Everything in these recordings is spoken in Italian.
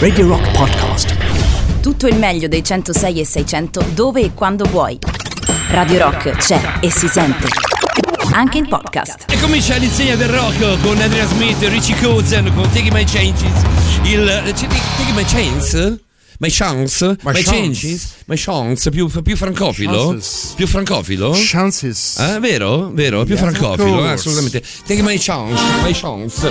Radio Rock Podcast. Tutto il meglio dei 106 e 600 dove e quando vuoi. Radio Rock c'è e si sente. Anche in podcast. E comincia l'insegna del rock con Andrea Smith, Richie Kozen con Taking My Changes. Il eh, Taking My Chance? My Chance? My my Chance. Changes? My Chance? Più, più francofilo? Chances. Più francofilo? Chances. Ah, vero? Vero? Più francofilo, eh, assolutamente. Take my chance, my chance.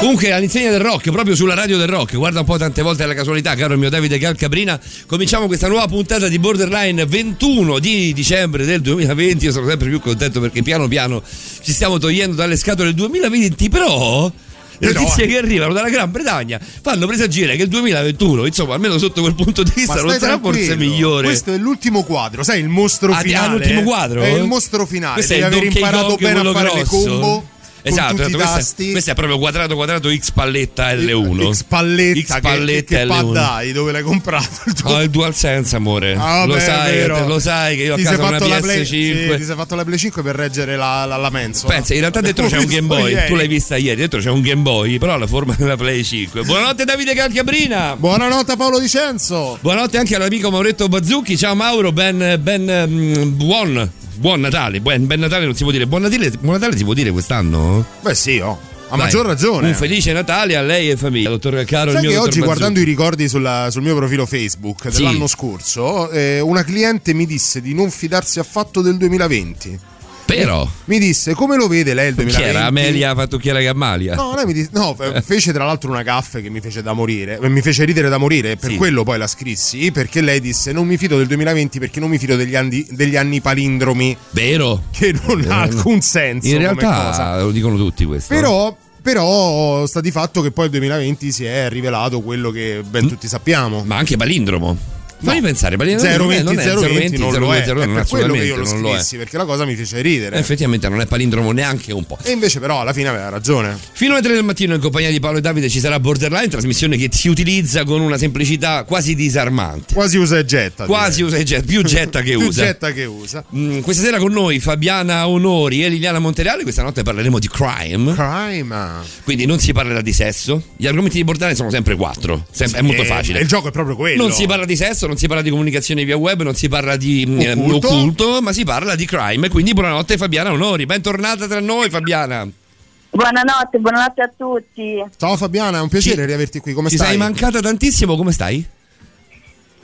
Comunque, all'insegna del rock, proprio sulla radio del rock, guarda un po' tante volte la casualità, caro il mio Davide Calcabrina. Cominciamo questa nuova puntata di Borderline 21 di dicembre del 2020. Io sono sempre più contento perché piano piano ci stiamo togliendo dalle scatole il 2020, però. Le notizie eh. che arrivano dalla Gran Bretagna fanno presagire che il 2021, insomma, almeno sotto quel punto di vista, non sarà forse migliore. Questo è l'ultimo quadro, sai, il mostro Ah, ti- finale. ah, l'ultimo quadro? È il mostro finale. Questo Devi aver imparato bene a fare le grosso. combo. Esatto, tutti esatto, questa, tasti. questa è proprio quadrato quadrato X palletta L1. X palletta, X palletta che, che L1. paddai, dove l'hai comprato? Il tuo- No, il DualSense, amore. Ah, lo, beh, sai, lo sai che io a Ti casa sei ho una fatto la Play- PS5. sì, ti sei fatto la Play 5 per reggere la, la, la mensola. Pensa, in realtà dentro c'è un Game Boy, tu l'hai vista ieri, dentro c'è un Game Boy, però ha la forma della Play 5. Buonanotte Davide Calcabrina. Buonanotte Paolo Dicenzo. Buonanotte anche all'amico Mauretto Bazzucchi. Ciao Mauro, ben, ben mm, buon, buon Natale. Buon, ben Natale non si può dire. Buon Natale, buon Natale si può dire quest'anno? Beh sì, oh. A Dai, maggior ragione. Un felice Natale a lei e famiglia. Dottor Caro, Sai mio che oggi guardando i ricordi sulla- sul mio profilo Facebook Sì. dell'anno scorso, eh, una cliente mi disse di non fidarsi affatto del 2020. Però, Mi disse come lo vede lei il chi 2020? era? Amelia Fattucchiera Gammalia. No, lei mi disse, no, eh, fece tra l'altro una gaffe che mi fece da morire, eh, mi fece ridere da morire, e per Sì. quello poi la scrissi, perché lei disse non mi fido del 2020 perché non mi fido degli anni, degli anni palindromi, Vero? che non ha Eh, alcun senso. In come realtà cosa. lo dicono tutti questo. Però, però sta di fatto che poi il 2020 si è rivelato quello che ben tutti sappiamo. Ma anche palindromo. Fammi No. pensare, palindromo 020 non è 020 non lo è, 020, è non per quello che io lo scrissi perché la cosa mi fece ridere. Eh, Effettivamente non è palindromo neanche un po'. E invece però alla fine aveva ragione. Fino alle 3 del mattino in compagnia di Paolo e Davide ci sarà Borderline, trasmissione che si utilizza con una semplicità quasi disarmante. Quasi usa e getta. Quasi direi. usa e getta, più getta che Più usa. getta che usa. Mm, questa sera con noi Fabiana Onori e Liliana Montereale. Questa notte parleremo di crime. Crime. Quindi non si parlerà di sesso. Gli argomenti di Borderline sono sempre quattro. Sem- è molto Eh, facile. Il gioco è proprio quello. Non si parla di sesso, non si parla di comunicazione via web, non si parla di mm, eh, Occulto. occulto, ma si parla di crime. Quindi buonanotte Fabiana Onori. Bentornata tra noi Fabiana. Buonanotte, buonanotte a tutti. Ciao Fabiana, è un piacere Ci- riaverti qui. Come Ci stai? sei mancata tantissimo, come stai?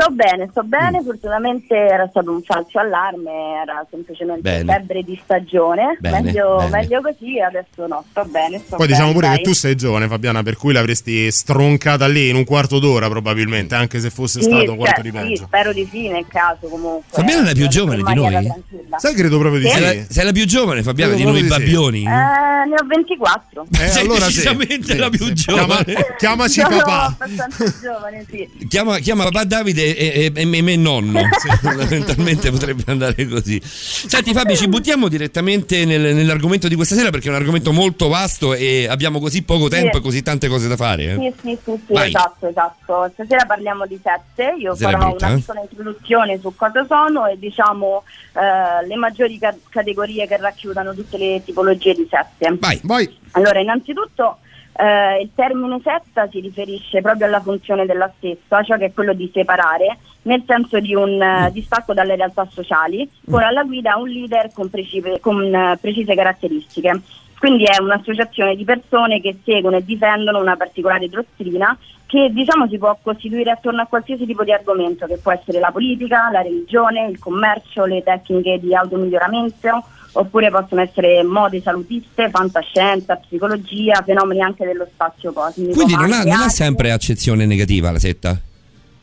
Sto bene, sto bene, Mm. fortunatamente era stato un falso allarme, era semplicemente Bene. febbre di stagione, Bene, meglio, bene. meglio così, adesso no, sto bene. Sto Poi bene, diciamo pure dai. che tu sei giovane Fabiana, per cui l'avresti stroncata lì in un quarto d'ora probabilmente, anche se fosse Sì, stato cioè, quanto di sì, peggio. spero di sì nel caso comunque. Fabiana è la più giovane di noi? tranquilla. Sai, credo proprio di Sì. sì. Sei la, sei la più giovane Fabiana di Credo noi proprio di sì. babbioni? Eh, ne ho 24. Eh, Sei allora sì. decisamente Sì, la più sì. giovane. Chiama- chiamaci Sono papà. abbastanza giovane, sì. Chiama, chiama papà Davide e, e- e me, nonno. Fondamentalmente potrebbe andare così. Senti Fabio, ci buttiamo direttamente nel- nell'argomento di questa sera perché è un argomento molto vasto e abbiamo così poco tempo Sì. e così tante cose da fare. eh. Sì, sì, sì, sì, esatto, esatto. Stasera parliamo di sette, io Stasera è farò brutta, una eh? piccola introduzione su cosa sono e diciamo eh, le maggiori ca- categorie che racchiudono tutte le tipologie di sette. Vai. Vai. Allora, innanzitutto eh, il termine setta si riferisce proprio alla funzione della stessa, cioè che è quello di separare, nel senso di un eh, distacco dalle realtà sociali, con alla guida un leader con, precipe- con, eh, precise caratteristiche. Quindi è un'associazione di persone che seguono e difendono una particolare dottrina che diciamo si può costituire attorno a qualsiasi tipo di argomento, che può essere la politica, la religione, il commercio, le tecniche di automiglioramento, oppure possono essere mode salutiste, fantascienza, psicologia, fenomeni anche dello spazio cosmico. Quindi non ha, non ha sempre accezione negativa la setta.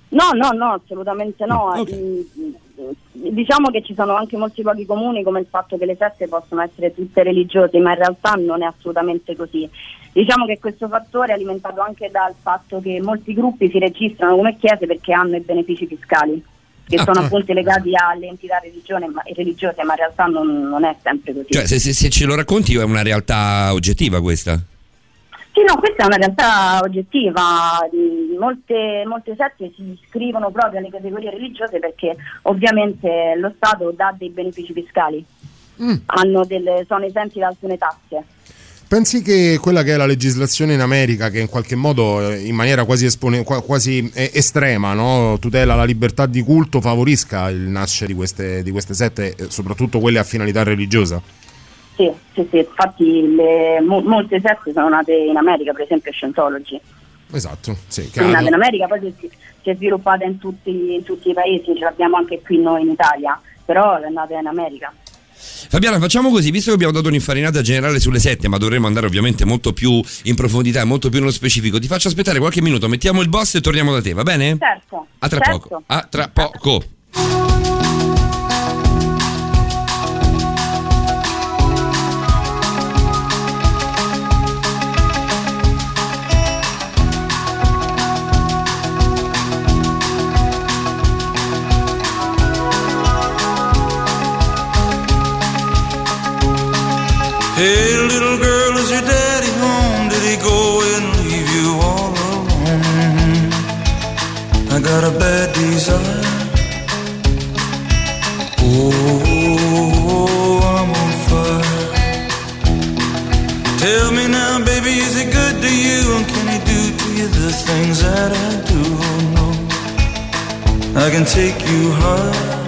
No, no, no, assolutamente no. Ok. Mm, Diciamo che ci sono anche molti luoghi comuni come il fatto che le sette possono essere tutte religiose, ma in realtà non è assolutamente così. Diciamo che questo fattore è alimentato anche dal fatto che molti gruppi si registrano come chiese perché hanno i benefici fiscali, che Ah, sono ah. appunto legati alle entità religione, ma, religiose, ma in realtà non, non è sempre così. Cioè, se, se- se ce lo racconti è una realtà oggettiva questa. Sì, no, questa è una realtà oggettiva. Molte, molte sette si iscrivono proprio alle categorie religiose perché ovviamente lo Stato dà dei benefici fiscali, Mm. Hanno delle- sono esenti da alcune tasse. Pensi che quella che è la legislazione in America, che in qualche modo eh, in maniera quasi, espone- quasi eh, estrema no? tutela la libertà di culto, favorisca il nascere di queste, di queste sette, soprattutto quelle a finalità religiosa? Sì, sì, sì. infatti le, mo- molte sette sono nate in America, per esempio Scientology. Esatto, sì. È nata in America, poi si, si è sviluppata in tutti, in tutti i paesi, ce l'abbiamo anche qui noi in Italia, però è nata in America. Fabiana, facciamo così, visto che abbiamo dato un'infarinata generale sulle sette, ma dovremmo andare ovviamente molto più in profondità e molto più nello specifico, ti faccio aspettare qualche minuto, mettiamo il boss e torniamo da te, va bene? Certo. A tra certo. poco. A tra poco. Oh, I'm on fire. Tell me now, baby, is he good to you? And can do to you the things that I do? Oh, no, I can take you high.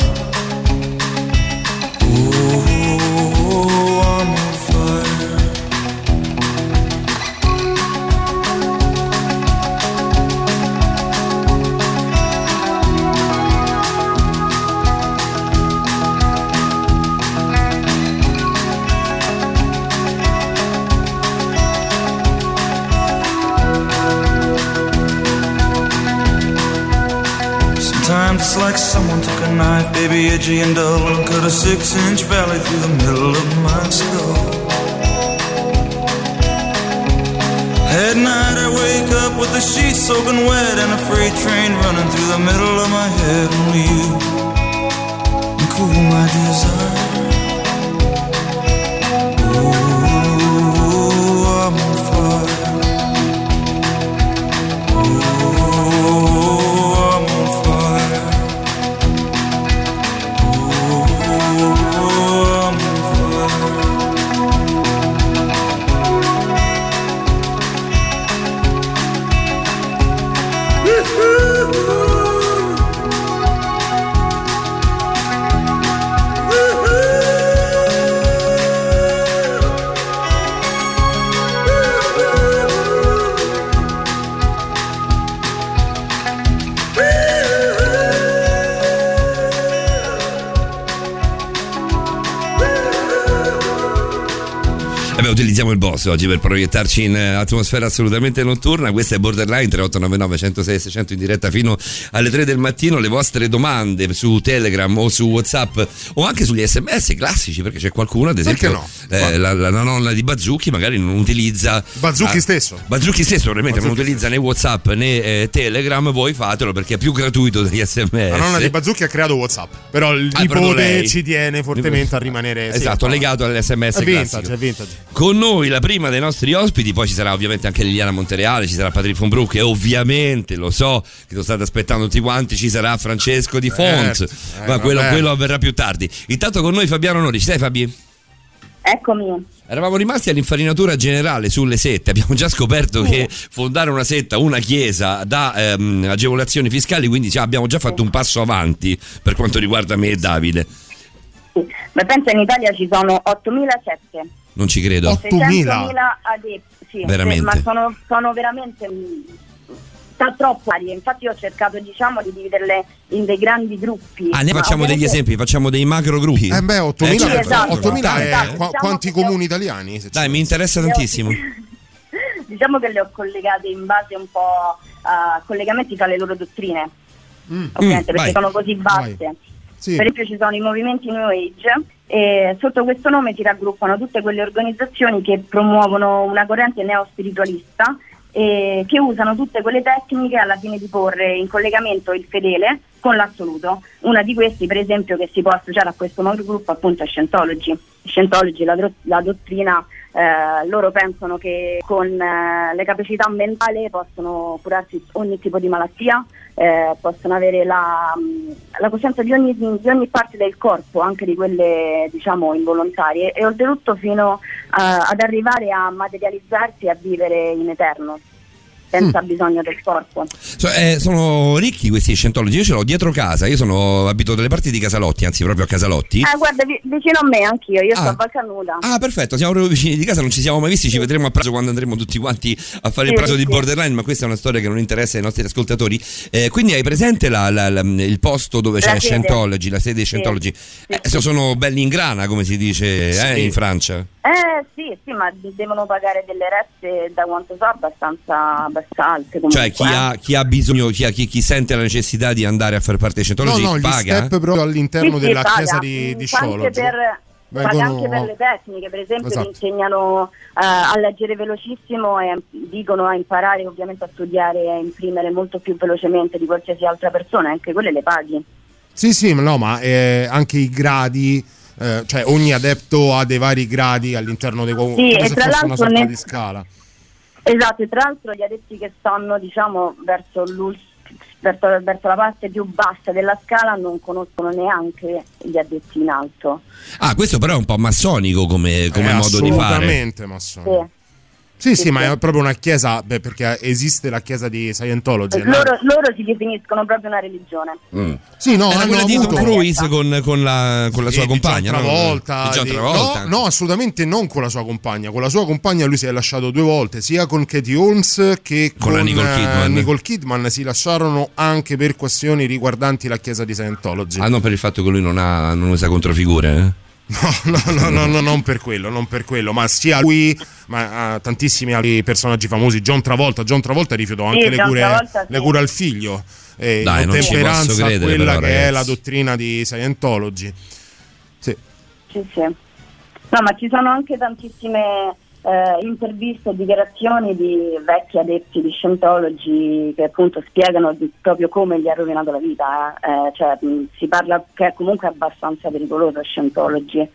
Edgy and dull, and cut a six inch valley through the middle of my skull. At night I wake up with the sheets soaking wet and a freight train running through the middle of my head. Only you can cool my desire. Boss oggi per proiettarci in eh, atmosfera assolutamente notturna. Questa è Borderline 3899 106 600 in diretta fino alle 3 del mattino. Le vostre domande su Telegram o su WhatsApp o anche sugli sms classici, perché c'è qualcuno, ad esempio, no? eh, la, la nonna di Bazzucchi magari non utilizza. Bazzucchi ah, stesso. Bazzucchi stesso, ovviamente, non Bazzucchi utilizza né WhatsApp né eh, Telegram. Voi fatelo perché è più gratuito degli sms. La nonna di Bazzucchi ha creato WhatsApp, però il Ah, nipote ci tiene fortemente a rimanere sì, Esatto, po'. legato all'SMS È vintage, classico. è vintage. Con noi la prima dei nostri ospiti, poi ci sarà ovviamente anche Liliana Montereale, ci sarà Patrick von Broek e ovviamente, lo so, che lo state aspettando tutti quanti, ci sarà Francesco Di Font, Certo. Eh, ma quello, quello avverrà più tardi. Intanto con noi Fabiano Nori, ci sei Fabi? Eccomi. Eravamo rimasti all'infarinatura generale sulle sette, abbiamo già scoperto che fondare una setta, una chiesa dà ehm, agevolazioni fiscali, quindi abbiamo già fatto un passo avanti per quanto riguarda me e Davide. Sì. Ma pensa in Italia ci sono 8.007. Non ci credo. 8.000? 600.000 adepti. Sì, Veramente? Ma sono, sono veramente sta troppo varie. Infatti ho cercato diciamo di dividerle in dei grandi gruppi. Ah, Ma facciamo degli esempi, facciamo dei macro gruppi. Eh beh, 8.000, Eh, Sì, certo. esatto, 8.000 è esatto. qua- Diciamo quanti comuni italiani? se ci Dai, mi interessa ho- tantissimo. diciamo che le ho collegate in base un po' a collegamenti tra le loro dottrine. Ovviamente, Mm, perché vai. sono così. Vai. Sì. Per esempio ci sono i movimenti New Age e sotto questo nome si raggruppano tutte quelle organizzazioni che promuovono una corrente neospiritualista e che usano tutte quelle tecniche alla fine di porre in collegamento il fedele con l'assoluto. Una di questi, per esempio, che si può associare a questo gruppo appunto è Scientology. Scientology, la, la dottrina, eh, loro pensano che con eh, le capacità mentali possono curarsi ogni tipo di malattia, eh, possono avere la, la coscienza di ogni, di ogni, parte del corpo, anche di quelle diciamo involontarie, e oltretutto fino eh, ad arrivare a materializzarsi e a vivere in eterno senza mm. bisogno del corpo. So, eh, sono ricchi questi scientologi, io ce l'ho dietro casa, io sono abito delle parti di Casalotti, anzi proprio a Casalotti. Ah, guarda, vi- vicino a me anch'io, io ah. sto a Valcanuda. Ah, perfetto, siamo proprio vicini di casa, non ci siamo mai visti, ci vedremo a pranzo quando andremo tutti quanti a fare sì, il pranzo sì. di Borderline, ma questa è una storia che non interessa ai nostri ascoltatori. Eh, quindi hai presente la, la, la, il posto dove c'è. Scientology, la sede di Scientology? Eh, sono belli in grana, come si dice eh, in Francia. Eh sì, sì, ma devono pagare delle rette da quanto so abbastanza, abbastanza alte. Comunque. Cioè chi ha, chi ha bisogno, chi, ha, chi, chi, sente la necessità di andare a far parte dei Scientology no, no, paga? step proprio all'interno sì, della sì, chiesa di, di Vengono... anche per le tecniche, per esempio esatto. ti insegnano uh, a leggere velocissimo e dicono a imparare ovviamente a studiare e a imprimere molto più velocemente di qualsiasi altra persona, anche quelle le paghi. Sì, sì, no, ma eh, anche i gradi eh, cioè ogni adepto ha dei vari gradi all'interno dei sì, come se fosse una sorta ne... di scala. Esatto, e tra l'altro gli adepti che stanno diciamo verso, verso, verso, la parte più bassa della scala non conoscono neanche gli addetti in alto. Ah, questo però è un po' massonico come, come modo di fare. Assolutamente massonico. Sì. Sì, sì, ma è proprio una chiesa, beh, perché esiste la chiesa di Scientology. Loro, loro si definiscono proprio una religione. Mm. Sì, no, Era quella di Tom Cruise con, con, la, con la sua compagna. Travolta, no? Di, no, no, assolutamente non con la sua compagna. Con la sua compagna lui si è lasciato due volte, sia con Katie Holmes che con, con Nicole, Kidman. Nicole Kidman. Si lasciarono anche per questioni riguardanti la chiesa di Scientology. Ah, non per il fatto che lui non, ha, non usa controfigure? Eh? No, no, no, no, non per quello, non per quello, ma sia lui, ma tantissimi altri personaggi famosi. John Travolta, John Travolta rifiutò anche sì, le, cure, Travolta, sì. le, cure, al figlio. Eh, Dai, in temperanza a quella però, che ragazzi. è la dottrina di Scientology. Sì. sì, sì. No, ma ci sono anche tantissime eh, interviste e dichiarazioni di vecchi adepti di Scientology che appunto spiegano proprio come gli ha rovinato la vita, eh. Eh, cioè, mh, si parla che è comunque abbastanza pericoloso Scientology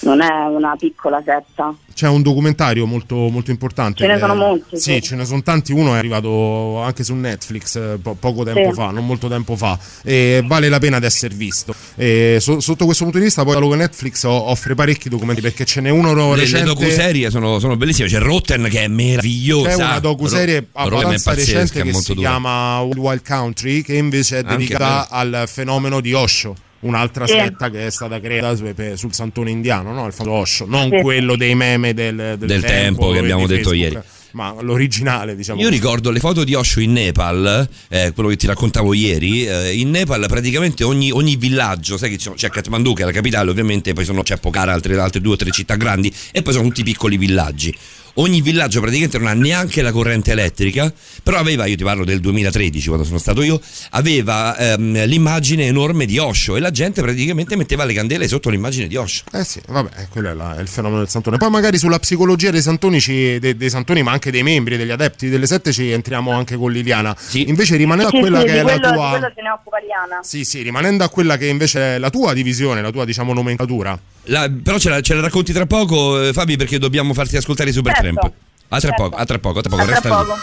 non è una piccola setta. C'è un documentario molto, molto importante. Ce ne sono molti. Sì, sì, ce ne sono tanti. Uno è arrivato anche su Netflix eh, po- poco tempo sì. fa, non molto tempo fa, e vale la pena di essere visto. E so- sotto questo punto di vista, poi che Netflix offre parecchi documenti perché ce n'è uno le, recente. Le docuserie sono, sono bellissime. C'è Rotten che è meravigliosa. C'è una docuserie Ro- abbastanza recente che si dura. chiama Wild Country, che invece è dedicata al fenomeno di Osho un'altra sì. setta che è stata creata sul santone indiano, no? il famoso Osho, non sì. quello dei meme del, del, del tempo, tempo, che abbiamo detto ieri ma l'originale diciamo io così. ricordo le foto di Osho in Nepal eh, quello che ti raccontavo ieri eh, in Nepal praticamente ogni, ogni villaggio sai che c'è Kathmandu che è la capitale ovviamente poi sono, c'è Pokhara altre, altre due o tre città grandi e poi sono tutti piccoli villaggi ogni villaggio praticamente non ha neanche la corrente elettrica, però aveva, io ti parlo del 2013 quando sono stato io, aveva ehm, l'immagine enorme di Osho e la gente praticamente metteva le candele sotto l'immagine di Osho. Eh sì, vabbè, eh, quello è, la, è il fenomeno del santone. Poi magari sulla psicologia dei santoni, ci, dei, dei santoni, ma anche dei membri, degli adepti delle sette ci entriamo anche con Liliana. Sì. Invece rimanendo sì, a quella sì, che è quello, la tua... quello se ne occupa Liana. Sì, sì, rimanendo a quella che invece è la tua divisione, la tua diciamo nomenclatura. La, però ce la, ce la, racconti tra poco, eh, Fabi, perché dobbiamo farti ascoltare i Supertramp. Certo. A tra certo. poco, a tra poco, a tra poco, a resta poco.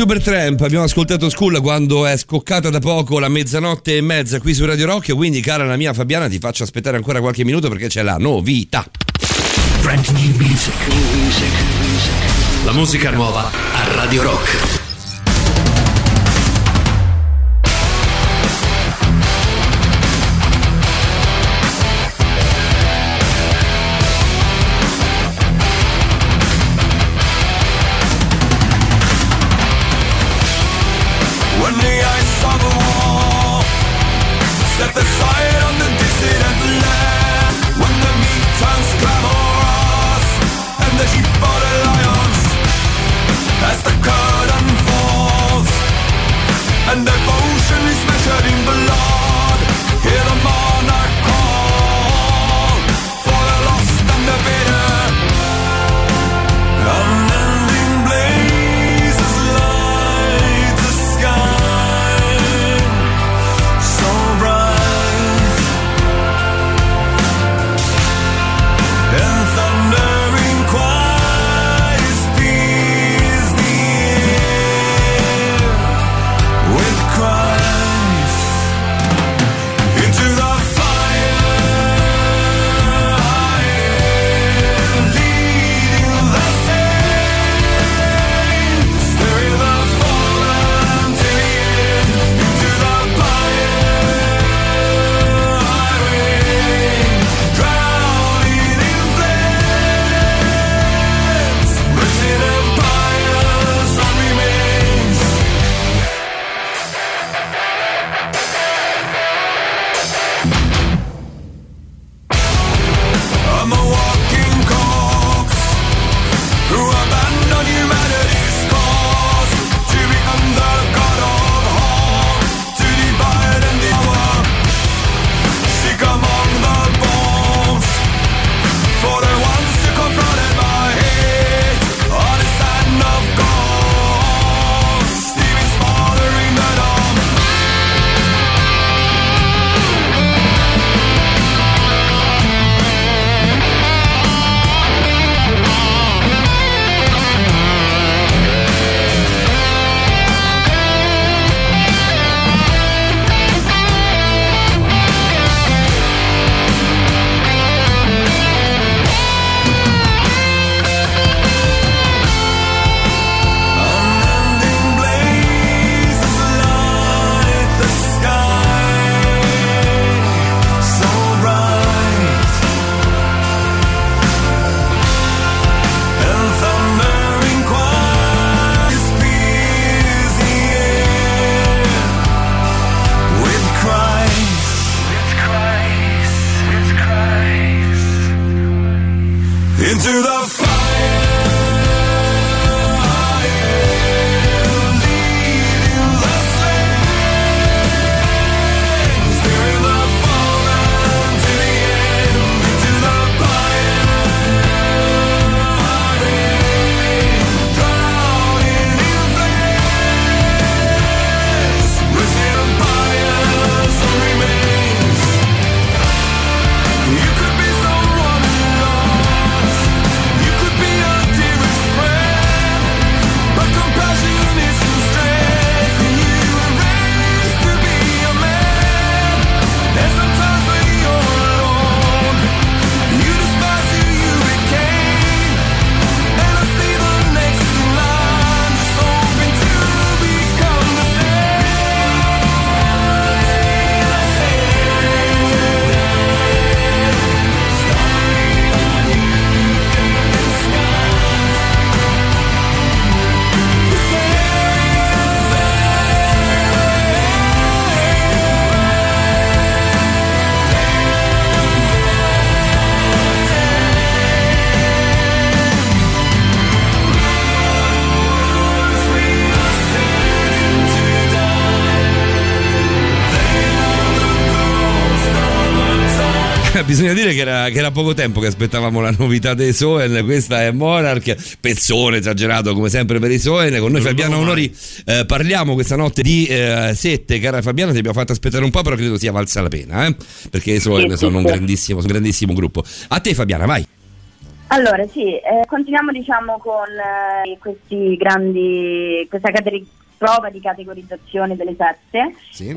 Super Tramp, abbiamo ascoltato School quando è scoccata da poco la mezzanotte e mezza qui su Radio Rock, quindi cara la mia Fabiana ti faccio aspettare ancora qualche minuto perché c'è la novità. Brand. New music. La musica nuova a Radio Rock. Dire che era, che era poco tempo che aspettavamo la novità dei Soen. Questa è Monarch, pezzone esagerato come sempre per i Soen. Con noi Fabiano Onori eh, parliamo questa notte di eh, Sette. Cara Fabiana, ti abbiamo fatto aspettare un po', però credo sia valsa la pena, eh? perché i Soen Sì, sì, sono un grandissimo, un grandissimo gruppo. A te Fabiana, vai. Allora, sì, eh, continuiamo diciamo con eh, questi grandi, questa cateri- prova di categorizzazione delle sette. Sì.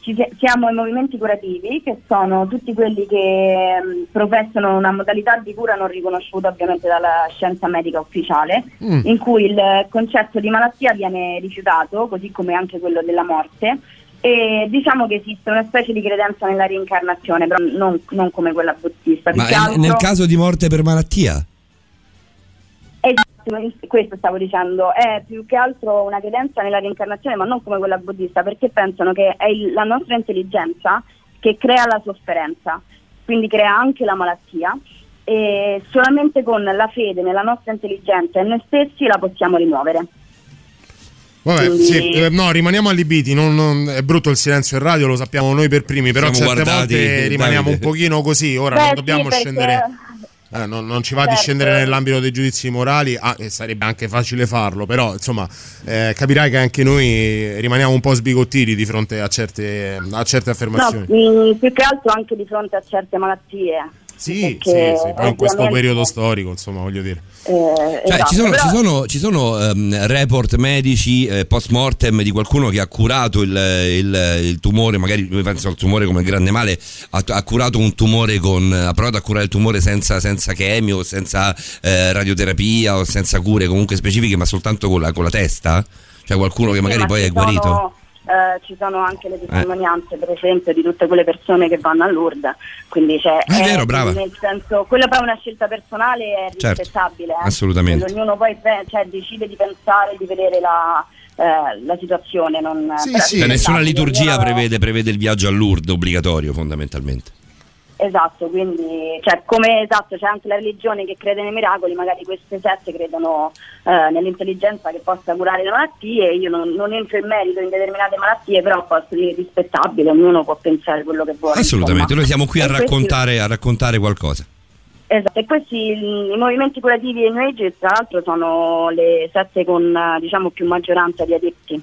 Ci si- siamo i movimenti curativi, che sono tutti quelli che ehm, professano una modalità di cura non riconosciuta ovviamente dalla scienza medica ufficiale, Mm. in cui il concetto di malattia viene rifiutato, così come anche quello della morte. E diciamo che esiste una specie di credenza nella reincarnazione, però non, non come quella buddista. Ma è- altro- nel caso di morte per malattia? Esatto, questo stavo dicendo, è più che altro una credenza nella reincarnazione, ma non come quella buddista, perché pensano che è il- la nostra intelligenza che crea la sofferenza, quindi crea anche la malattia e solamente con la fede nella nostra intelligenza e noi stessi la possiamo rimuovere. Vabbè, Quindi- sì, eh, no, rimaniamo allibiti. Non, non- è brutto il silenzio in radio, lo sappiamo noi per primi. Però Siamo certe guardati, volte rimaniamo Davide. un pochino così. Ora Beh, non sì, dobbiamo perché- scendere. Eh, non, non ci va di Certo. scendere nell'ambito dei giudizi morali, ah, e sarebbe anche facile farlo, però insomma eh, capirai che anche noi rimaniamo un po' sbigottiti di fronte a certe, a certe No, affermazioni. mh, più che altro anche di fronte a certe malattie. Sì, sì, sì, poi in questo periodo storico, insomma, voglio dire. eh, Cioè, esatto, ci sono, però- ci sono- ci sono, ehm, report medici eh, post mortem di qualcuno che ha curato il, il- il tumore, magari penso al tumore come il grande male, ha, ha curato un tumore con. ha provato a curare il tumore senza, senza chemio, senza eh, radioterapia o senza cure comunque specifiche, ma soltanto con la, con la testa? Cioè qualcuno che Sì, magari ma poi è guarito? Eh, ci sono anche le testimonianze, per esempio, di tutte quelle persone che vanno a Lourdes. Quindi cioè, È vero, brava. Nel senso, quella poi è una scelta personale è Certo, rispettabile. eh. assolutamente. Quindi Ognuno poi cioè, decide di pensare, di vedere la, eh, la situazione. Non, Sì, sì. Cioè, nessuna liturgia prevede, prevede il viaggio a Lourdes obbligatorio, fondamentalmente. Esatto, quindi cioè, come esatto, c'è anche la religione che crede nei miracoli, magari queste sette credono eh, nell'intelligenza che possa curare le malattie, io non, non entro in merito in determinate malattie, però posso dire rispettabile, ognuno può pensare quello che vuole. Assolutamente, insomma. noi siamo qui a E questi- raccontare, a raccontare qualcosa. Esatto, e questi i movimenti curativi e New Age tra l'altro sono le sette con diciamo più maggioranza di adepti,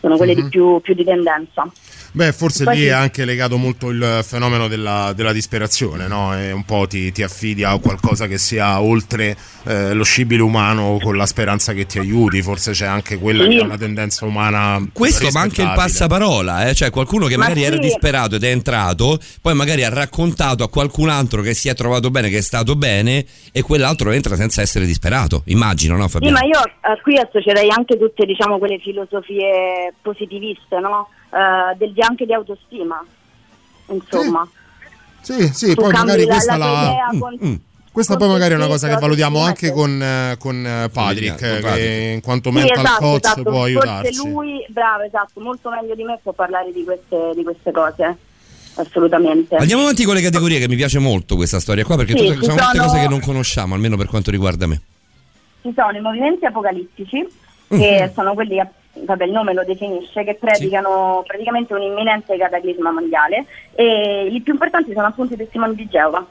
sono quelle di più, più di tendenza. Beh, forse Poi lì sì. è anche legato molto il fenomeno della, della disperazione, no? E un po' ti, ti affidi a qualcosa che sia oltre eh, lo scibile umano con la speranza che ti aiuti. Forse c'è anche quella Sì. che è una tendenza umana. Questo ma anche il passaparola, eh? cioè qualcuno che Ma magari era sì. disperato ed è entrato, poi magari ha raccontato a qualcun altro che si è trovato bene, che è stato bene, e quell'altro entra senza essere disperato. Immagino, no Sì, Fabiano? ma io eh, qui associerei anche tutte diciamo, quelle filosofie positiviste, no? Eh, del- anche di autostima, insomma. Sì, sì, Tu poi magari la- questa la la. Mm, mm. Questa poi magari è una cosa che stesso, valutiamo anche con, eh, con eh, Patrick, Con che Patrick. in quanto Sì, mental esatto, coach esatto. può Forse aiutarci. lui, bravo, esatto, molto meglio di me può parlare di queste, di queste cose, assolutamente. Andiamo avanti con le categorie, che mi piace molto questa storia qua, perché Sì, tutte- ci sono sono- cose che non conosciamo, almeno per quanto riguarda me. Ci sono i movimenti apocalittici, che sono quelli, vabbè il nome lo definisce, che predicano praticamente un imminente cataclisma mondiale e i più importanti sono appunto i testimoni di Geova.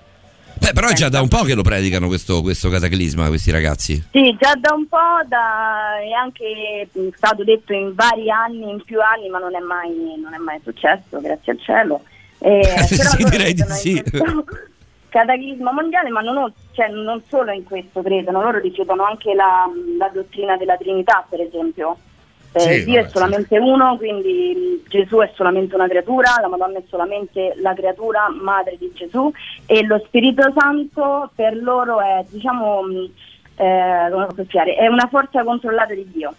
Beh, però è già da un po' che lo predicano questo, questo cataclisma, questi ragazzi. Sì, già da un po' da, è anche stato detto in vari anni, in più anni, ma non è mai, non è mai successo, grazie al cielo. Eh, Sì, direi di sì. Cataclisma mondiale, ma non, ho- cioè, non solo in questo credono, loro rifiutano anche la, la dottrina della Trinità, per esempio. Eh, Sì, Dio vabbè, è solamente uno, quindi Gesù è solamente una creatura, la Madonna è solamente la creatura madre di Gesù e lo Spirito Santo per loro è, diciamo, eh, come posso spiegare, è una forza controllata di Dio.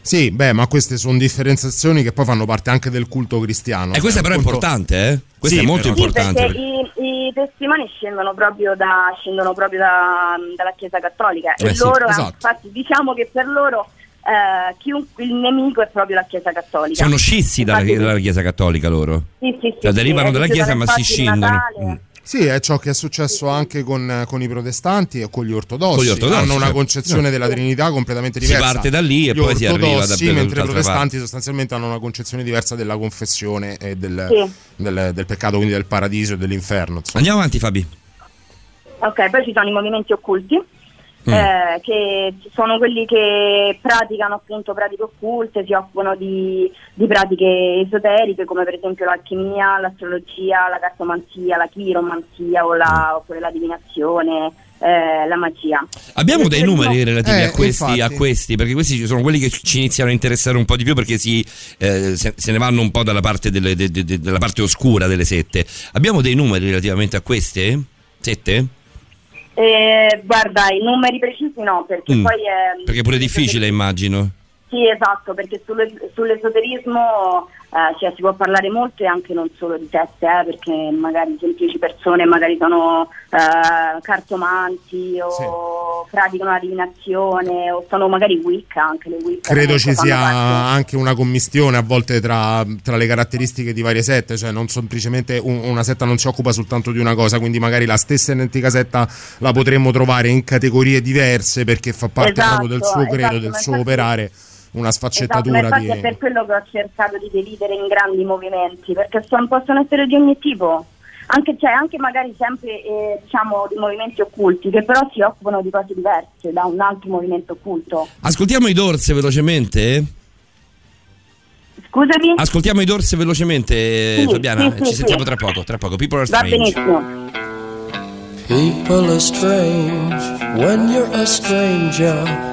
Sì, beh, ma queste sono differenziazioni che poi fanno parte anche del culto cristiano. E questa Cioè, però è importante, eh? Questa Sì, è molto però- Sì, importante. perché i, i testimoni scendono proprio, da, scendono proprio da- dalla Chiesa Cattolica Eh e sì, loro, esatto. infatti, diciamo che per loro eh, chiunque, il nemico è proprio la Chiesa Cattolica. Sono scissi dalla, Infatti- dalla Chiesa Cattolica loro. Sì, sì, sì, Cioè, sì, derivano eh, dalla ci Chiesa, ma si scindono. Mm. Sì, è ciò che è successo anche con, con i protestanti e con gli ortodossi. Con gli ortodossi, Hanno una certo. concezione della Trinità completamente Si diversa. parte da lì e Gli poi si arriva da- da mentre i protestanti parte. sostanzialmente hanno una concezione diversa della confessione e del, Sì. del- del peccato, quindi del paradiso e dell'inferno. insomma. Andiamo avanti, Fabi. Ok, poi ci sono i movimenti occulti, Mm. eh, che sono quelli che praticano appunto pratiche occulte, si occupano di, di pratiche esoteriche come per esempio l'alchimia, l'astrologia, la cartomanzia, la chiromanzia o la, oppure la divinazione, eh, la magia. Abbiamo dei numeri relativi Eh, a, questi, a questi, perché questi sono quelli che ci iniziano a interessare un po' di più perché si, eh, se, se ne vanno un po' dalla parte, delle- de- de- de- dalla parte oscura delle sette. Abbiamo dei numeri relativamente a queste? Sette? Eh, guarda, i numeri precisi no, perché Mm. poi è... Perché è pure difficile, immagino. Sì, esatto, perché sulle- sull'esoterismo eh, cioè, si può parlare molto e anche non solo di sette, eh, perché magari semplici persone magari sono eh, cartomanti o praticano la divinazione o sono magari Wicca, anche le Wicca. Credo ci sia parte. anche una commistione a volte tra, tra le caratteristiche di varie sette, cioè non semplicemente un- una setta non si occupa soltanto di una cosa, quindi magari la stessa identica setta la potremmo trovare in categorie diverse perché fa parte Esatto, proprio del suo credo, esatto, del suo operare, una Esatto, ma sfaccettatura infatti di... è per quello che ho cercato di dividere in grandi movimenti, perché son- possono essere di ogni tipo. Anche, cioè, anche magari sempre eh, diciamo di movimenti occulti che però si occupano di cose diverse da un altro movimento occulto. Ascoltiamo i Dorse velocemente? Scusami? Ascoltiamo i Dorse velocemente, Sì, Fabiana. sì, sì, Ci sì. sentiamo tra poco, tra poco. People are Va strange. benissimo. People are strange when you're a stranger.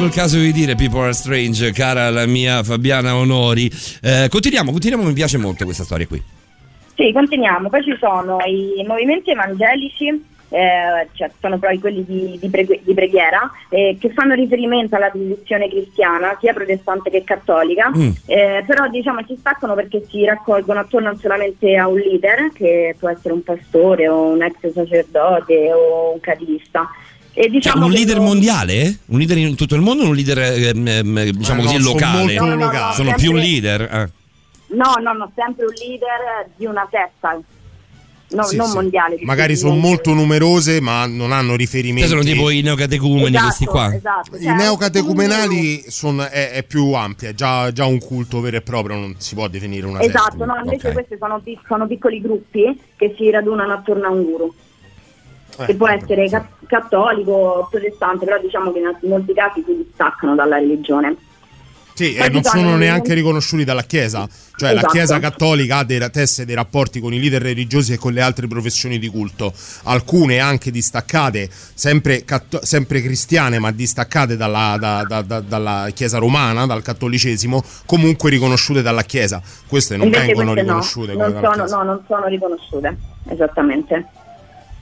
Proprio il caso di dire People are strange, cara la mia Fabiana Onori. Eh, continuiamo, continuiamo, mi piace molto questa storia qui. Sì, continuiamo. Poi ci sono i movimenti evangelici, eh, cioè sono poi quelli di, di preghe- di preghiera, eh, che fanno riferimento alla tradizione cristiana, sia protestante che cattolica, Mm. eh, però diciamo si staccano perché si raccolgono attorno solamente a un leader, che può essere un pastore o un ex sacerdote o un catechista. E Cioè, diciamo un leader lo- mondiale? Un leader in tutto il mondo o un leader, ehm, ehm, diciamo Eh, così, no, sono locale? molto No, no, no, locali. Sono sempre- più leader. eh. No, no, no, sempre un leader di una setta, no- Sì, non sì. mondiale. Magari sono molto numerose, ma non hanno Cioè, riferimenti. sono tipo i neocatecumeni, Esatto, questi qua. esatto. I Cioè, neocatecumenali sono- è, è più ampia, è già, già un culto vero e proprio, non si può definire una Esatto, setta. no, invece ok. questi sono, sono piccoli gruppi che si radunano attorno a un guru, Eh, che può essere sì. Ca- cattolico protestante, però diciamo che in molti casi si distaccano dalla religione. Sì, e non sono neanche riconosciuti dalla Chiesa. Cioè la Esatto. Chiesa cattolica ha dei, tesse dei rapporti con i leader religiosi e con le altre professioni di culto, alcune anche distaccate, sempre, catto- sempre cristiane ma distaccate dalla, da- da- da- dalla Chiesa romana, dal cattolicesimo, comunque riconosciute dalla Chiesa. Queste non Invece vengono queste no, riconosciute. come non sono, no, non sono riconosciute, esattamente.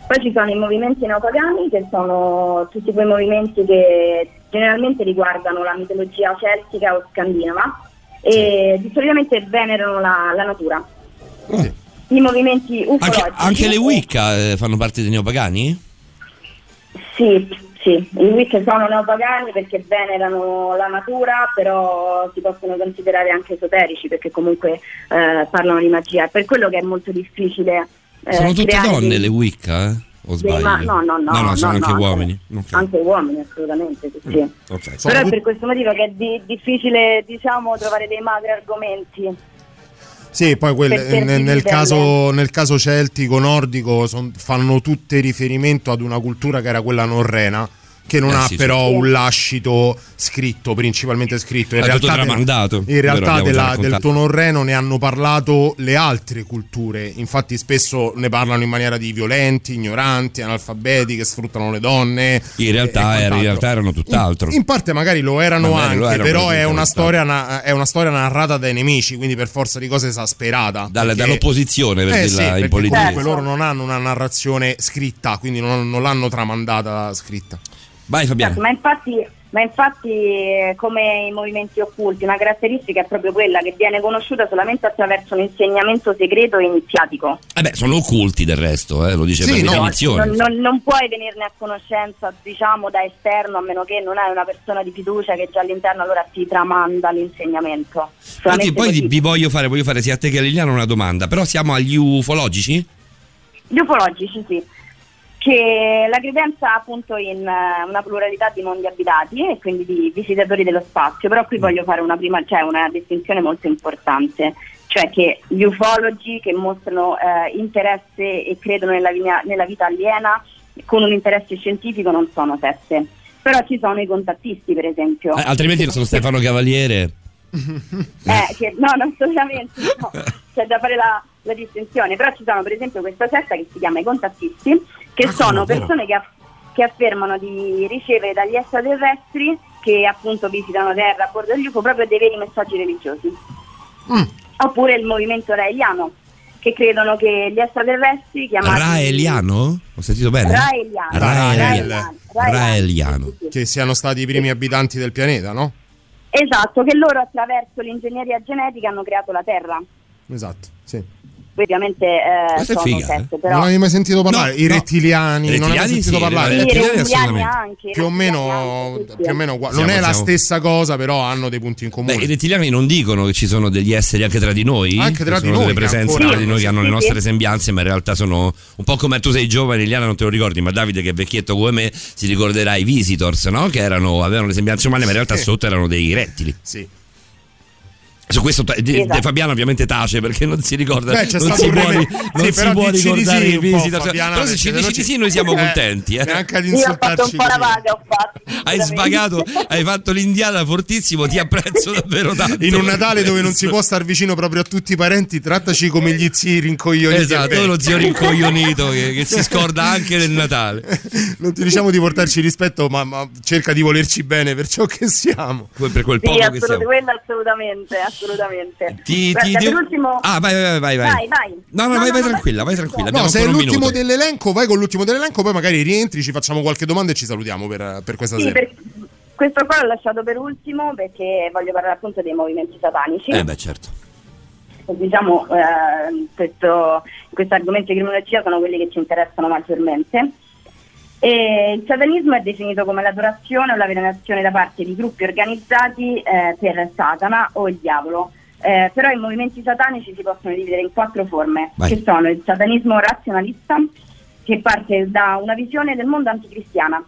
Poi ci sono i movimenti neopagani, che sono tutti quei movimenti che generalmente riguardano la mitologia celtica o scandinava e di solitamente venerano la, la natura. Sì. I movimenti Anche, ufologici. anche le Wicca eh, fanno parte dei neopagani? Sì, sì, i Wicca sono neopagani perché venerano la natura, però si possono considerare anche esoterici perché comunque eh, parlano di magia. È per quello che è molto difficile. Eh, Sono tutte donne dei- le Wicca? Eh? O sbaglio? ma- no, no, no, no, sono no, anche no, uomini. Ok. Anche uomini, assolutamente, sì, sì. Ok. Sono Però è per questo motivo che è di- difficile, diciamo, trovare dei magri argomenti. Sì, poi per nel, nel caso, nel caso celtico, nordico, son- fanno tutte riferimento ad una cultura che era quella norrena. Che non Eh, ha sì, però sì. un lascito scritto, principalmente scritto. In È realtà, tramandato, in realtà della- del tono norreno ne hanno parlato le altre culture. Infatti, spesso ne parlano in maniera di violenti, ignoranti, analfabeti che sfruttano le donne. In realtà, era- in realtà erano tutt'altro. In, in parte magari lo erano Magari anche, lo erano, però per è una, storia, na- è una storia narrata dai nemici, quindi per forza di cose esasperata. Dalle- perché- dall'opposizione, per eh dirla sì, in politica. comunque loro non hanno una narrazione scritta, quindi non, non l'hanno tramandata scritta. Vai Fabiano. Certo, ma infatti, ma infatti eh, come i movimenti occulti, una caratteristica è proprio quella che viene conosciuta solamente attraverso un insegnamento segreto e iniziatico. Eh beh, sono occulti del resto, eh, lo dice Sì, per no, definizione. Non, non- non puoi venirne a conoscenza, diciamo, da esterno, a meno che non hai una persona di fiducia che già all'interno allora ti tramanda l'insegnamento. Infatti, poi così. vi, vi voglio fare, voglio fare sia a te che a Liliana una domanda, però siamo agli ufologici? Gli ufologici, sì. Che la credenza appunto in eh, una pluralità di mondi abitati e quindi di visitatori dello spazio, però qui voglio fare una prima, cioè una distinzione molto importante, cioè che gli ufologi che mostrano eh, interesse e credono nella, nella vita aliena con un interesse scientifico non sono sette. Però ci sono i contattisti, per esempio. Eh, altrimenti sono Stefano Cavaliere. Eh, che- no, no, assolutamente no. C'è da fare la, la distinzione. Però ci sono per esempio questa setta che si chiama i contattisti, che Ah, sono persone che, aff- che affermano di ricevere dagli extraterrestri che appunto visitano Terra a bordo degli UFO proprio dei veri messaggi religiosi. Mm. Oppure il movimento raeliano, che credono che gli extraterrestri chiamati Raeliano? Ho sentito bene? Raeliano. Rael- Raeliano. Raeliano. Che siano stati i primi abitanti del pianeta, no? Esatto, che loro attraverso l'ingegneria genetica hanno creato la Terra. Esatto, sì. Ovviamente eh, Questa sono figa, sette, eh. però Non avevi mai sentito parlare? No, I no. rettiliani, non avevi sentito sì, parlare? i Sì, rettiliani anche, Più o rettiliani meno, anche, sì, sì. più o meno uguali. Siamo- non è la siamo- stessa cosa, però hanno dei punti in comune. Beh, i rettiliani non dicono che ci sono degli esseri anche tra di noi. Anche tra di noi, delle che presenze ancora- tra di noi che hanno le nostre sembianze, ma in realtà sono un po' come tu sei giovane, Liliana non te lo ricordi, ma Davide che è vecchietto come me si ricorderà i visitors, no? Che erano, avevano le sembianze umane, ma in realtà Sì. sotto erano dei rettili. Sì. Su questo Esatto. De Fabiano ovviamente tace perché non si ricorda. Beh, non si può, ri- non Sì, si può ricordare sì. Fabiana, Però se ci dici di sì noi siamo Eh, contenti. eh. Neanche ad Io ho fatto insultarci. un po' la vaga, ho fatto. Hai sbagato, hai fatto l'indiana fortissimo, ti apprezzo davvero tanto. In un Natale dove non si può star vicino proprio a tutti i parenti, trattaci come gli zii rincoglioniti. Esatto, e lo zio rincoglionito che, che si scorda anche del Natale. Non ti diciamo di portarci rispetto, ma, ma cerca di volerci bene per ciò che siamo. Per quel Sì, poco che assolut- siamo. quello assolutamente, assolutamente. Ti, Guarda, ti- per ultimo... Ah, vai, vai, vai, vai. Vai, vai. No, no, No, vai, no, vai no, tranquilla, vai tranquilla. No, se è l'ultimo minuto. dell'elenco, vai con l'ultimo dell'elenco, poi magari rientri, ci facciamo qualche domanda e ci salutiamo per, per questa Sì, sera. per- questo qua l'ho lasciato per ultimo perché voglio parlare appunto dei movimenti satanici. Eh beh, certo. diciamo, eh, questo, questi argomenti di criminologia sono quelli che ci interessano maggiormente. E il satanismo è definito come l'adorazione o la venerazione da parte di gruppi organizzati eh, per Satana o il diavolo. Eh, però i movimenti satanici si possono dividere in quattro forme, Vai. che sono il satanismo razionalista, che parte da una visione del mondo anticristiana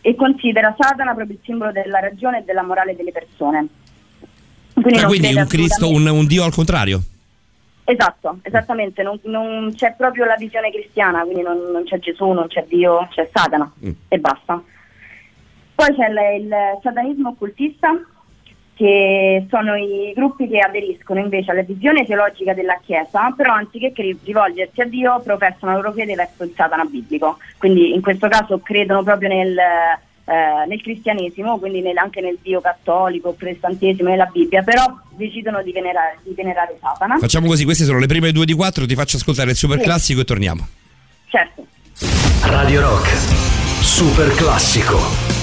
e considera Satana proprio il simbolo della ragione e della morale delle persone. Quindi, Ah, quindi un Cristo, un, un Dio al contrario. Esatto, esattamente, non, non c'è proprio la visione cristiana, quindi non, non c'è Gesù, non c'è Dio, c'è Satana Mm. e basta. Poi c'è il, il satanismo occultista che sono i gruppi che aderiscono invece alla visione teologica della Chiesa, però anziché rivolgersi a Dio professano la loro fede verso il Satana biblico. Quindi in questo caso credono proprio nel, eh, nel cristianesimo, quindi nel- anche nel Dio cattolico, protestantesimo, nella Bibbia, però decidono di venerare, di venerare Satana. Facciamo così, queste sono le prime due di quattro, ti faccio ascoltare il super Sì. classico e torniamo. Certo. Radio Rock, super classico.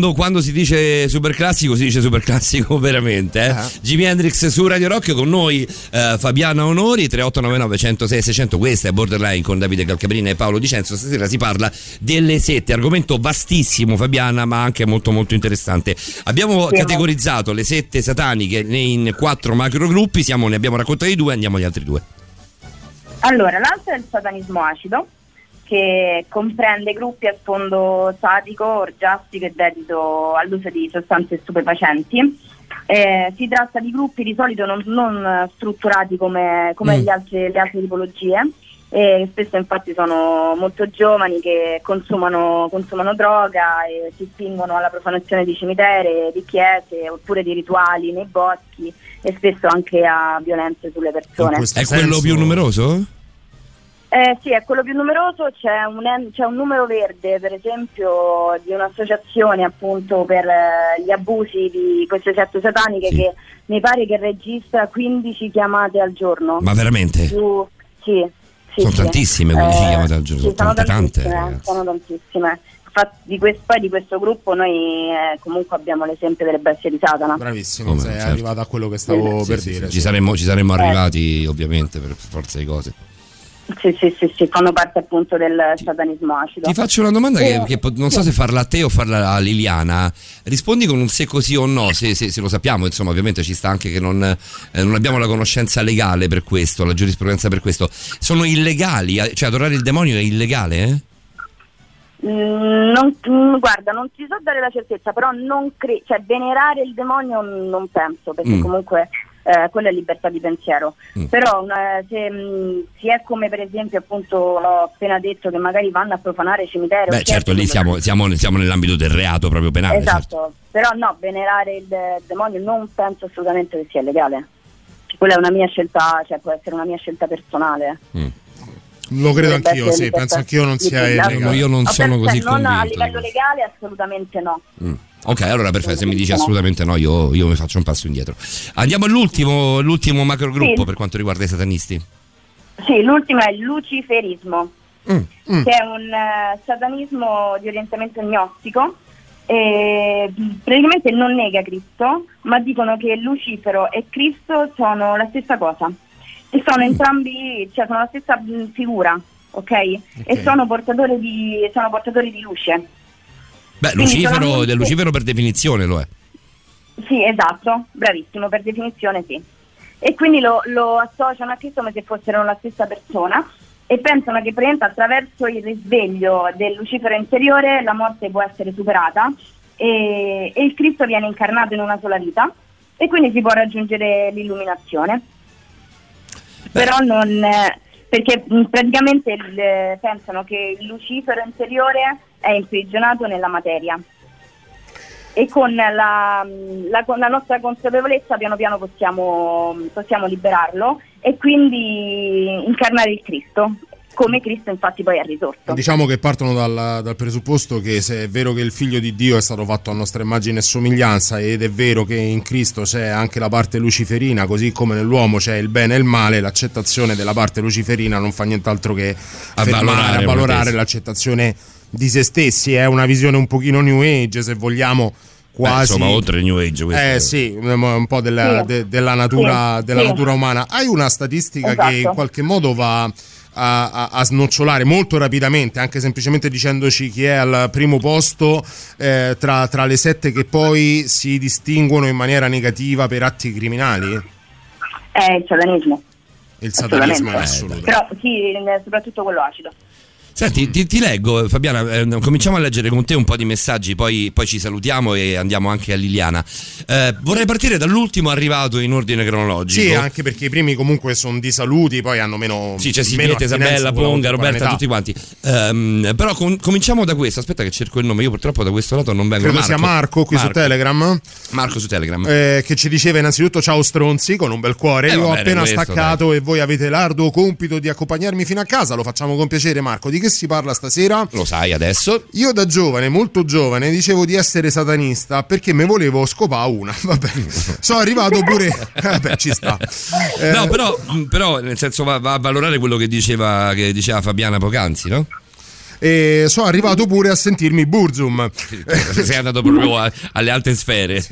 Quando, quando si dice super classico, si dice super classico veramente. Eh? Jimi Hendrix su Radio Rock con noi, eh, Fabiana Onori, 3899 106 600. Questa è Borderline con Davide Calcabrina e Paolo Dicenzo. Stasera si parla delle sette, argomento vastissimo, Fabiana, ma anche molto molto interessante. Abbiamo Sì, categorizzato le sette sataniche in quattro macro gruppi, siamo, ne abbiamo raccontati due, andiamo agli altri due. Allora, l'altro è il satanismo acido, che comprende gruppi a sfondo sadico, orgiastico e dedito all'uso di sostanze stupefacenti. Eh, si tratta di gruppi di solito non, non strutturati come, come Mm. gli altri- le altre tipologie, e spesso infatti sono molto giovani che consumano, consumano droga e si spingono alla profanazione di cimiteri, di chiese oppure di rituali nei boschi e spesso anche a violenze sulle persone. questo È quello più numeroso? Eh, sì, è quello più numeroso, c'è un, c'è un numero verde per esempio di un'associazione appunto per eh, gli abusi di queste sette sataniche Sì. che mi pare che registra 15 chiamate al giorno. Ma veramente? Più- sì, sì, Sono sì. tantissime 15 chiamate al giorno, sì, sono tante, tante, tantissime, ragazzi. sono tantissime. Infatti di questo, poi di questo gruppo noi eh, comunque abbiamo l'esempio delle bestie di Satana. Bravissimo, Come, sei certo. arrivato a quello che stavo Sì, per sì, dire. sì, sì. Ci saremmo, ci saremmo Eh. arrivati ovviamente per forza di cose. Sì, sì, sì, sì, fanno parte appunto del satanismo acido. Ti faccio una domanda che, Eh, che po- non so se farla a te o farla a Liliana. Rispondi con un se così o no, se, se- se lo sappiamo, insomma, ovviamente ci sta anche che non, eh, non abbiamo la conoscenza legale per questo, la giurisprudenza per questo. Sono illegali, eh, cioè adorare il demonio è illegale, eh? Mm, non- mm, guarda, non ti so dare la certezza, però non cre- cioè, venerare il demonio non penso, perché Mm. comunque eh, quella è libertà di pensiero. Mm. Però una- se mm, si è come per esempio appunto l'ho appena detto che magari vanno a profanare cimiteri. o Beh, certo, lì siamo, siamo- siamo nell'ambito del reato proprio penale. Esatto, certo. però no, venerare il de- demonio non penso assolutamente che sia legale. Quella è una mia scelta, cioè può essere una mia scelta personale. Mm. Lo credo anch'io, sì, penso anch'io non sia. Io non sono così cioè, non a convinto. livello legale assolutamente no. Mm. Ok, allora perfetto, se mi dici assolutamente no, io, io mi faccio un passo indietro. Andiamo all'ultimo, l'ultimo macro gruppo Sì. per quanto riguarda i satanisti. Sì, l'ultimo è il luciferismo, Mm. che è un eh, satanismo di orientamento gnostico. E, mh, praticamente non nega Cristo, ma dicono che Lucifero e Cristo sono la stessa cosa. E sono entrambi, cioè sono la stessa mh, figura, ok? E sono portatori di, sono portatori di luce. Beh, Lucifero, del Lucifero per definizione lo è. Sì, esatto, bravissimo, per definizione sì. E quindi lo, lo associano a Cristo come se fossero la stessa persona e pensano che praticamente attraverso il risveglio del Lucifero interiore la morte può essere superata e, e il Cristo viene incarnato in una sola vita e quindi si può raggiungere l'illuminazione. Però non... eh, perché praticamente il- eh, pensano che il Lucifero interiore è imprigionato nella materia e con la, la- la nostra consapevolezza piano piano possiamo, possiamo liberarlo e quindi incarnare il Cristo, come Cristo infatti poi è risorto. Diciamo che partono dal, dal presupposto che se è vero che il figlio di Dio è stato fatto a nostra immagine e somiglianza ed è vero che in Cristo c'è anche la parte luciferina, così come nell'uomo c'è il bene e il male, l'accettazione della parte luciferina non fa nient'altro che fermare, valorare a valorare una l'accettazione di se stessi. È una visione un pochino new age, se vogliamo. Beh, Quasi, insomma, oltre il New Age. questo eh sì, un po' della, Sì. de- della natura, Sì, della sì. natura umana. Hai una statistica Esatto. che in qualche modo va a, a- a snocciolare molto rapidamente, anche semplicemente dicendoci chi è al primo posto eh, tra, tra le sette che poi si distinguono in maniera negativa per atti criminali? È il satanismo. Il satanismo Assolutamente. assoluto. Però sì, eh, soprattutto quello acido. Senti, ti, ti leggo, Fabiana, eh, cominciamo a leggere con te un po' di messaggi, poi, poi ci salutiamo e andiamo anche a Liliana. Eh, vorrei partire dall'ultimo arrivato in ordine cronologico. Sì, anche perché i primi comunque sono di saluti, poi hanno meno. Sì, c'è Silvietta, attinenza Isabella, Ponga, Roberta, tutti quanti. Ehm, però com- cominciamo da questo. Aspetta, che cerco il nome. Io purtroppo da questo lato non vengo. Credo sia Marco qui su Telegram. Marco su Telegram. eh, che ci diceva innanzitutto ciao stronzi con un bel cuore. Eh, Io ho appena questo, staccato e voi avete l'arduo compito di accompagnarmi fino a casa. Lo facciamo con piacere, Marco. Di che si parla stasera? Lo sai adesso. Io da giovane, molto giovane, dicevo di essere satanista perché me volevo scopare una. Vabbè, sono arrivato pure. Vabbè, ci sta. Eh, No, però, però nel senso va, va a valorare quello che diceva, che diceva Fabiana Poc'anzi, no? E sono arrivato pure a sentirmi Burzum. Sei andato proprio a- alle alte sfere.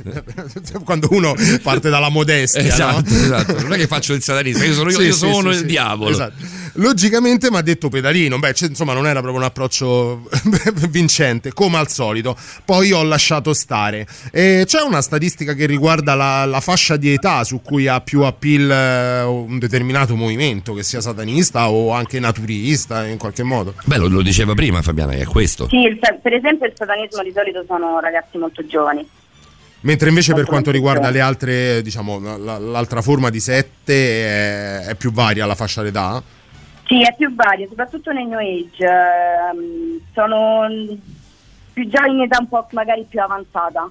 Quando uno parte dalla modestia, no? Esatto, esatto. Non è che faccio il satanista, io sono, Sì, io sì, sono sì, il diavolo. Esatto. Logicamente mi ha detto pedalino, beh, cioè, insomma, non era proprio un approccio vincente, come al solito. Poi ho lasciato stare. E c'è una statistica che riguarda la, la fascia di età su cui ha più appeal eh, un determinato movimento, che sia satanista o anche naturista in qualche modo. Beh, lo, lo diceva prima Fabiana, che è questo. Sì, il per esempio il satanismo di solito sono ragazzi molto giovani. Mentre invece per quanto riguarda le altre, diciamo, la- l'altra forma di sette è, è più varia la fascia d'età. Sì, è più vario, soprattutto nel New Age. ehm, sono più già in età un po' magari più avanzata.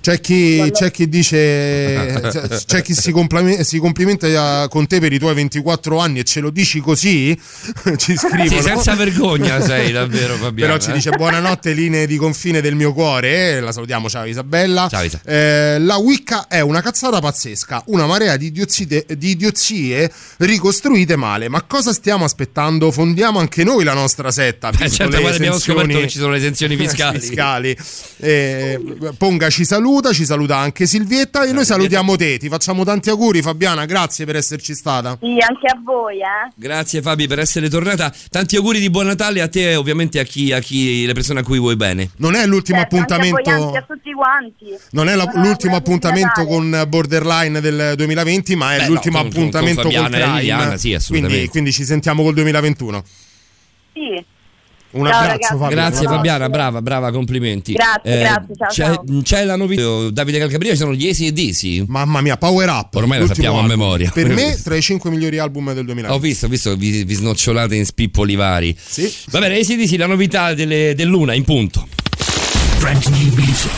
C'è chi, Quando- c'è chi dice, c'è chi si, complame- si complimenta con te per i tuoi 24 anni e ce lo dici così? ci scrivono. Sì, senza vergogna sei davvero Fabiana. Però ci eh. dice buonanotte linee di confine del mio cuore, eh, la salutiamo, ciao Isabella. Ciao, Isa. Eh, la Wicca è una cazzata pazzesca, una marea di, idiozie- di idiozie ricostruite male. Ma cosa stiamo aspettando? Fondiamo anche noi la nostra setta. Eh, visto certo, abbiamo esenzioni- scoperto che ci sono le esenzioni fiscali. fiscali. Eh, Ponga ci saluta, ci saluta anche Silvietta e noi salutiamo te. Ti facciamo tanti auguri Fabiana, grazie per esserci stata. Sì, anche a voi, eh. Grazie Fabi per essere tornata. Tanti auguri di buon Natale a te e ovviamente a chi, a chi le persone a cui vuoi bene. Non è l'ultimo Certo, anche a voi, appuntamento anche a tutti quanti. Non è la- Buona- l'ultimo appuntamento con Borderline del 2020, ma è Beh, no, l'ultimo con- con- appuntamento con con, Fabiana e Crime. Liliana, sì, assolutamente. quindi, quindi ci sentiamo col 2021. Sì. Un Ciao, abbraccio, ragazzi. Fabio. Grazie Ciao. Fabiana, brava, brava, complimenti. Eh, Grazie, grazie, ciao, c'è, ciao. c'è la novità. Davide Calcabrina, ci sono gli Esi e Disi. Mamma mia, Power Up. Ormai la sappiamo a album. memoria. Per me, tra i 5 migliori album del Ho 2020. visto, ho visto, vi, vi snocciolate in spippoli vari. Sì. Va bene, Esi e Disi, la novità delle- dell'una in punto. Brand new music.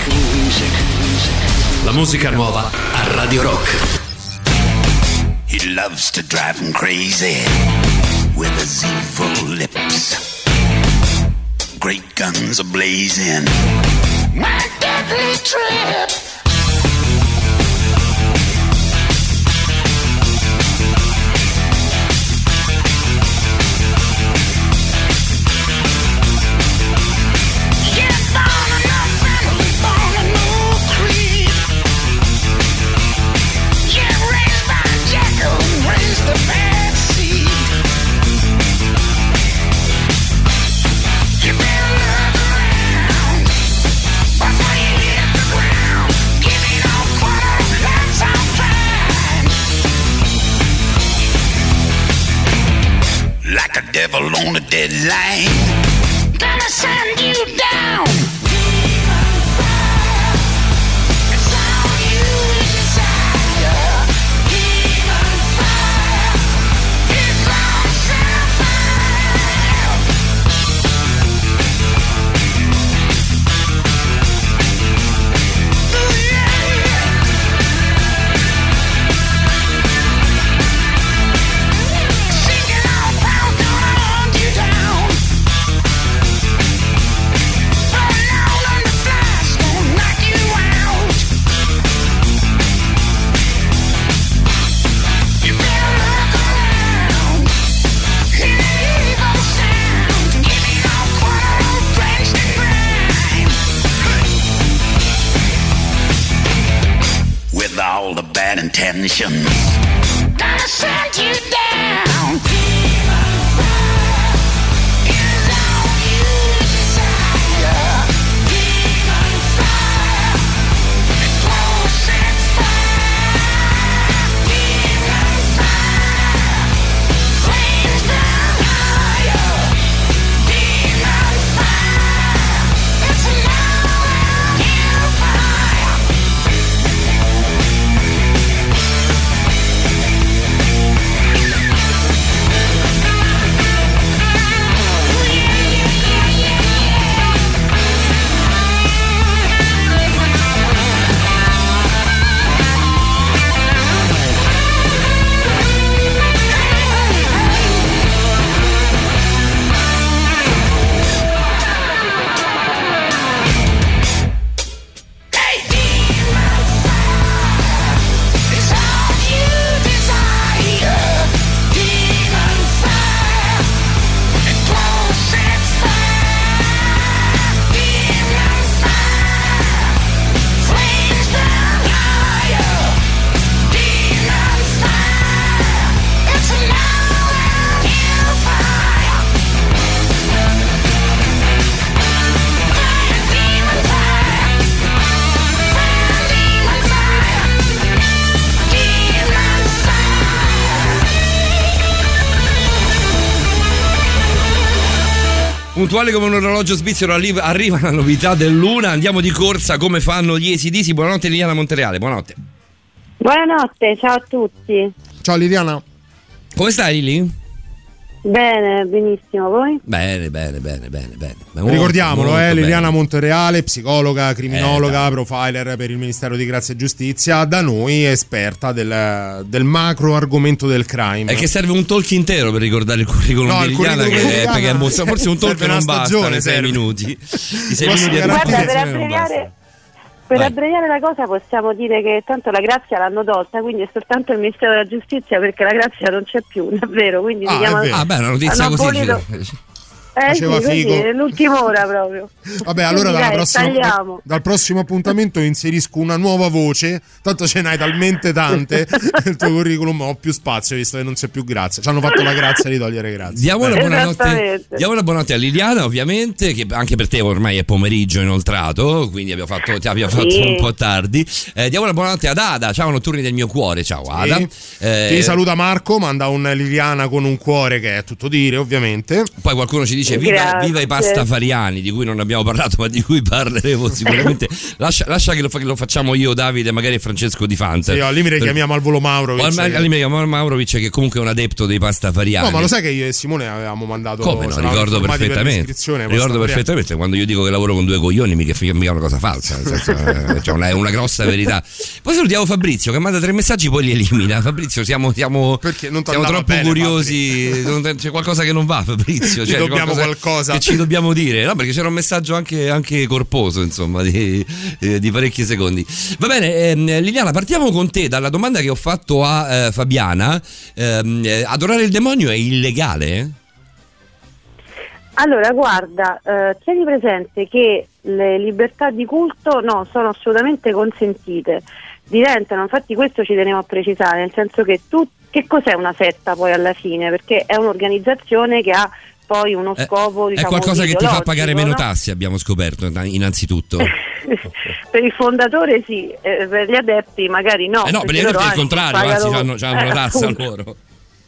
La musica nuova a Radio Rock. He loves to drive him crazy with his evil lips. Great guns are blazing. My deadly trip. Devil on a deadline. Gonna send you down. Puntuale come un orologio svizzero arri- arriva la novità del Luna. Andiamo di corsa come fanno gli esidisi. Buonanotte Liliana Montereale, buonanotte. Buonanotte, ciao a tutti. Ciao Liliana. Come stai Lili? Bene, benissimo, voi? Bene, bene, bene, bene, bene. Molto, Ricordiamolo, molto eh, bene. Liliana Montereale, psicologa, criminologa, Eh, profiler per il Ministero di Grazia e Giustizia, da noi esperta del, del macro argomento del crime. È che serve un talk intero per ricordare il curriculum No, di il Liliana, curriculum che è- perché è forse un talk non basta stagione, nei sei serve. minuti. I sei Posso minuti di garantire- Guarda, per abbreviare. Per Vai. abbreviare la cosa possiamo dire che tanto la grazia l'hanno tolta, quindi è soltanto il Ministero della Giustizia perché la grazia non c'è più, davvero. Quindi Ah, si chiama- è vero. Ah, beh, una notizia così. ci- Eh sì, Faceva così, figo. nell'ultima ora proprio. Vabbè, allora dalla dai, prossima- dal prossimo appuntamento inserisco una nuova voce. Tanto ce n'hai talmente tante. il tuo curriculum ho più spazio visto che non c'è più grazia. Ci hanno fatto la grazia di togliere grazia. Diamo una, Beh. buonanotte, Esattamente. diamo una buonanotte a Liliana, ovviamente, che anche per te ormai è pomeriggio inoltrato, quindi abbiamo fatto, ti abbiamo fatto Sì. un po' tardi. Eh, diamo una buonanotte ad Ada, ciao notturni del mio cuore, ciao Ada. Sì. Eh, Ti saluta Marco, manda un Liliana con un cuore che è tutto dire, ovviamente. Poi qualcuno ci dice viva, Grazie. viva i pastafariani, di cui non abbiamo parlato, ma di cui parleremo sicuramente. lascia, lascia che, lo, fa- che lo facciamo io, Davide, magari Francesco Di Fante. Sì, al limite Per- chiamiamo al volo Maurovic. Al, al limite chiamiamo Maurovic, che comunque è un adepto dei pastafariani. No, ma lo sai che io e Simone avevamo mandato Come no, ricordo per perfettamente. l'iscrizione, Ricordo perfettamente quando io dico che lavoro con due coglioni, mica mica una cosa falsa. Nel senso, eh, cioè una, è una grossa verità. Poi salutiamo Fabrizio che manda tre messaggi, poi li elimina. Fabrizio, siamo, siamo, siamo troppo bene, curiosi. Non- C'è qualcosa che non va, Fabrizio. Ci C'è dobbiamo qualcosa. Che ci dobbiamo dire. No, perché c'era un messaggio anche, anche corposo, insomma, di, eh, di parecchi secondi. Va bene, ehm, Liliana, partiamo con te dalla domanda che ho fatto a eh, Fabiana. Ehm, eh, adorare il demonio è illegale? Allora, guarda, eh, tieni presente che le libertà di culto no, sono assolutamente consentite. Diventano, infatti questo ci tenevo a precisare, nel senso che tu che cos'è una setta poi alla fine? Perché è un'organizzazione che ha poi uno Eh, scopo è diciamo qualcosa che ti fa pagare meno no? tasse, abbiamo scoperto innanzitutto. per il fondatore sì, eh, per gli adepti magari no. Eh no, per gli adepti è loro il contrario, anzi hanno, c'hanno la eh, tassa appunto. loro.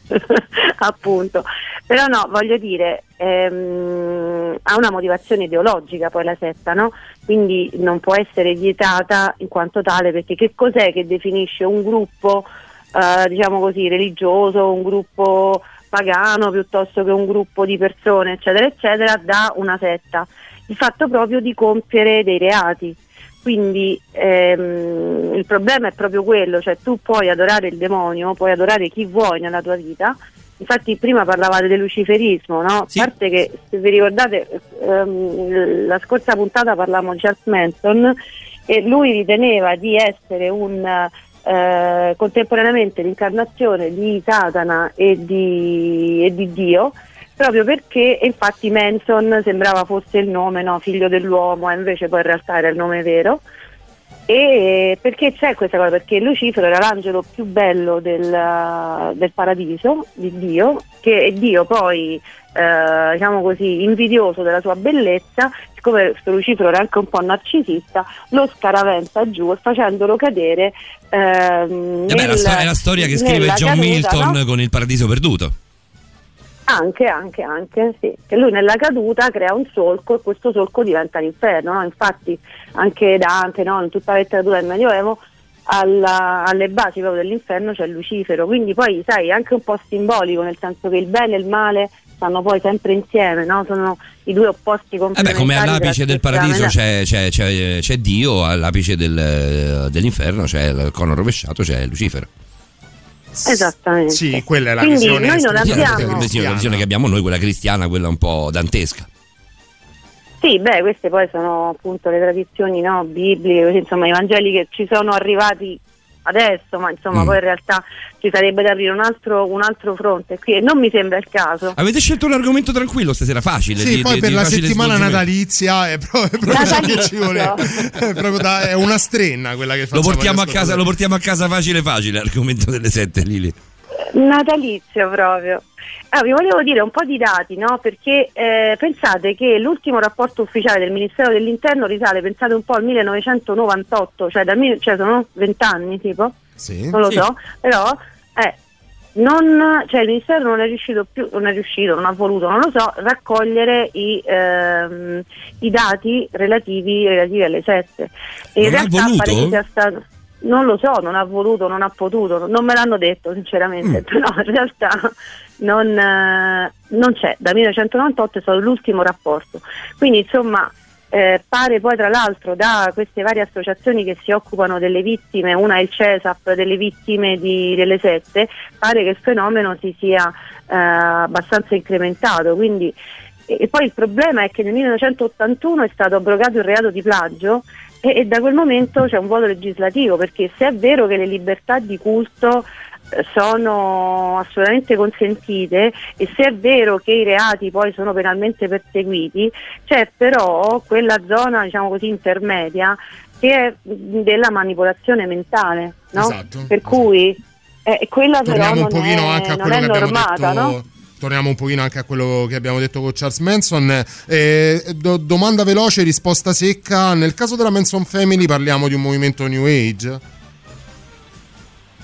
appunto però no voglio dire ehm, ha una motivazione ideologica poi la setta no? quindi non può essere vietata in quanto tale perché che cos'è che definisce un gruppo eh, diciamo così religioso un gruppo pagano piuttosto che un gruppo di persone eccetera eccetera da una setta il fatto proprio di compiere dei reati quindi ehm, il problema è proprio quello, cioè tu puoi adorare il demonio, puoi adorare chi vuoi nella tua vita. Infatti prima parlavate del luciferismo, no? Sì. A parte che se vi ricordate ehm, la scorsa puntata parlavamo di Charles Manson e lui riteneva di essere un eh, contemporaneamente l'incarnazione di Satana e di, e di Dio proprio perché infatti Manson sembrava fosse il nome no, figlio dell'uomo e invece poi in realtà era il nome vero e perché c'è questa cosa? Perché Lucifero era l'angelo più bello del, del paradiso di Dio, che Dio poi, eh, diciamo così, invidioso della sua bellezza, siccome questo Lucifero era anche un po' narcisista, lo scaraventa giù facendolo cadere. Eh beh, la nel- sto- è la storia che scrive John caduta, Milton no? con il paradiso perduto. Anche, anche, anche, sì. Che lui nella caduta crea un solco e questo solco diventa l'inferno, no? Infatti anche Dante, no? In tutta la letteratura del Medioevo, alla- alle basi proprio dell'inferno c'è Lucifero, quindi poi sai, è anche un po' simbolico, nel senso che il bene e il male stanno poi sempre insieme, no? Sono i due opposti Eh complementari. beh, come all'apice del paradiso c'è, c'è- c'è- c'è Dio, all'apice del- dell'inferno c'è il cono rovesciato, c'è Lucifero. Esattamente. Sì, quella è la Quindi visione noi non abbiamo- visione- la visione che abbiamo noi, quella cristiana, quella un po' dantesca. Sì, beh, queste poi sono appunto le tradizioni no, bibliche, insomma i Vangeli che ci sono arrivati adesso, ma insomma Mm. poi in realtà ci sarebbe da aprire un altro, un altro fronte qui e non mi sembra il caso. Avete scelto un argomento tranquillo stasera, facile. Sì, di- poi di- per di la settimana natalizia è proprio, è proprio che ci vuole. È, proprio da- è una strenna quella che Lo facciamo. portiamo, a casa, lo portiamo a casa facile facile, l'argomento delle sette, Lili. Natalizio proprio. Ah, vi volevo dire un po' di dati, no? Perché eh, pensate che l'ultimo rapporto ufficiale del Ministero dell'Interno risale, pensate un po' al 1998, cioè, mil- cioè sono 20 anni tipo. Sì. non lo Sì. so, però eh, non, cioè il Ministero non è riuscito più, non è riuscito, non ha voluto, non lo so, raccogliere i, ehm, i dati relativi, relativi alle sette. E in Non ha realtà voluto? pare che sia stato. Non lo so, non ha voluto, non ha potuto, non me l'hanno detto sinceramente, Mm. però in realtà non, eh, non c'è, da 1998 è stato l'ultimo rapporto. Quindi insomma eh, pare poi tra l'altro da queste varie associazioni che si occupano delle vittime, una è il CESAP delle vittime di- delle sette, pare che il fenomeno si sia eh, abbastanza incrementato. Quindi, e, e poi il problema è che nel 1981 è stato abrogato il reato di plagio e, e da quel momento c'è un vuoto legislativo perché se è vero che le libertà di culto eh, sono assolutamente consentite e se è vero che i reati poi sono penalmente perseguiti, c'è però quella zona, diciamo così, intermedia che è della manipolazione mentale, no? Esatto, per esatto. cui eh, quella però Torniamo un non pochino è, anche a quello che abbiamo normata, detto. no? Torniamo un pochino anche a quello che abbiamo detto con Charles Manson. Eh, do- domanda veloce, risposta secca. Nel caso della Manson Family parliamo di un movimento New Age?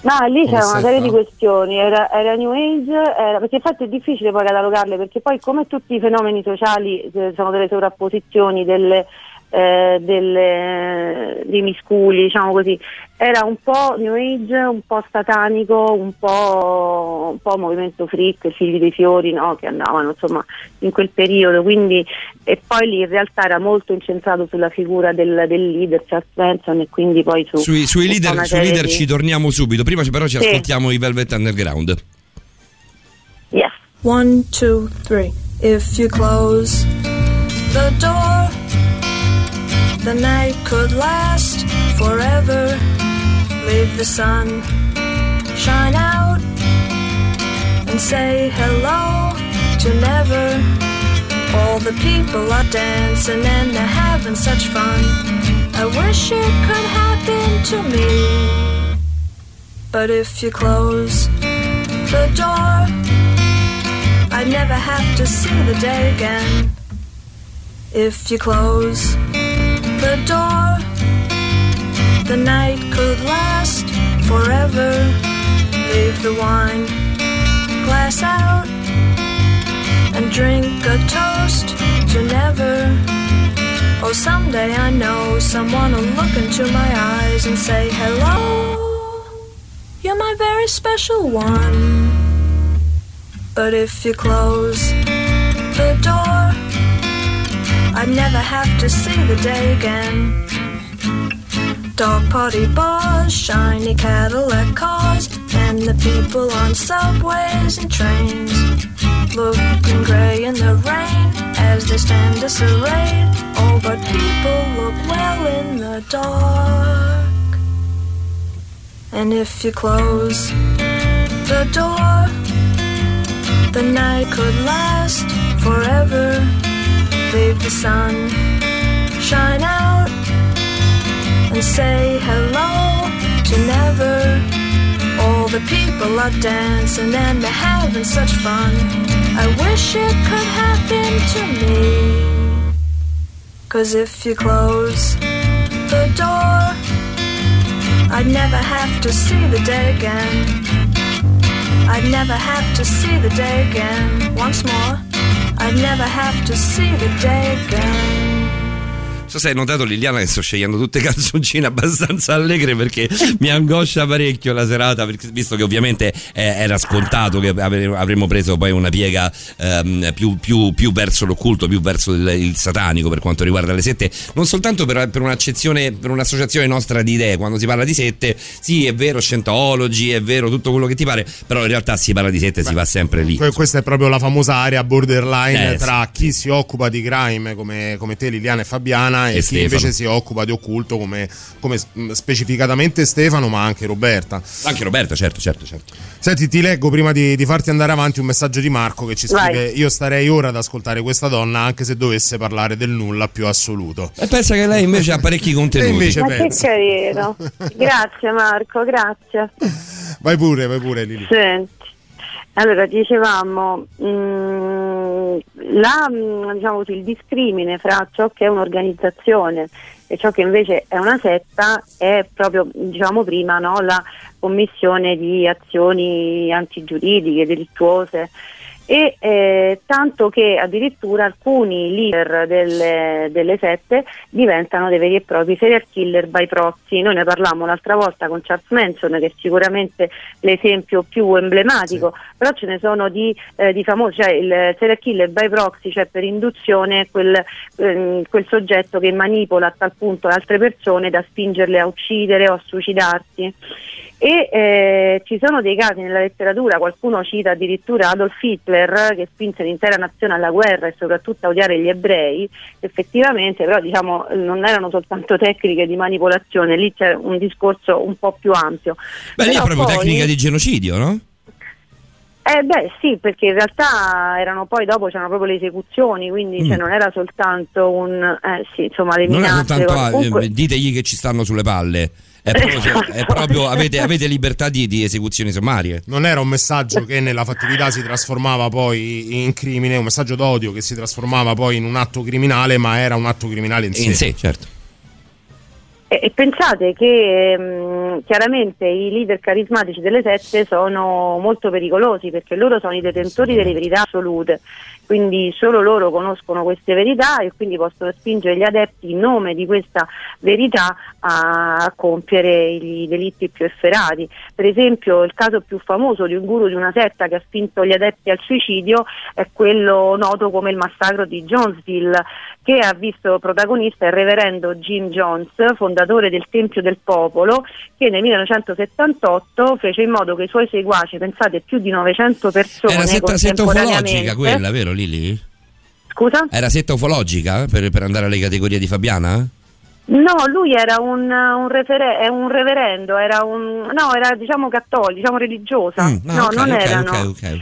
Ma lì c'era una serie di questioni, era, era New Age, era- perché infatti è difficile poi catalogarle, perché poi come tutti i fenomeni sociali eh, sono delle sovrapposizioni, delle, eh, delle, dei misculi, diciamo così, era un po' New Age, un po' satanico, un po', un po' movimento freak, figli dei fiori, no? che andavano insomma in quel periodo, quindi e poi lì in realtà era molto incentrato sulla figura del, del leader Charles Manson e quindi poi su Sui, sui leader, sui leader di- ci torniamo subito. Prima ci- però ci Sì. ascoltiamo i Velvet Underground. Yes. One, two, three. If you close the door, the night could last forever. Leave the sun shine out and say hello to never. All the people are dancing and they're having such fun. I wish it could happen to me. But if you close the door, I'd never have to see the day again. If you close the door, the night could last forever. Leave the wine glass out and drink a toast to never. Oh, someday I know someone will look into my eyes and say, Hello, you're my very special one. But if you close the door, I'd never have to see the day again. Dog party bars, shiny Cadillac cars, and the people on subways and trains. Looking grey in the rain as they stand disarrayed. Oh, but people look well in the dark. And if you close the door, the night could last forever. Leave the sun shine out and say hello to never. All the people are dancing and they're having such fun. I wish it could happen to me. Cause if you close the door, I'd never have to see the day again. I'd never have to see the day again. Once more, I'd never have to see the day again. So se hai notato Liliana che sto scegliendo tutte canzoncine abbastanza allegre perché mi angoscia parecchio la serata, visto che ovviamente eh, era scontato che avre- avremmo preso poi una piega ehm, più, più- più verso l'occulto, più verso il, il satanico per quanto riguarda le sette, non soltanto per, per un'accezione, per un'associazione nostra di idee, quando si parla di sette, sì è vero Scientology, è vero tutto quello che ti pare, però in realtà si parla di sette, si va sempre lì. Que- Questa è proprio la famosa area borderline Eh, tra chi si occupa di crime come, come te, Liliana e Fabiana, e, E chi Stefano. invece si occupa di occulto come, come, mh, specificatamente Stefano, ma anche Roberta. Anche Roberta, certo, certo, certo. Senti, ti leggo prima di, di farti andare avanti un messaggio di Marco che ci Vai. scrive: Io starei ora ad ascoltare questa donna anche se dovesse parlare del nulla più assoluto. E pensa che lei invece ha parecchi contenuti. E invece Ma che pensa. carino. Grazie Marco, grazie. Vai pure, vai pure, Lili. Senti, allora dicevamo mm, la, mm, diciamo il discrimine fra ciò che è un'organizzazione e ciò che invece è una setta è proprio, diciamo prima, no, la commissione di azioni antigiuridiche, delittuose. E eh, tanto che addirittura alcuni leader delle, delle sette diventano dei veri e propri serial killer by proxy. Noi ne parlavamo l'altra volta con Charles Manson, che è sicuramente l'esempio più emblematico, però ce ne sono di, eh, di famosi, cioè il serial killer by proxy, cioè per induzione quel, ehm, quel soggetto che manipola a tal punto altre persone da spingerle a uccidere o a suicidarsi. E eh, ci sono dei casi nella letteratura, qualcuno cita addirittura Adolf Hitler che spinse l'intera nazione alla guerra e soprattutto a odiare gli ebrei, effettivamente però diciamo non erano soltanto tecniche di manipolazione, lì c'è un discorso un po' più ampio. Beh, lì è proprio poi- tecnica di genocidio, no? eh beh sì, perché in realtà erano poi dopo c'erano proprio le esecuzioni, quindi Mm. cioè, non era soltanto un eh sì, insomma le Non minacce. soltanto ah, comunque- eh, ditegli che ci stanno sulle palle. È proprio, è proprio- avete, avete libertà di, di esecuzioni sommarie. Non era un messaggio che nella fattività si trasformava poi in crimine, un messaggio d'odio che si trasformava poi in un atto criminale, ma era un atto criminale in sé. In sé, certo. E, e pensate che ehm, chiaramente i leader carismatici delle sette sono molto pericolosi perché loro sono i detentori delle verità assolute, quindi solo loro conoscono queste verità e quindi possono spingere gli adepti in nome di questa verità a, compiere i delitti più efferati. Per esempio il caso più famoso di un guru di una setta che ha spinto gli adepti al suicidio è quello noto come il massacro di Jonesville che ha visto protagonista il reverendo Jim Jones, fondatore del Tempio del Popolo, che nel 1978 fece in modo che i suoi seguaci, pensate più di 900 persone Era setta, setta ufologica quella, vero Lili? Scusa? Era setta ufologica per, per andare alle categorie di Fabiana? No, lui era un, un, refere- è un reverendo, era un no, era diciamo cattolico, diciamo religiosa. Mm, no, ok, non ok, erano. ok, ok.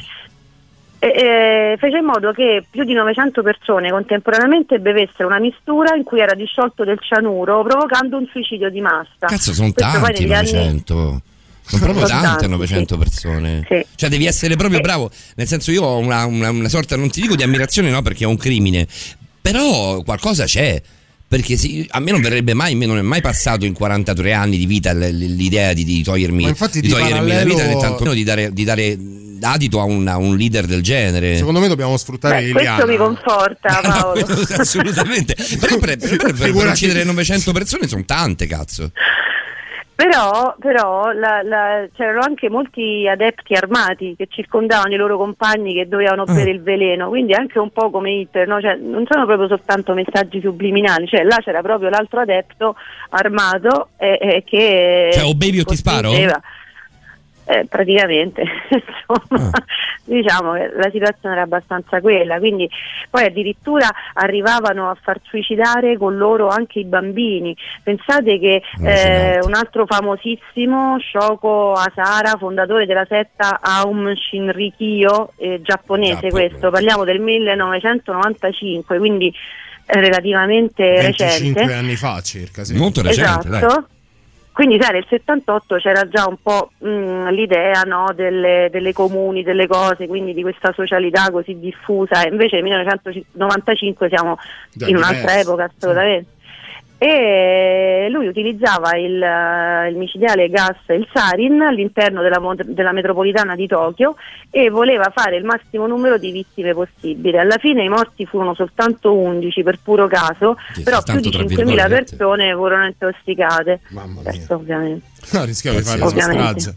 E- e fece in modo che più di 900 persone contemporaneamente bevessero una mistura in cui era disciolto del cianuro, provocando un suicidio di massa. Cazzo, sono Questo tanti negli anni- 900. Sono proprio Sono tante tanti, 900 sì. persone. Sì. Cioè, devi essere proprio Eh. bravo. Nel senso, io ho una, una- una sorta, non ti dico di ammirazione, no, perché è un crimine. Però qualcosa c'è. Perché sì, a me non verrebbe mai, me non è mai passato in 43 anni di vita l'idea di, di togliermi, Ma infatti di di togliermi la parallelo- vita, né tantomeno di dare, di dare adito a un, a un leader del genere. Secondo me dobbiamo sfruttare Beh, questo mi conforta, No, Paolo. questo assolutamente. Però per, per, per, per uccidere 900 persone sono tante, cazzo. Però, però la- la- c'erano anche molti adepti armati che circondavano i loro compagni che dovevano Ah. bere il veleno, quindi anche un po' come Hitler, no? Cioè, non sono proprio soltanto messaggi subliminali, cioè là c'era proprio l'altro adepto armato eh, eh, che... Cioè, o bevi o ti sparo? Eh, praticamente, insomma, Ah. diciamo che la situazione era abbastanza quella, quindi poi addirittura arrivavano a far suicidare con loro anche i bambini. Pensate che eh, un altro famosissimo, Shoko Asara, fondatore della setta Aum Shinrikyo, eh, giapponese Giappo- questo, parliamo del 1995, quindi eh, relativamente 25 recente. anni fa circa, sì. Molto recente, dai. Quindi sai, nel 78 c'era già un po' mh, l'idea no, delle, delle comuni, delle cose, quindi di questa socialità così diffusa, invece nel 1995 siamo Già in un'altra diverso. epoca assolutamente. E lui utilizzava il, eh, il micidiale gas, il sarin, all'interno della, della metropolitana di Tokyo e voleva fare il massimo numero di vittime possibile. Alla fine i morti furono soltanto 11 per puro caso, Sì, però più di tra 5.000 virgolette. persone furono intossicate. Mamma mia. Questo ovviamente. No, rischiamo di fare una strage.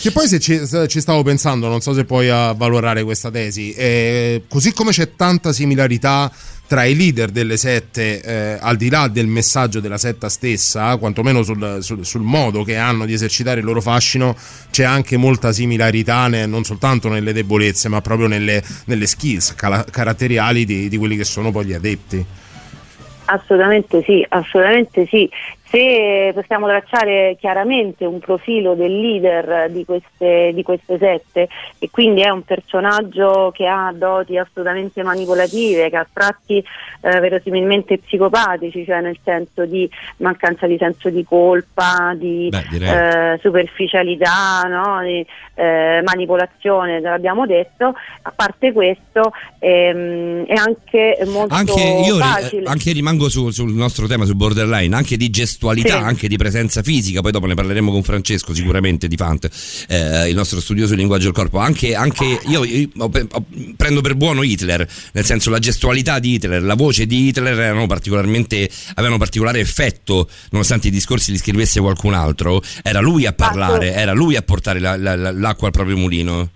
Che poi se ci, se ci stavo pensando, non so se puoi avvalorare questa tesi, eh, così come c'è tanta similarità tra i leader delle sette, eh, al di là del messaggio della setta stessa, quantomeno sul, sul- sul modo che hanno di esercitare il loro fascino, c'è anche molta similarità ne- non soltanto nelle debolezze, ma proprio nelle, nelle skills cala- caratteriali di, di quelli che sono poi gli adepti. Assolutamente sì, assolutamente sì. Se possiamo tracciare chiaramente un profilo del leader di queste, di queste sette e quindi è un personaggio che ha doti assolutamente manipolative, che ha tratti eh, verosimilmente psicopatici, cioè nel senso di mancanza di senso di colpa, di Beh, eh, superficialità, no? di eh, manipolazione, l'abbiamo detto, a parte questo ehm, è anche molto Anche io facile. anche rimango su- sul nostro tema, sul borderline, anche di gestualità, Sì. anche di presenza fisica. Poi dopo ne parleremo con Francesco, sicuramente di Fant, eh, il nostro studioso di linguaggio del corpo. Anche, anche io, io prendo per buono Hitler, nel senso la gestualità di Hitler, la voce di Hitler erano particolarmente, avevano particolare effetto, nonostante i discorsi li scrivesse qualcun altro. Era lui a parlare, era lui a portare la- la- la- l'acqua al proprio mulino.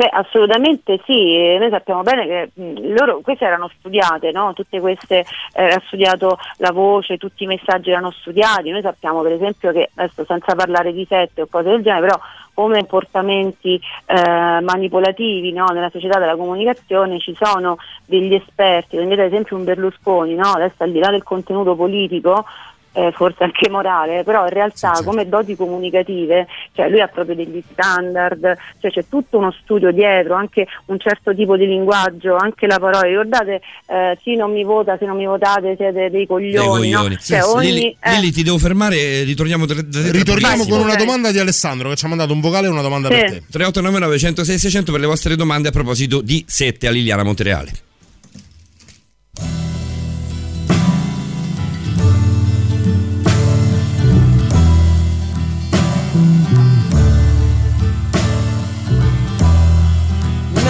Beh, assolutamente sì, noi sappiamo bene che loro, queste erano studiate, no? tutte queste, eh, era studiato la voce, tutti i messaggi erano studiati, noi sappiamo per esempio che, adesso senza parlare di sette o cose del genere, però come comportamenti eh, manipolativi no? nella società della comunicazione ci sono degli esperti, prendete ad esempio un Berlusconi, no? adesso al di là del contenuto politico, eh, forse anche morale, però in realtà Sì, sì. come doti comunicative, cioè lui ha proprio degli standard, cioè c'è tutto uno studio dietro, anche un certo tipo di linguaggio, anche la parola, ricordate eh, sì non mi vota, se non mi votate siete dei coglioni, Dei no? coglioni. Cioè, Sì, sì. ogni- Lili, eh, Lili, ti devo fermare, ritorniamo tra, tra- tra Ritorniamo con una domanda di Alessandro che ci ha mandato un vocale e una domanda Sì. per te. 3899 106 600 per le vostre domande a proposito di sette a Liliana Montereale.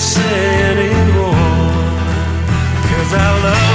say anymore. Cause I love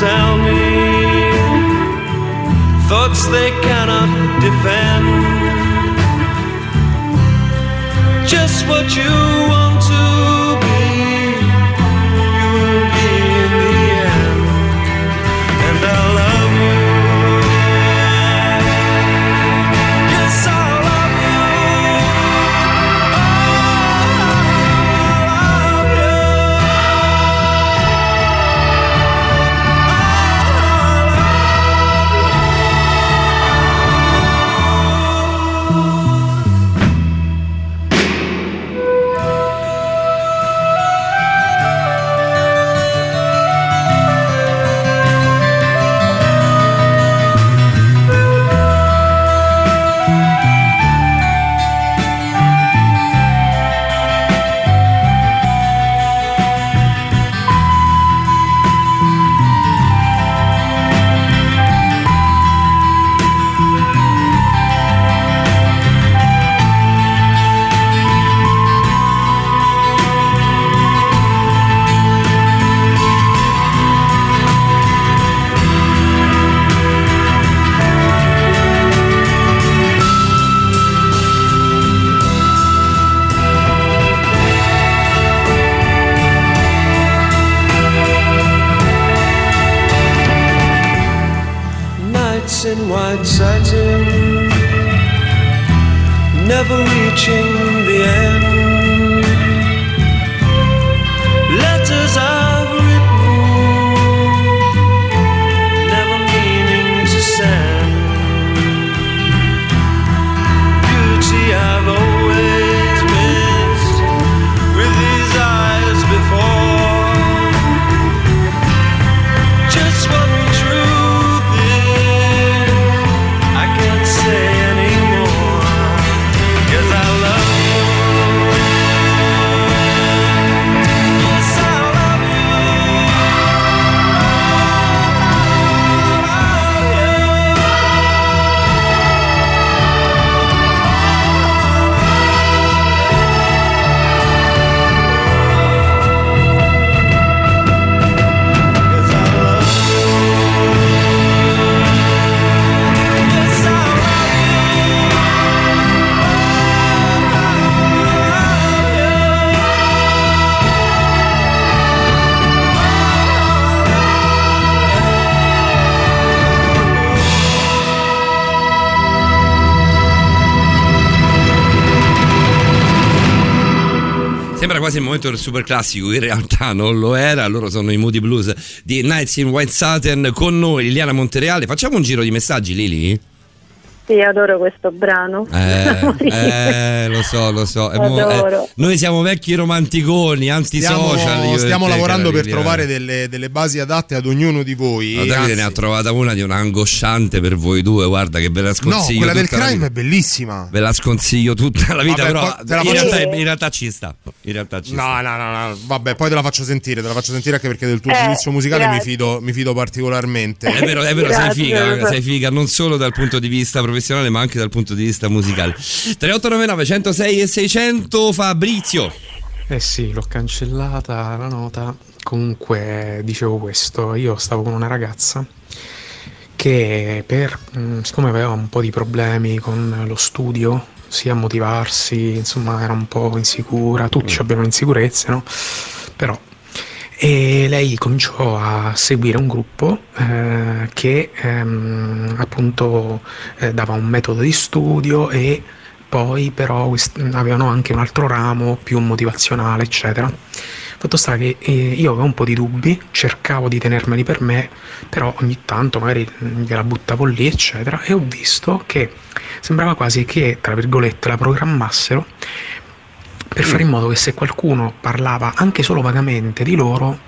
tell me thoughts they cannot defend. Just what you want Nights in white satin, never reaching Del super classico, in realtà non lo era. Loro sono i Moody Blues di Nights in White Satin con noi, Liliana Montereale. Facciamo un giro di messaggi, Lili? Sì, adoro questo brano. Eh, eh, lo so, lo so. Mo- Adoro. eh, noi siamo vecchi romanticoni, antisocial. Stiamo, stiamo te, lavorando per trovare delle, delle basi adatte ad ognuno di voi. Ma Davide ne ha trovata una di una angosciante per voi due, guarda che ve la no, sconsiglio. quella del crime è bellissima. Ve la sconsiglio tutta la vita, Vabbè, però poi la in, realtà, in realtà ci sta. In realtà ci sta. No, no, no, no, vabbè, poi te la faccio sentire, te la faccio sentire anche perché del tuo Eh, giudizio musicale mi fido, mi fido particolarmente. È vero, è vero, sei figa, sei figa non solo dal punto di vista professionale ma anche dal punto di vista musicale. 3899 106 e 600 Fabrizio. Eh sì, l'ho cancellata la nota. Comunque dicevo questo, io stavo con una ragazza che per, mh, siccome aveva un po' di problemi con lo studio, sia a motivarsi, insomma era un po' insicura, tutti abbiamo insicurezze, no? Però e lei cominciò a seguire un gruppo eh, che ehm, appunto eh, dava un metodo di studio e poi però avevano anche un altro ramo più motivazionale eccetera. Fatto sta che eh, io avevo un po' di dubbi cercavo di tenermeli per me però ogni tanto magari gliela buttavo lì eccetera e ho visto che sembrava quasi che tra virgolette la programmassero per fare in modo che se qualcuno parlava anche solo vagamente di loro,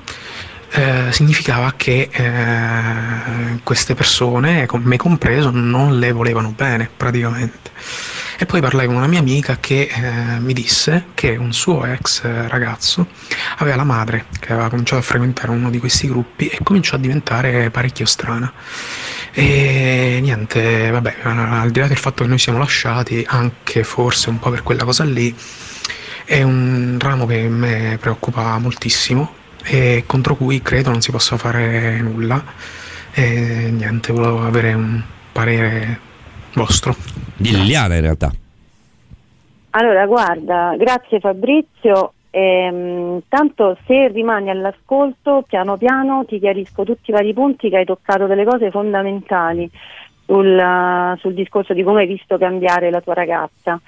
eh, significava che eh, queste persone, me compreso, non le volevano bene praticamente. E poi parlai con una mia amica che eh, mi disse che un suo ex ragazzo aveva la madre che aveva cominciato a frequentare uno di questi gruppi e cominciò a diventare parecchio strana. E niente, vabbè, al di là del fatto che noi siamo lasciati, anche forse un po' per quella cosa lì, è un ramo che me preoccupa moltissimo e contro cui credo non si possa fare nulla. E niente, volevo avere un parere vostro. Di Liliana in realtà. Allora, guarda, grazie Fabrizio. Ehm, tanto se rimani all'ascolto, piano piano ti chiarisco tutti i vari punti che hai toccato delle cose fondamentali sul, uh, sul discorso di come hai visto cambiare la tua ragazza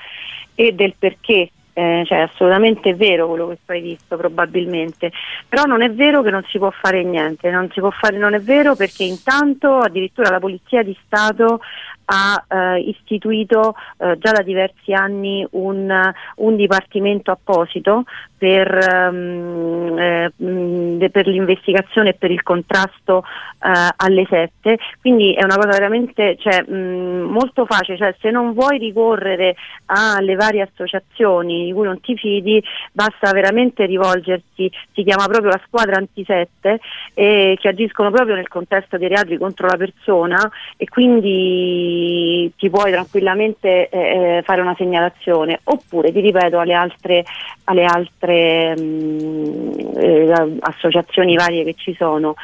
e del perché. Eh, cioè, è assolutamente vero quello che tu hai visto, probabilmente, però non è vero che non si può fare niente, non fare, non è vero perché intanto addirittura la Polizia di Stato ha eh, istituito eh, già da diversi anni un, un dipartimento apposito per, ehm, eh, de- per l'investigazione e per il contrasto eh, alle sette, quindi è una cosa veramente cioè, mh, molto facile, cioè, se non vuoi ricorrere alle varie associazioni di cui non ti fidi, basta veramente rivolgersi, si chiama proprio la squadra antisette, eh, che agiscono proprio nel contesto dei reati contro la persona e quindi ti puoi tranquillamente eh, fare una segnalazione. Oppure ti ripeto alle altre, alle altre mh, eh, associazioni varie che ci sono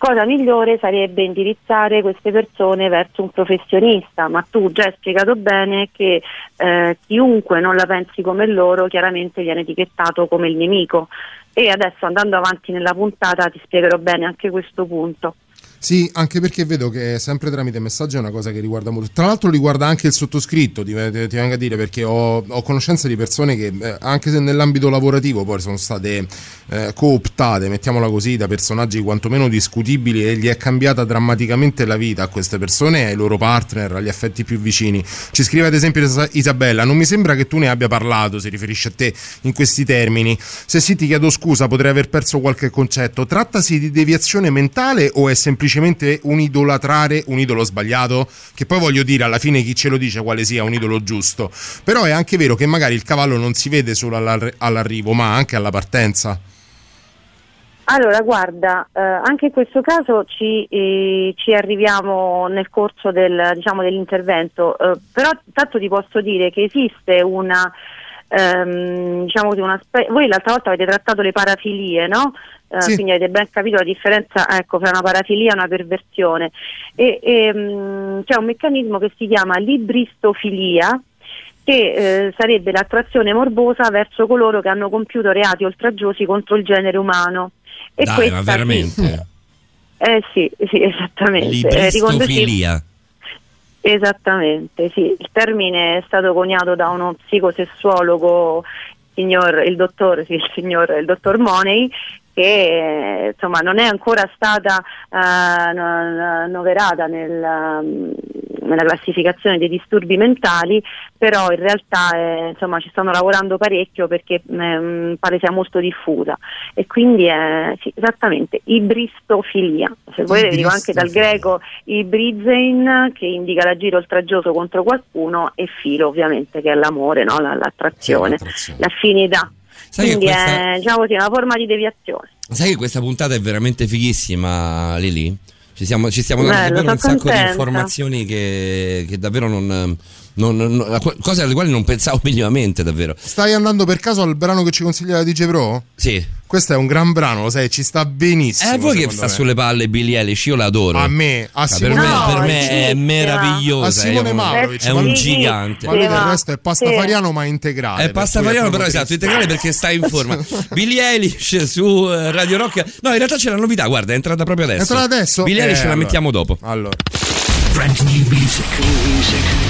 cosa migliore sarebbe indirizzare queste persone verso un professionista, ma tu già hai spiegato bene che eh, chiunque non la pensi come loro chiaramente viene etichettato come il nemico e adesso andando avanti nella puntata ti spiegherò bene anche questo punto. Sì, anche perché vedo che sempre tramite messaggi è una cosa che riguarda molto. Tra l'altro riguarda anche il sottoscritto, ti, ti- ti vengo a dire, perché ho, ho conoscenza di persone che eh, anche se nell'ambito lavorativo poi sono state eh, cooptate, mettiamola così, da personaggi quantomeno discutibili e gli è cambiata drammaticamente la vita a queste persone ai loro partner, agli affetti più vicini. Ci scrive ad esempio Isa- Isabella, non mi sembra che tu ne abbia parlato, si riferisce a te in questi termini. Se sì ti chiedo scusa, potrei aver perso qualche concetto. Trattasi di deviazione mentale o è semplicemente un idolatrare un idolo sbagliato? Che poi voglio dire, alla fine chi ce lo dice quale sia un idolo giusto. Però è anche vero che magari il cavallo non si vede solo all'arri- all'arrivo, ma anche alla partenza. Allora, guarda, eh, anche in questo caso ci, eh, ci arriviamo nel corso del, diciamo, dell'intervento, eh, però tanto ti posso dire che esiste una, ehm, diciamo così, una spe- voi l'altra volta avete trattato le parafilie, no? Eh, Sì. Quindi avete ben capito la differenza ecco, fra una parafilia e una perversione. E, e, mh, c'è un meccanismo che si chiama libristofilia, che eh, sarebbe l'attrazione morbosa verso coloro che hanno compiuto reati oltraggiosi contro il genere umano. E Dai, questa ma sì. veramente? Eh sì, sì, esattamente. Eh, Libristofilia. Esattamente, sì. Il termine è stato coniato da uno psicosessuologo, signor, il dottor, sì, il signor, il dottor Money, che insomma non è ancora stata eh, no- annoverata nel, um, nella classificazione dei disturbi mentali, però in realtà eh, insomma, ci stanno lavorando parecchio perché mm, pare sia molto diffusa e quindi è sì, esattamente ibristofilia, se volete dico anche dal greco ibrizein che indica l'agire oltraggioso contro qualcuno e filo ovviamente che è l'amore, no? La- l'attrazione, l'affinità. Sai Quindi questa- è diciamo così, una forma di deviazione. Sai che questa puntata è veramente fighissima, Lili? Ci, siamo, ci stiamo dando Bello, davvero un sono sacco di contenta. informazioni che, che davvero non, Non- non- cose alle quali non pensavo minimamente, davvero. Stai andando per caso al brano che ci consiglia la DJ Pro? Sì. Questo è un gran brano, lo sai, ci sta benissimo. Eh, voi che sta me. sulle palle Billie Eilish, io l'adoro. A me, a Ah, per Simone me, No, per me sì, è sì, meravigliosa. a Simone Maurovic, è un gigante. Ma Sì, ma- resto è pastafariano ma integrale. È per pastafariano, è però esatto, integrale perché sta in forma. Billie Eilish su eh, Radio Rock. No, in realtà c'è la novità, guarda, è entrata proprio adesso. È entrata adesso? Billie Eh, Eilish la allora. mettiamo dopo. Allora. Brand new music.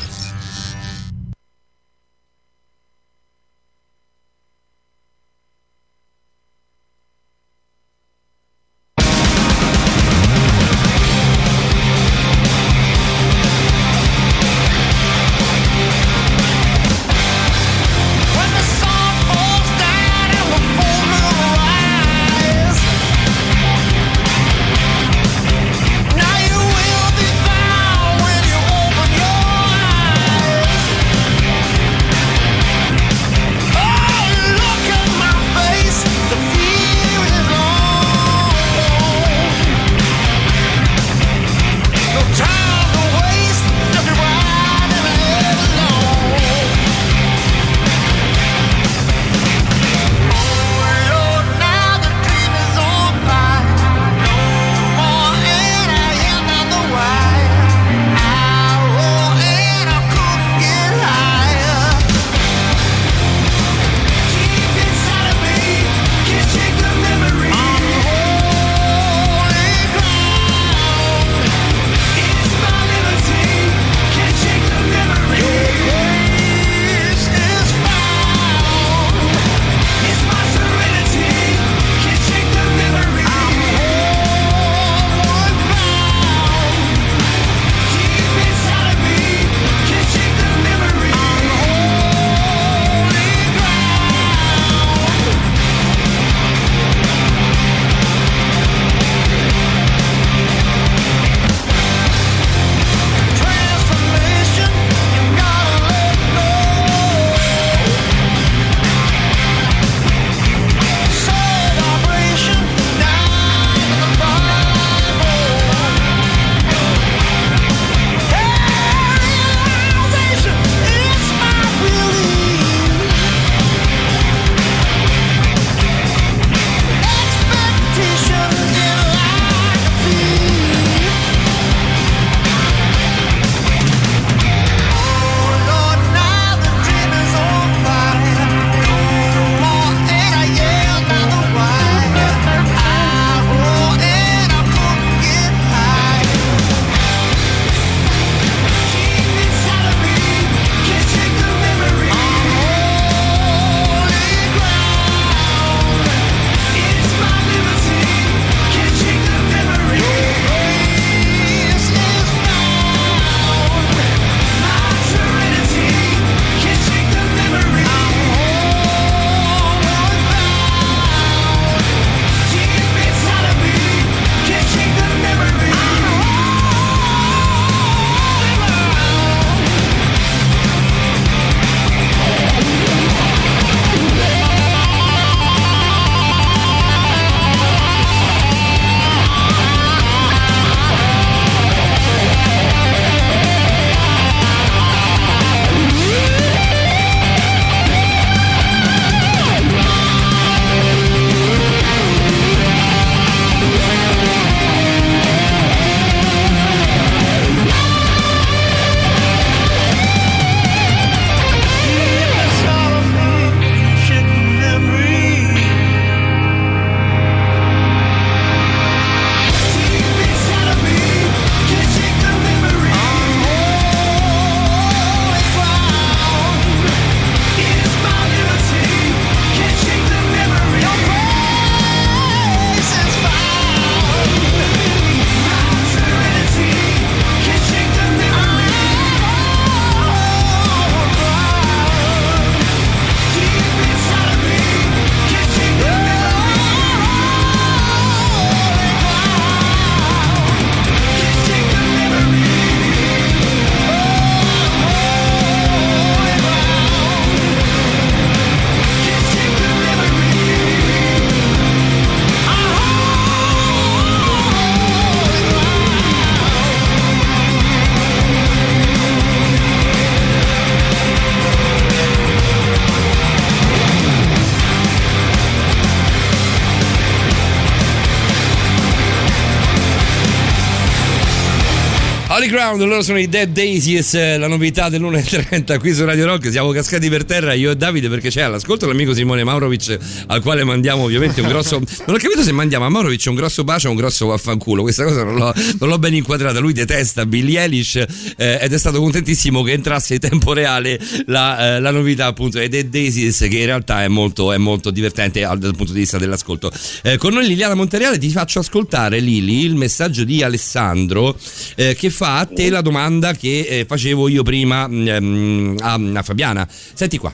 Holy Ground, loro sono i Dead Daisies, eh, la novità dell'1.30 qui su Radio Rock. Siamo cascati per terra io e Davide perché c'è all'ascolto l'amico Simone Maurovic al quale mandiamo ovviamente un grosso. Non ho capito se mandiamo a Maurovic un grosso bacio o un grosso vaffanculo. Questa cosa non l'ho, non l'ho ben inquadrata. Lui detesta Billie Eilish eh, ed è stato contentissimo che entrasse in tempo reale la, eh, la novità appunto dei Dead Daisies che in realtà è molto, è molto divertente al- dal punto di vista dell'ascolto. Eh, con noi Liliana Montereale ti faccio ascoltare Lili il messaggio di Alessandro eh, che fa a te la domanda che eh, facevo io prima mm, a, a Fabiana. Senti qua.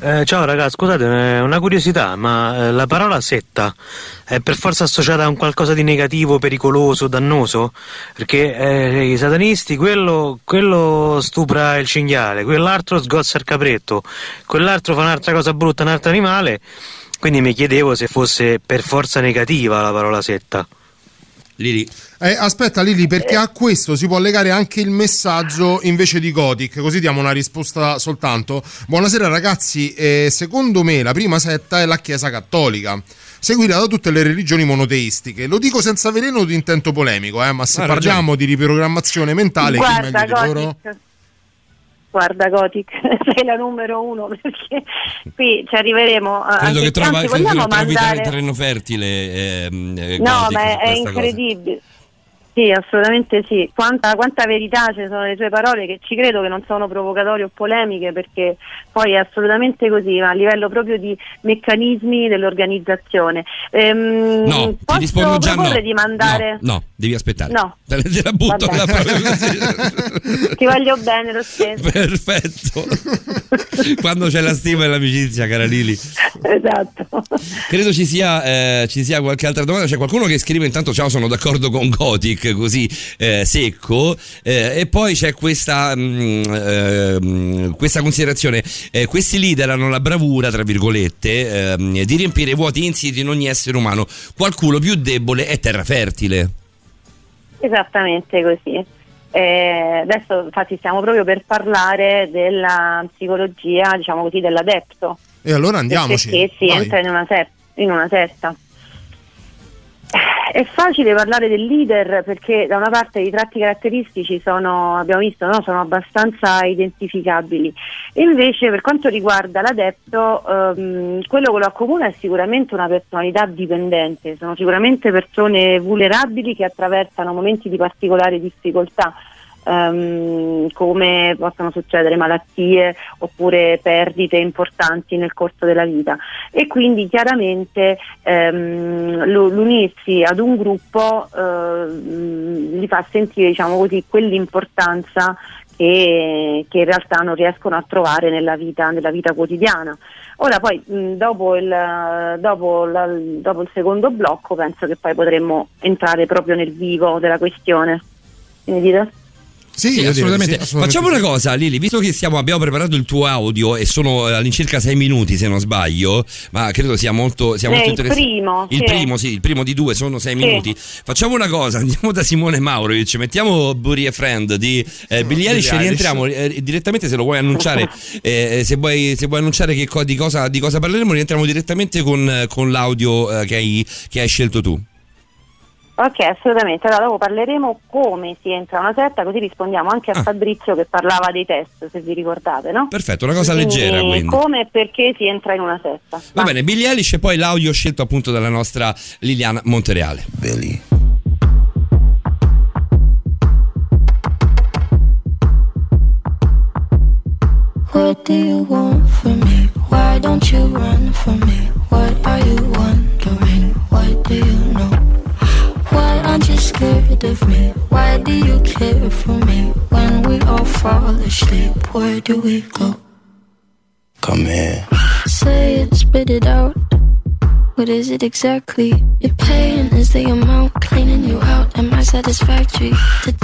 Eh, ciao ragazzi, scusate, eh, una curiosità, ma eh, la parola setta è per forza associata a un qualcosa di negativo, pericoloso, dannoso? Perché eh, i satanisti, quello, quello stupra il cinghiale, quell'altro sgozza il capretto, quell'altro fa un'altra cosa brutta, un altro animale, quindi mi chiedevo se fosse per forza negativa la parola setta. Lili. Eh, aspetta Lili, perché a questo si può legare anche il messaggio invece di Gothic, così diamo una risposta soltanto. Buonasera ragazzi, eh, secondo me la prima setta è la Chiesa Cattolica. Seguita da tutte le religioni monoteistiche. Lo dico senza veleno di intento polemico, eh, ma se Ha parliamo di riprogrammazione mentale, chi Guarda, meglio di loro? Guarda Gothic, sei la numero uno perché qui ci arriveremo. a- Credo che trova, anzi, credo vogliamo mandare... terreno fertile. ehm, eh, No, Gothic ma è, è questa cosa. Sì, assolutamente sì. Quanta, quanta verità ci sono nelle sue parole che ci credo che non sono provocatorie o polemiche perché poi è assolutamente così, ma a livello proprio di meccanismi dell'organizzazione. Ehm, No, ti rispondo già no. di mandare... No, devi aspettare. No. Te, te la butto così. Ti voglio bene lo stesso. Perfetto. Quando c'è la stima e l'amicizia, cara Lili. esatto. Credo ci sia, eh, ci sia qualche altra domanda. C'è qualcuno che scrive intanto ciao, sono d'accordo con Così eh, secco. Eh, e poi c'è questa, mm, ehm, questa considerazione. Eh, questi leader hanno la bravura, tra virgolette, ehm, di riempire i vuoti insiti in ogni essere umano. Qualcuno più debole è terra fertile. Esattamente così. Eh, adesso infatti stiamo proprio per parlare della psicologia, diciamo così, dell'adepto. E allora andiamoci. Perché si Vai. entra in una, se- in una setta. È facile parlare del leader perché da una parte i tratti caratteristici sono, abbiamo visto, no? sono abbastanza identificabili. Invece per quanto riguarda l'adepto, ehm, quello che lo accomuna è sicuramente una personalità dipendente, sono sicuramente persone vulnerabili che attraversano momenti di particolare difficoltà. Ehm, come possono succedere malattie oppure perdite importanti nel corso della vita e quindi chiaramente lo- l'unirsi ad un gruppo ehm, gli fa sentire diciamo così quell'importanza che, che in realtà non riescono a trovare nella vita, nella vita quotidiana. Ora poi dopo, il, dopo, la- dopo il secondo blocco penso che poi potremmo entrare proprio nel vivo della questione. Dite? Sì, Sì, assolutamente. sì, assolutamente Facciamo una cosa, Lili, visto che stiamo, abbiamo preparato il tuo audio e sono eh, all'incirca sei minuti se non sbaglio, ma credo sia molto, sia Eh, molto il interessante. primo, Il sì. primo, sì, il primo di due sono sei Sì. minuti. Facciamo una cosa, andiamo da Simone Maurovic, mettiamo Buri e Friend di eh, Billie Eilish e rientriamo eh, direttamente se lo vuoi annunciare, eh, se, vuoi, se vuoi annunciare che co- di, cosa, di cosa parleremo, rientriamo direttamente con, eh, con l'audio eh, che, hai, che hai scelto tu. Ok, assolutamente. Allora dopo parleremo come si entra una setta, così rispondiamo anche a Ah. Fabrizio che parlava dei test, se vi ricordate, no? Perfetto, una cosa Quindi, leggera quindi. Come e perché si entra in una setta. Va bene, Billie Eilish e poi l'audio scelto appunto dalla nostra Liliana Montereale. Billy. What do you want from me? Why don't you run from me? What are you wondering? What do you know? Why aren't you scared of me? Why do you care for me? When we all fall asleep, where do we go? Come here. Say it, spit it out. What is it exactly? Your pain is the amount cleaning you out. Am I satisfactory? Today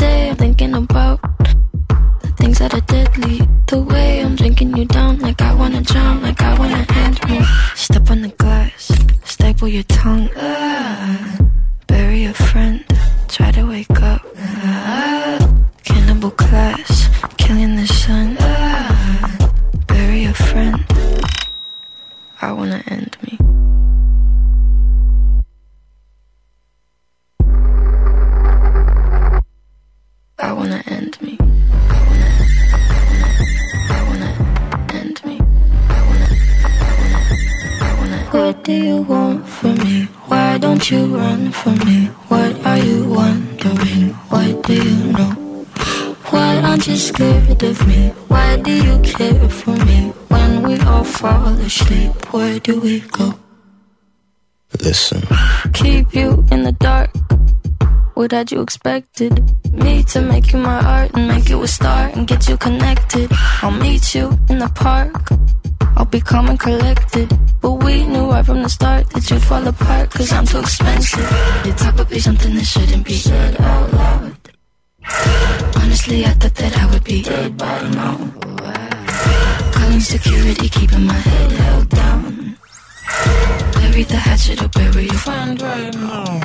do we go? Listen. Keep you in the dark. What had you expected? Me to make you my art and make you a star and get you connected. I'll meet you in the park. I'll be calm and collected. But we knew right from the start that you'd fall apart cause I'm too expensive. Your talk would be something that shouldn't be said out loud. Honestly, I thought that I would be dead by now. Calling security, keeping my head held down. Bury the hatchet or bury your friend right now.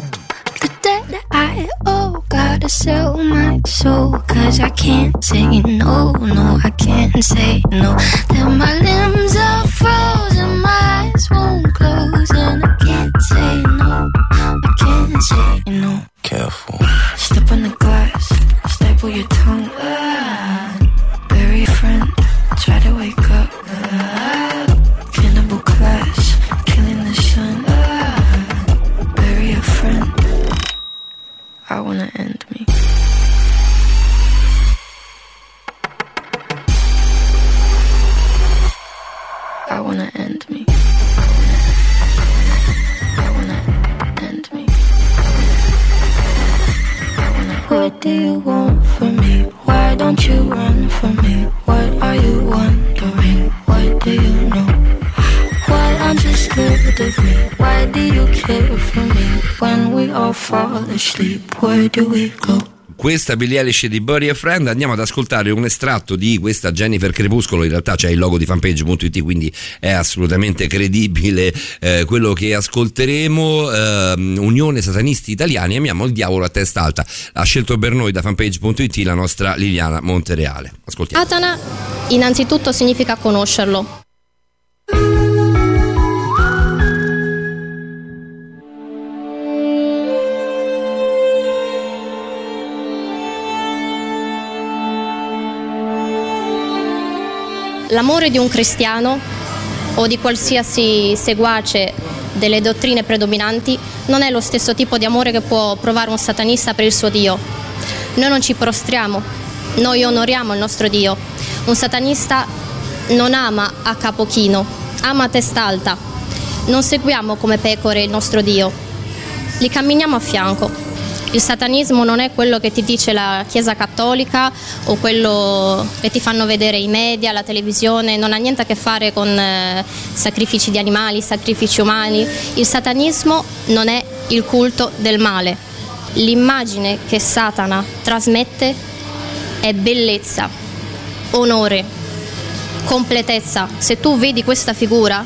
The debt I owe, gotta sell my soul. Cause I can't say no, no, I can't say no. Then my limbs are frozen, my eyes won't close, and I can't say no, I can't say no. Careful. Step on the glass, staple your tongue. Ah, I wanna end me. I wanna end me. I wanna end me. What do you want from me? Why don't you run from me? What are you wondering? What do you know? Scared of me? Why do you care for me? When we all fall asleep, where do we go? Questa Billie Eilish di Bury a Friend andiamo ad ascoltare un estratto di questa Jennifer Crepuscolo in realtà c'è il logo di fanpage.it quindi è assolutamente credibile eh, quello che ascolteremo ehm, Unione Satanisti Italiani amiamo il diavolo a testa alta ha scelto per noi da fanpage.it la nostra Liliana Montereale ascoltiamo Satana innanzitutto significa conoscerlo. L'amore di un cristiano o di qualsiasi seguace delle dottrine predominanti non è lo stesso tipo di amore che può provare un satanista per il suo Dio. Noi non ci prostriamo, noi onoriamo il nostro Dio. Un satanista non ama a capo chino, ama a testa alta. Non seguiamo come pecore il nostro Dio, li camminiamo a fianco. Il satanismo non è quello che ti dice la Chiesa Cattolica o quello che ti fanno vedere i media, la televisione, non ha niente a che fare con eh, sacrifici di animali, sacrifici umani. Il satanismo non è il culto del male. L'immagine che Satana trasmette è bellezza, onore, completezza. Se tu vedi questa figura,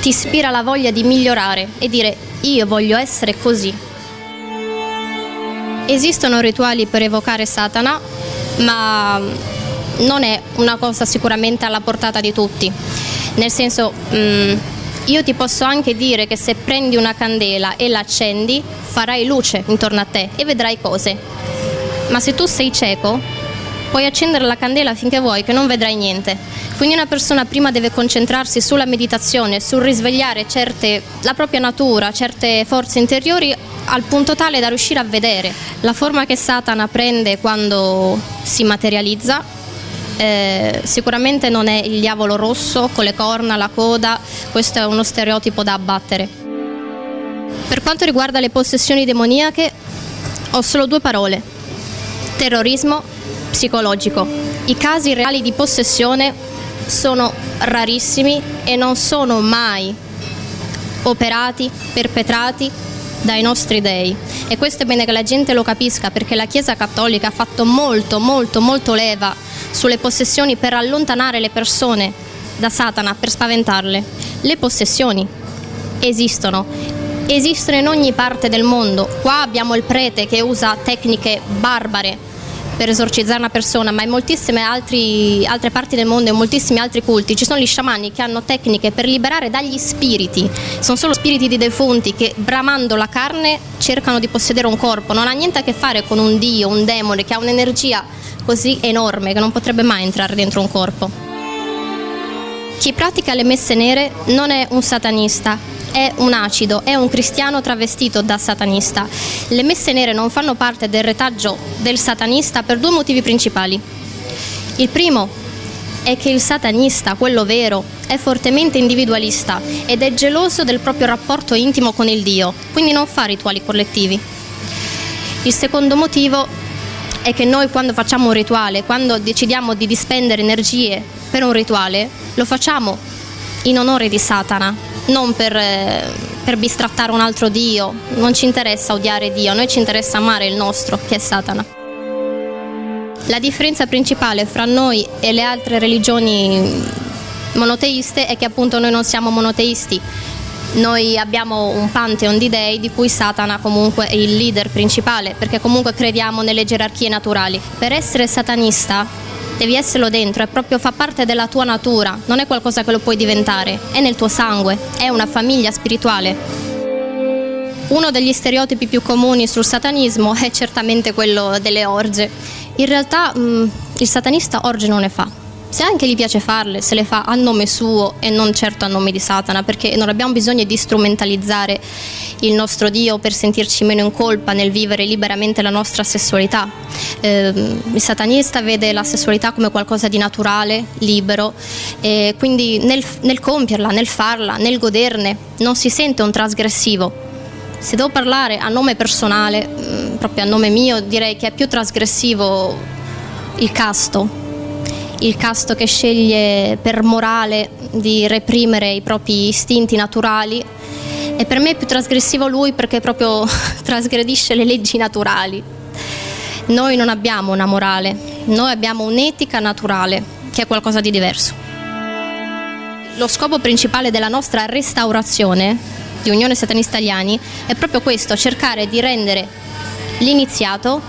ti ispira la voglia di migliorare e dire io voglio essere così. Esistono rituali per evocare Satana, ma non è una cosa sicuramente alla portata di tutti. Nel senso, mm, io ti posso anche dire che se prendi una candela e la accendi, farai luce intorno a te e vedrai cose. Ma se tu sei cieco, puoi accendere la candela finché vuoi, che non vedrai niente. Quindi una persona prima deve concentrarsi sulla meditazione, sul risvegliare certe, la propria natura, certe forze interiori al punto tale da riuscire a vedere la forma che Satana prende quando si materializza. eh, sicuramente non è il diavolo rosso con le corna, la coda, questo è uno stereotipo da abbattere. Per quanto riguarda le possessioni demoniache, ho solo due parole: terrorismo psicologico. I casi reali di possessione sono rarissimi e non sono mai operati, perpetrati dai nostri dei. E questo è bene che la gente lo capisca perché la Chiesa Cattolica ha fatto molto, molto, molto leva sulle possessioni per allontanare le persone da Satana, per spaventarle. Le possessioni esistono, esistono in ogni parte del mondo. Qua abbiamo il prete che usa tecniche barbare per esorcizzare una persona, ma in moltissime altri- altre parti del mondo e in moltissimi altri culti ci sono gli sciamani che hanno tecniche per liberare dagli spiriti. Sono solo spiriti di defunti che bramando la carne cercano di possedere un corpo. Non ha niente a che fare con un dio, un demone che ha un'energia così enorme che non potrebbe mai entrare dentro un corpo. Chi pratica le messe nere non è un satanista, è un acido, è un cristiano travestito da satanista. Le messe nere non fanno parte del retaggio del satanista per due motivi principali. Il primo è che il satanista, quello vero, è fortemente individualista ed è geloso del proprio rapporto intimo con il Dio, quindi non fa rituali collettivi. Il secondo motivo è che noi quando facciamo un rituale, quando decidiamo di dispendere energie per un rituale, lo facciamo in onore di Satana, non per, eh, per bistrattare un altro Dio, non ci interessa odiare Dio, a noi ci interessa amare il nostro, che è Satana. La differenza principale fra noi e le altre religioni monoteiste è che appunto noi non siamo monoteisti. Noi abbiamo un pantheon di dei di cui Satana comunque è il leader principale, perché comunque crediamo nelle gerarchie naturali. Per essere satanista devi esserlo dentro, è proprio fa parte della tua natura, non è qualcosa che lo puoi diventare, è nel tuo sangue, è una famiglia spirituale. Uno degli stereotipi più comuni sul satanismo è certamente quello delle orge. In realtà mh, il satanista orge non ne fa. Se anche gli piace farle, se le fa a nome suo e non certo a nome di Satana, perché non abbiamo bisogno di strumentalizzare il nostro Dio per sentirci meno in colpa nel vivere liberamente la nostra sessualità. Ehm, il satanista vede la sessualità come qualcosa di naturale, libero, e quindi nel, nel compierla, nel farla, nel goderne, non si sente un trasgressivo, se devo parlare a nome personale, mh, proprio a nome mio, direi che è più trasgressivo il casto, il casto che sceglie per morale di reprimere i propri istinti naturali e per me è più trasgressivo lui perché proprio trasgredisce le leggi naturali. Noi non abbiamo una morale, noi abbiamo un'etica naturale che è qualcosa di diverso. Lo scopo principale della nostra restaurazione di Unione Satanista Italiani è proprio questo, cercare di rendere l'iniziato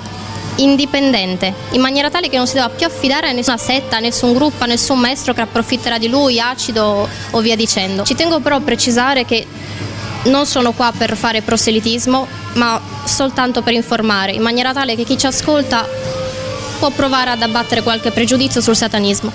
indipendente, in maniera tale che non si debba più affidare a nessuna setta, a nessun gruppo, a nessun maestro che approfitterà di lui, acido o via dicendo. Ci tengo però a precisare che non sono qua per fare proselitismo, ma soltanto per informare, in maniera tale che chi ci ascolta può provare ad abbattere qualche pregiudizio sul satanismo.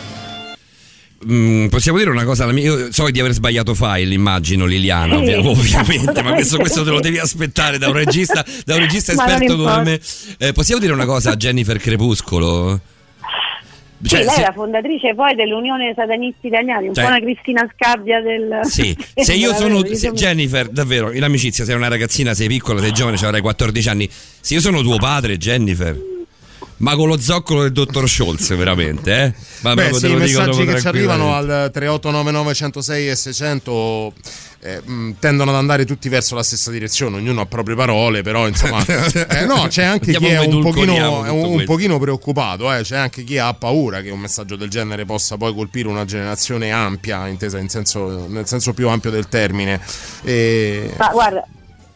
Mm, possiamo dire una cosa, io so di aver sbagliato file, immagino Liliana, Sì. ovviamente, ma questo, questo te lo devi aspettare da un regista, da un regista esperto come me. Eh, possiamo dire una cosa a Jennifer Crepuscolo? Sì, lei se- è la fondatrice poi dell'Unione Satanisti Italiani, un Cioè- po' una Cristina Scabbia del... Sì, se io sono Veramente, se- diciamo- Jennifer, davvero, in amicizia, sei una ragazzina, sei piccola, sei giovane, cioè avrai 14 anni. Se io sono tuo padre, Jennifer, ma con lo zoccolo del dottor Scholz, veramente, eh? Ma Beh, sì, te i messaggi che ci arrivano al 3899 106 e 600 eh, mh, tendono ad andare tutti verso la stessa direzione, ognuno ha proprie parole, però insomma eh, no, c'è anche chi è un pochino, un, pochino preoccupato, eh, c'è anche chi ha paura che un messaggio del genere possa poi colpire una generazione ampia, intesa in senso, nel senso più ampio del termine. E... Ma guarda,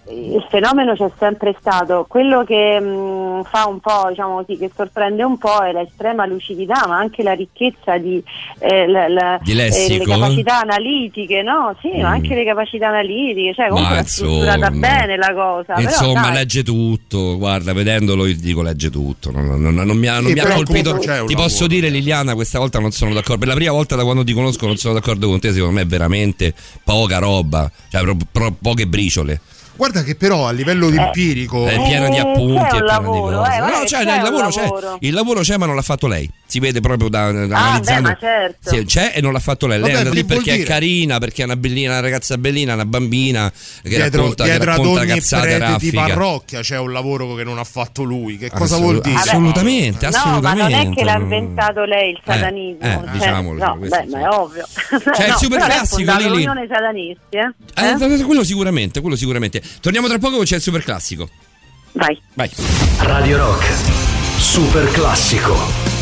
il fenomeno c'è sempre stato, quello che mh, fa un po', diciamo così, che sorprende un po' è l'estrema lucidità, ma anche la ricchezza di, eh, la- la- Di eh, le capacità analitiche, no? Sì, ma anche le capacità analitiche, cioè comunque Ma è strutturata bene la cosa. però, Insomma, dai. legge tutto. Guarda, vedendolo, io ti dico legge tutto. Non, non- non- non mi ha, mi ha però colpito. Ti lavoro. posso dire, Liliana, questa volta non sono d'accordo. Per la prima volta da quando ti conosco, non sono d'accordo con te. Secondo me è veramente poca roba, cioè pro- pro- poche briciole. Guarda che però a livello empirico... È piena di Eh, appunti, è piena lavoro, di cose. eh, no, che cioè, c'è il lavoro c'è. lavoro. Il lavoro c'è, ma non l'ha fatto lei. Si vede proprio da, da Ah, beh, analizzando. ma certo. Sì, c'è e non l'ha fatto lei. Lei Vabbè, è andata lì che perché è dire? carina, perché è una bellina, una ragazza bellina, una bambina che Dietro, racconta, che dietro ad racconta cazzate prete di parrocchia c'è un lavoro che non ha fatto lui. Che cosa Assolut- vuol dire? Assolutamente, No, ma assolutamente. non è che l'ha inventato lei il Eh, satanismo. eh, cioè, diciamolo, no, beh, ma è ovvio. Cioè, il super lei classico, Lili. l'Unione Satanisti, eh? Eh, quello sicuramente, quello sicuramente. Torniamo tra poco, c'è il super classico. Vai. Vai. Radio Rock. Super classico.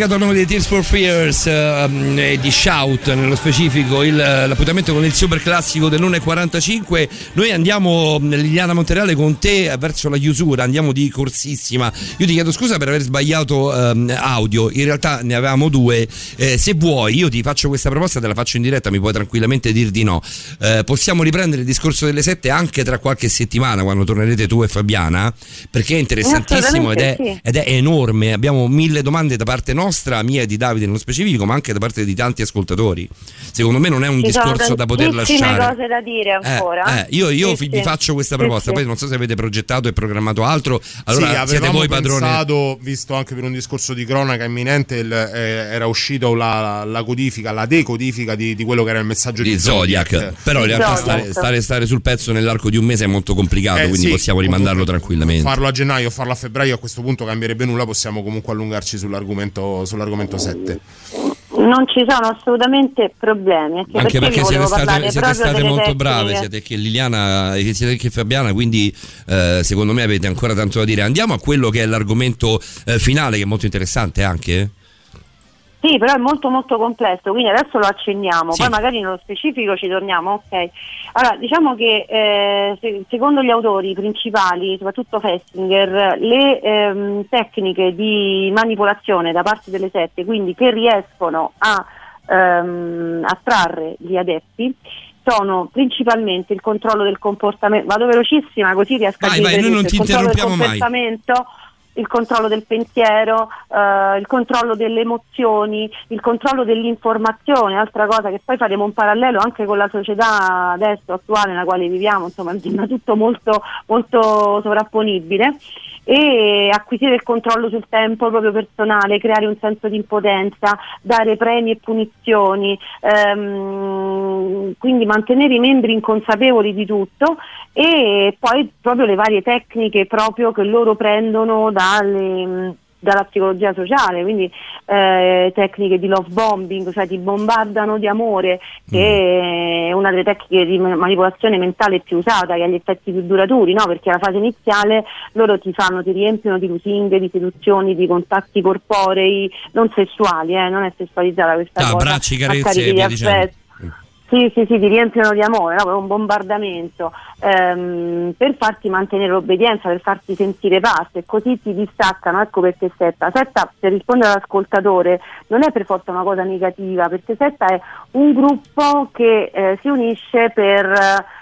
Legato al nome di Tears for Fears ehm, e di Shout, nello specifico il- l'appuntamento con il super classico dell'1.45. Noi andiamo, Liliana Montereale, con te verso la chiusura, andiamo di corsissima. Io ti chiedo scusa per aver sbagliato ehm, audio, in realtà ne avevamo due. Eh, se vuoi, io ti faccio questa proposta, te la faccio in diretta, mi puoi tranquillamente dir di no. Eh, possiamo riprendere il discorso delle sette anche tra qualche settimana, quando tornerete tu e Fabiana, perché è interessantissimo ed è, sì. ed è enorme. Abbiamo mille domande da parte nostra, mia e di Davide nello specifico, ma anche da parte di tanti ascoltatori. Secondo me non è un Ci discorso da poter lasciare. cose da dire Eh, ancora. eh, io io Sì, vi sì. faccio questa proposta, sì. poi non so se avete progettato e programmato altro, allora sì, siete voi padrone. pensato, visto anche per un discorso di cronaca imminente, il- eh, era uscito la, la codifica, la decodifica di, di quello che era il messaggio di, di Zodiac, però in realtà stare, stare- stare sul pezzo nell'arco di un mese è molto complicato, Eh, quindi sì, possiamo rimandarlo tranquillamente. Farlo a gennaio farlo a febbraio a questo punto cambierebbe nulla, possiamo comunque allungarci sull'argomento, sull'argomento 7. Non ci sono assolutamente problemi. Anche, Anche perché io siete state, siete state molto tecniche. brave, siete che Liliana e siete che Fabiana, quindi eh, secondo me avete ancora tanto da dire. Andiamo a quello che è l'argomento eh, finale, che è molto interessante anche. Sì, però è molto molto complesso, quindi adesso lo accenniamo, Sì. poi magari nello specifico ci torniamo, ok. Allora, diciamo che eh, se- secondo gli autori principali, soprattutto Festinger, le ehm, tecniche di manipolazione da parte delle sette, quindi che riescono a ehm, attrarre gli adepti, sono principalmente il controllo del comportamento, vado velocissima così riesco a Vai, dire vai, noi non tutto. ti il controllo del interrompiamo mai. Il controllo del pensiero, eh, il controllo delle emozioni, il controllo dell'informazione, altra cosa che poi faremo un parallelo anche con la società adesso attuale nella quale viviamo, insomma sembra tutto molto, molto sovrapponibile e acquisire il controllo sul tempo proprio personale, creare un senso di impotenza, dare premi e punizioni, ehm, quindi mantenere i membri inconsapevoli di tutto e poi proprio le varie tecniche proprio che loro prendono dalle- dalla psicologia sociale, quindi eh, tecniche di love bombing, cioè ti bombardano di amore, che è una delle tecniche di ma- manipolazione mentale più usata, che ha gli effetti più duraturi, no? perché alla fase iniziale loro ti fanno, ti riempiono di lusinghe, di seduzioni, di contatti corporei, non sessuali, eh, non è sessualizzata questa Ah, cosa, bracci, carezze carichi Sì, sì, sì, ti riempiono di amore, no? È un bombardamento ehm, per farti mantenere l'obbedienza, per farti sentire parte, così ti distaccano. Ecco perché setta. Setta, per rispondere all'ascoltatore, non è per forza una cosa negativa, perché setta è un gruppo che eh, si unisce per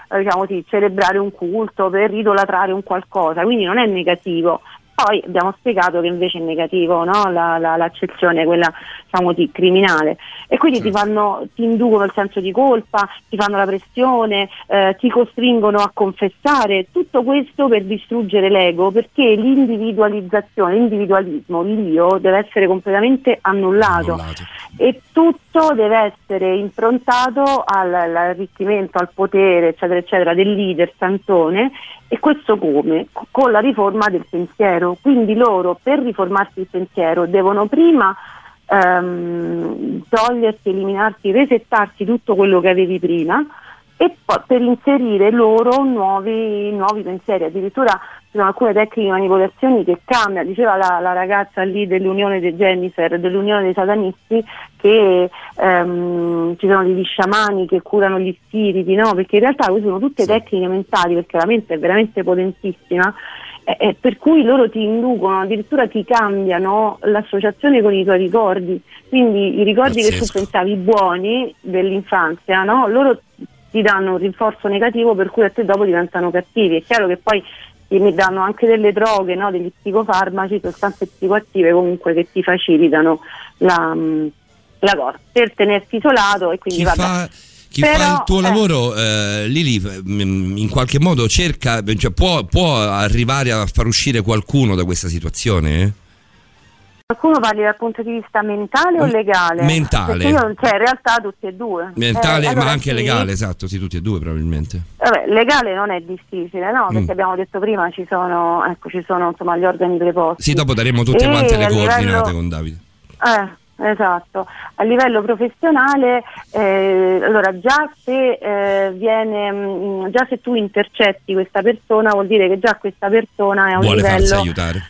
eh, diciamo sì, celebrare un culto, per idolatrare un qualcosa, quindi non è negativo. Poi abbiamo spiegato che invece è negativo, no? la, la- l'accezione, quella diciamo di criminale. E quindi ti, fanno, ti inducono il senso di colpa, ti fanno la pressione, eh, ti costringono a confessare, tutto questo per distruggere l'ego, perché l'individualizzazione, l'individualismo, l'io deve essere completamente annullato. E tutto deve essere improntato al- all'arricchimento, al potere, eccetera, eccetera, del leader Santone e questo come? Co- Con la riforma del pensiero. Quindi loro per riformarsi il pensiero devono prima ehm, togliersi, eliminarsi, resettarsi tutto quello che avevi prima e poi per inserire loro nuovi, nuovi pensieri. Addirittura ci sono alcune tecniche di manipolazione che cambiano, diceva la, la ragazza lì dell'Unione di Jennifer, dell'Unione dei Satanisti, che ehm, ci sono degli sciamani che curano gli spiriti, no? perché in realtà queste sono tutte tecniche mentali, perché la mente è veramente potentissima. Eh, eh, per cui loro ti inducono, addirittura ti cambiano l'associazione con i tuoi ricordi, quindi i ricordi che tu Pazzesco. pensavi buoni dell'infanzia, no? loro ti danno un rinforzo negativo per cui a te dopo diventano cattivi. È chiaro che poi ti mi danno anche delle droghe, no? degli psicofarmaci, sostanze psicoattive comunque che ti facilitano la, mm, la cosa per tenerti isolato e quindi Chi vabbè. fa, chi Però, fa il tuo eh, lavoro, eh, Lili, mm, in qualche modo cerca, cioè può, può arrivare a far uscire qualcuno da questa situazione? eh? Qualcuno parli dal punto di vista mentale o legale? mentale. Io, cioè, in realtà tutti e due. Mentale, Eh, allora ma anche sì. legale, esatto, sì, tutti e due probabilmente. Vabbè, legale non è difficile, no? Perché Mm. abbiamo detto prima ci sono, ecco, ci sono insomma gli organi preposti. Sì, dopo daremo tutte E quante le coordinate livello- con Davide. Eh, esatto. A livello professionale, eh, allora già se eh, viene, mm, già se tu intercetti questa persona vuol dire che già questa persona è a un Vuole farsi livello aiutare.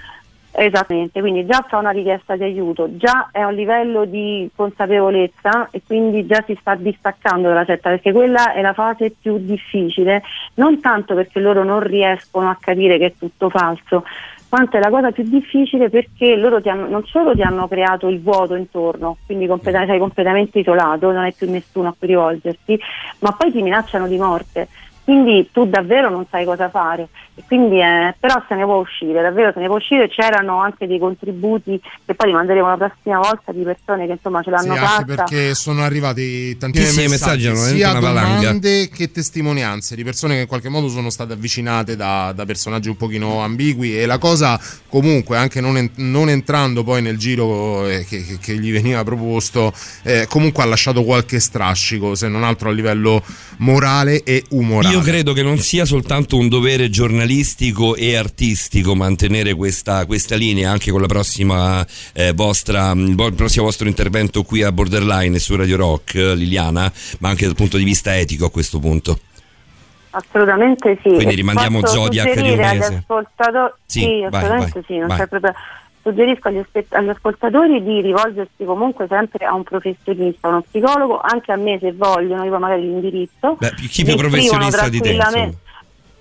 Esattamente, quindi già fa una richiesta di aiuto, già è a un livello di consapevolezza e quindi già si sta distaccando dalla setta perché quella è la fase più difficile, non tanto perché loro non riescono a capire che è tutto falso, quanto è la cosa più difficile perché loro hanno- non solo ti hanno creato il vuoto intorno, quindi completa- sei completamente isolato, non hai più nessuno a cui rivolgerti, ma poi ti minacciano di morte. Quindi tu davvero non sai cosa fare, e quindi, eh, però se ne può uscire, davvero se ne può uscire. C'erano anche dei contributi che poi li manderemo la prossima volta di persone che insomma ce Sì, l'hanno anche fatta. perché sono arrivati tantissimi messaggi, messaggi, sia domande che testimonianze di persone che in qualche modo sono state avvicinate da, da personaggi un pochino ambigui. E la cosa comunque anche non, en- non entrando poi nel giro eh, che, che- che gli veniva proposto eh, comunque ha lasciato qualche strascico se non altro a livello morale e umorale. Io credo che non sia soltanto un dovere giornalistico e artistico mantenere questa, questa linea anche con la prossima eh, vostra, il vo- il prossimo vostro intervento qui a Borderline e su Radio Rock, eh, Liliana, ma anche dal punto di vista etico a questo punto. Assolutamente sì. Quindi rimandiamo posso Zodiac di un mese. Sì, Sì, vai, assolutamente vai, sì, non vai. c'è proprio- Suggerisco agli, agli ascoltatori di rivolgersi comunque sempre a un professionista, uno psicologo, anche a me se vogliono, io magari l'indirizzo. Beh, chi più professionista di te, tranquillamente-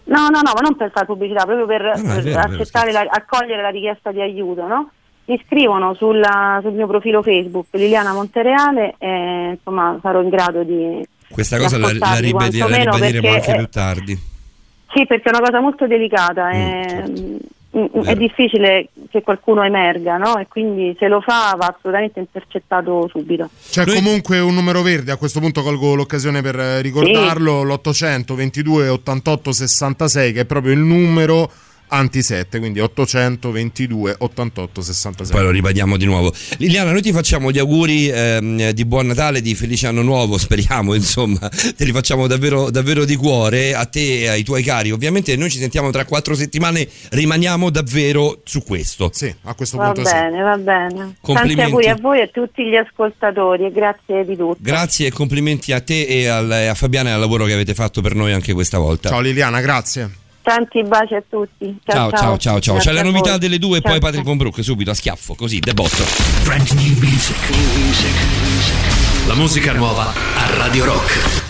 No, no, no, ma non per fare pubblicità, proprio per, è per vero, è vero, accettare la- accogliere la richiesta di aiuto, no? Mi scrivono sulla- sul mio profilo Facebook Liliana Montereale e insomma sarò in grado di Questa di cosa la, la ribadi- la perché anche più tardi. sì, perché è una cosa molto delicata, è, mm, è difficile che qualcuno emerga, no? E quindi se lo fa va assolutamente intercettato subito. C'è comunque un numero verde, a questo punto colgo l'occasione per eh, ricordarlo, l'800 22 88 66 che è proprio il numero anti 7, quindi 800 22 88 66. Poi lo ribadiamo di nuovo. Liliana, noi ti facciamo gli auguri ehm, di buon Natale, di felice anno nuovo, speriamo, insomma, te li facciamo davvero, davvero di cuore a te e ai tuoi cari. Ovviamente noi ci sentiamo tra quattro settimane, rimaniamo davvero su questo. Sì, a questo Va bene, va bene. Tanti Complimenti. auguri a voi e a tutti gli ascoltatori e grazie di tutto. Grazie e complimenti a te e al- a Fabiana e al lavoro che avete fatto per noi anche questa volta. Ciao Liliana, grazie. Tanti baci a tutti. Ciao, ciao, ciao, ciao. C'è Grazie la novità voi. delle due, Ciao, poi Patrick Von Brook subito a schiaffo, così, debotto. Brand new music. La musica nuova a Radio Rock.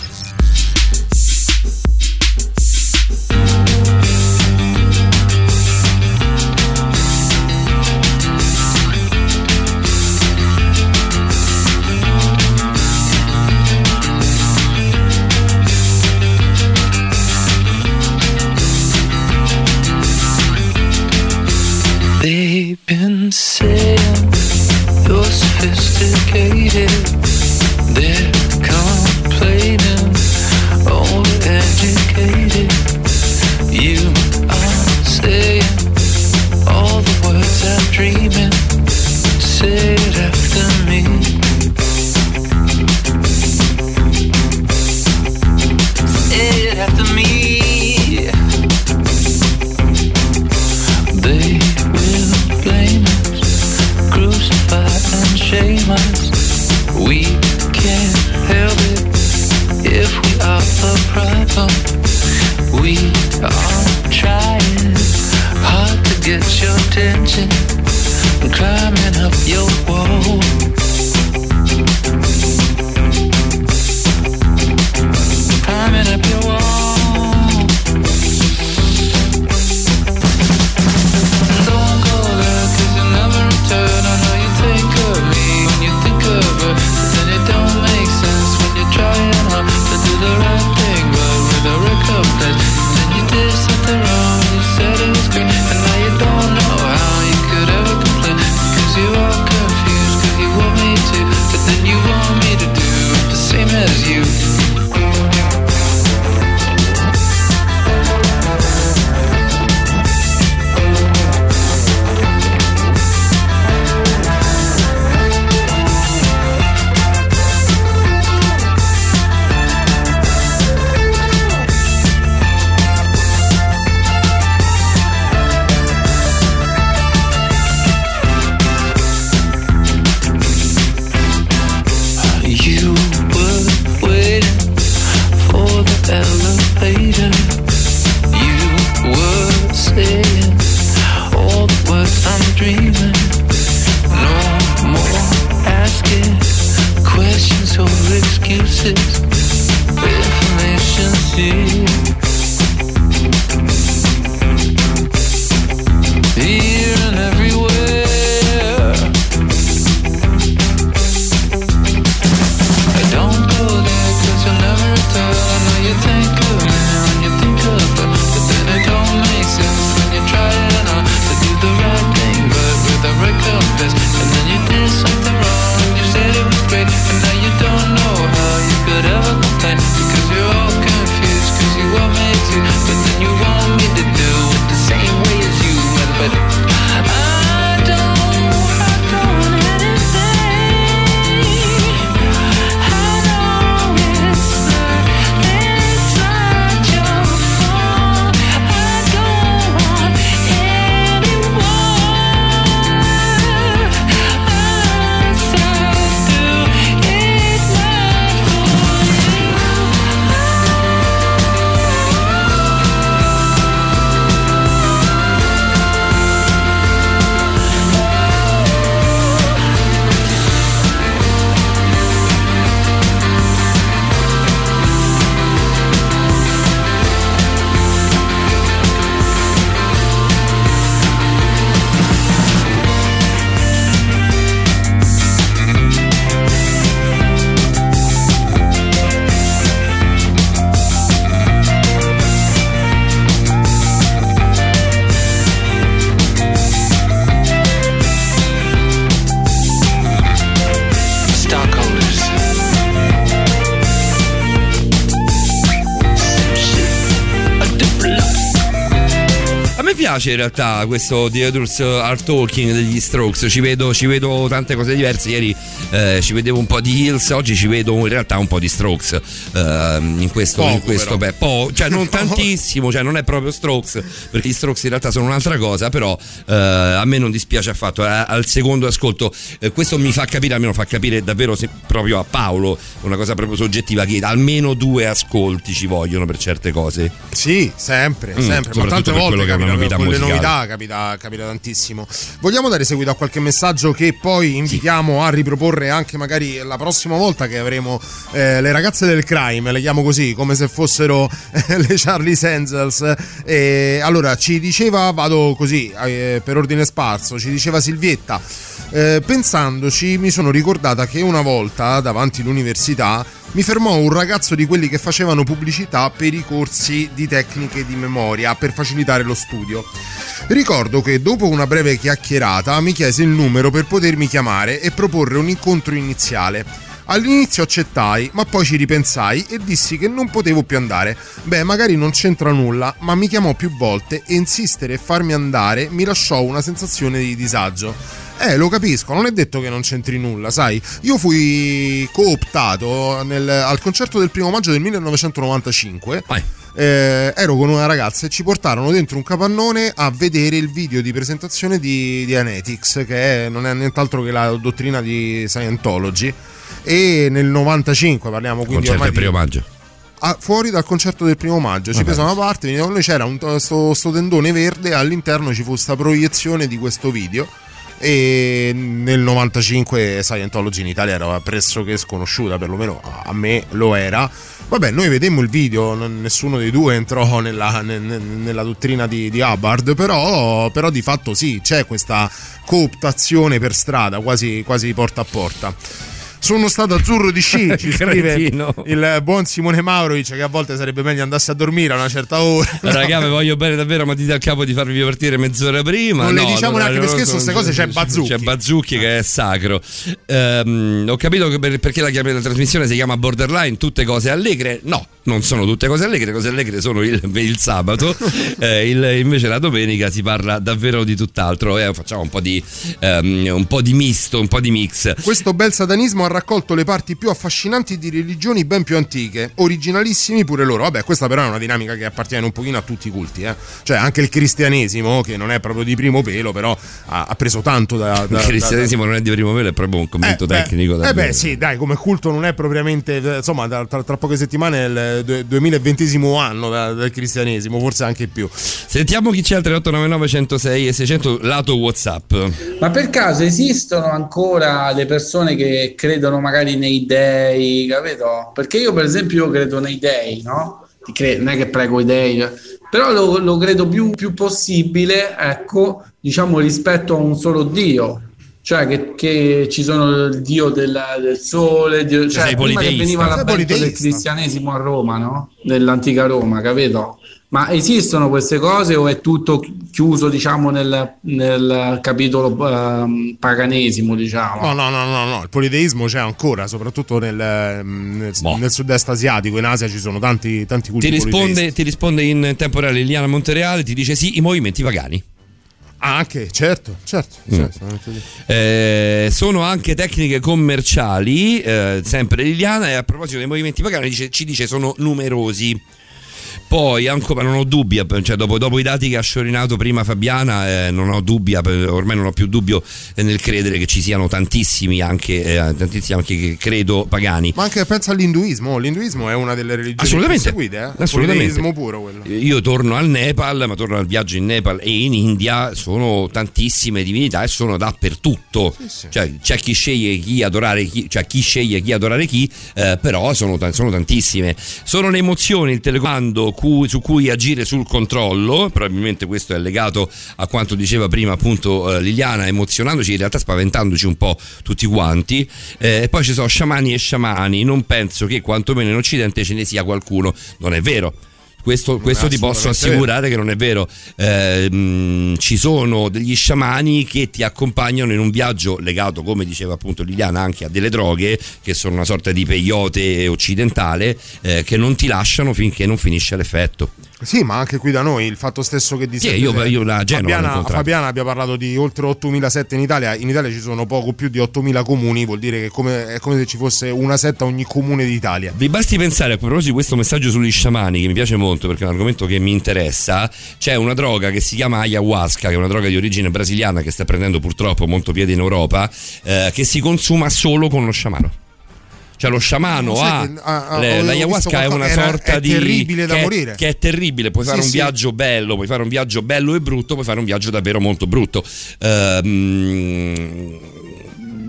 They've been saying you're sophisticated. They're complaining, overeducated. You are saying all the words I'm dreaming. Say problem. We are trying hard to get your attention, climbing up your wall. Climbing up your wall. Piace in realtà questo The Others Are Talking degli Strokes, ci vedo, ci vedo tante cose diverse, ieri eh, ci vedevo un po' di Hills, oggi ci vedo in realtà un po' di Strokes eh, in questo, in Poco, questo però. beh, po', cioè non tantissimo, cioè non è proprio Strokes, perché gli Strokes in realtà sono un'altra cosa, però eh, a me non dispiace affatto, Eh, al secondo ascolto eh, questo mi fa capire, almeno fa capire davvero se- proprio a Paolo, una cosa proprio soggettiva, che almeno due ascolti ci vogliono per certe cose. Sì, sempre, Mm, sempre. Ma tante volte che è una capita, novità con le musicale. novità capita, capita tantissimo. Vogliamo dare seguito a qualche messaggio che poi invitiamo a riproporre anche magari la prossima volta che avremo eh, le ragazze del crime, le chiamo così, come se fossero eh, le Charlie Senzels. E allora ci diceva, vado così eh, per ordine sparso, ci diceva Silvietta. Eh, pensandoci mi sono ricordata che una volta davanti all'università mi fermò un ragazzo di quelli che facevano pubblicità per i corsi di tecniche di memoria per facilitare lo studio. Ricordo che dopo una breve chiacchierata mi chiese il numero per potermi chiamare e proporre un incontro iniziale. All'inizio accettai, ma poi ci ripensai e dissi che non potevo più andare. Beh, magari non c'entra nulla, ma mi chiamò più volte e insistere e farmi andare mi lasciò una sensazione di disagio. Eh, lo capisco, non è detto che non c'entri nulla, sai. Io fui cooptato nel- al concerto del primo maggio del 1995. Eh, ero con una ragazza e ci portarono dentro un capannone a vedere il video di presentazione di, di Anetics, che è- non è nient'altro che la dottrina di Scientology. E nel 95 parliamo quindi Concerto del primo maggio. Ah, fuori dal concerto del primo maggio ci presa una parte noi c'era un, sto, sto tendone verde all'interno ci fu questa proiezione di questo video e nel 95 Scientology in Italia era pressoché sconosciuta perlomeno a me lo era. Vabbè noi vedemmo il video nessuno dei due entrò nella, ne- ne- nella dottrina di, di Hubbard però, però di fatto sì c'è questa cooptazione per strada quasi, quasi porta a porta sono stato azzurro di sci, ci scrive il buon Simone Maurovic che a volte sarebbe meglio andasse a dormire a una certa ora. Raga, vi voglio bene davvero, ma dite al capo di farvi partire mezz'ora prima. Non le No, diciamo allora, neanche per loro scherzo, sono- queste cose c'è Bazzucchi. C'è Bazzucchi che è sacro. Ehm, ho capito che per- perché la, la trasmissione si chiama Borderline, tutte cose allegre. No, non sono tutte cose allegre, cose allegre sono il, il sabato. Eh, il- invece la domenica si parla davvero di tutt'altro. Eh, facciamo un po' di, ehm, un po' di misto, un po' di mix. Questo bel satanismo ha raccolto le parti più affascinanti di religioni ben più antiche, originalissimi pure loro. Vabbè, questa però è una dinamica che appartiene un pochino a tutti i culti, eh. Cioè anche il cristianesimo, che non è proprio di primo pelo, però ha, ha preso tanto da... da Il cristianesimo non è di primo velo, è proprio un commento Beh, tecnico. eh davvero. beh sì, dai, come culto non è propriamente, eh, insomma, da- tra, tra poche settimane il du- 2020 anno del cristianesimo, forse anche più. Sentiamo chi c'è al 3899 106 e 600 lato WhatsApp. Ma per caso esistono ancora le persone che credono magari nei dei, capito? Perché io per esempio io credo nei dei, no? Ti cre- non è che prego i dei, però lo, lo credo più, più possibile, ecco, diciamo rispetto a un solo Dio. Cioè che, che ci sono il Dio della- del sole, Dio, cioè sei prima che veniva l'avvento del cristianesimo a Roma, no? Nell'antica Roma, capito? Ma esistono queste cose o è tutto chiuso, diciamo, nel, nel capitolo ehm, paganesimo, diciamo? No, no, no, no, no, il politeismo c'è ancora, soprattutto nel, ehm, nel, nel sud-est asiatico, in Asia ci sono tanti, tanti culti Ti risponde, ti risponde in tempo reale Liliana Montereale, ti dice sì, i movimenti pagani. Anche, certo, certo. Mm. certo. Eh, sono anche tecniche commerciali, eh, sempre Liliana, e a proposito dei movimenti pagani dice- ci dice sono numerosi. Poi ancora non ho dubbi, cioè dopo, dopo i dati che ha sciorinato prima Fabiana, eh, non ho dubbi, eh, ormai non ho più dubbio eh, nel credere che ci siano tantissimi anche, eh, tantissimi anche che credo pagani. Ma anche pensa all'induismo, l'induismo è una delle religioni Assolutamente, più seguite, eh? assolutamente. Puro quello. Io torno al Nepal, ma torno al viaggio in Nepal e in India, sono tantissime divinità e sono dappertutto. Cioè, c'è chi sceglie chi adorare chi, cioè chi sceglie chi adorare chi, eh, però sono, sono tantissime. Sono le emozioni, il telecomando cui- su cui agire sul controllo, probabilmente questo è legato a quanto diceva prima appunto eh, Liliana, emozionandoci, in realtà spaventandoci un po' tutti quanti. Eh, poi ci sono sciamani e sciamani, non penso che quantomeno in Occidente ce ne sia qualcuno, non è vero. Questo, questo ti posso assicurare che non è vero. Eh, mh, ci sono degli sciamani che ti accompagnano in un viaggio legato, come diceva appunto Liliana, anche a delle droghe, che sono una sorta di peyote occidentale, eh, che non ti lasciano finché non finisce l'effetto. Sì, ma anche qui da noi il fatto stesso che di Sì, io- io la Fabiana. Fabiana abbia parlato di oltre 8.007 in Italia. In Italia ci sono poco più di 8.000 comuni, vuol dire che è come, è come se ci fosse una setta ogni comune d'Italia. Vi basti pensare a proposito di questo messaggio sugli sciamani che mi piace molto perché è un argomento che mi interessa. C'è una droga che si chiama ayahuasca, che è una droga di origine brasiliana che sta prendendo purtroppo molto piede in Europa, eh, che si consuma solo con lo sciamano. Cioè lo sciamano ha che- ah, ah, le- l'ayahuasca è una era- sorta è di terribile da che morire. che è terribile, puoi Sì, fare un sì. viaggio bello, puoi fare un viaggio bello e brutto, puoi fare un viaggio davvero molto brutto. Ehm,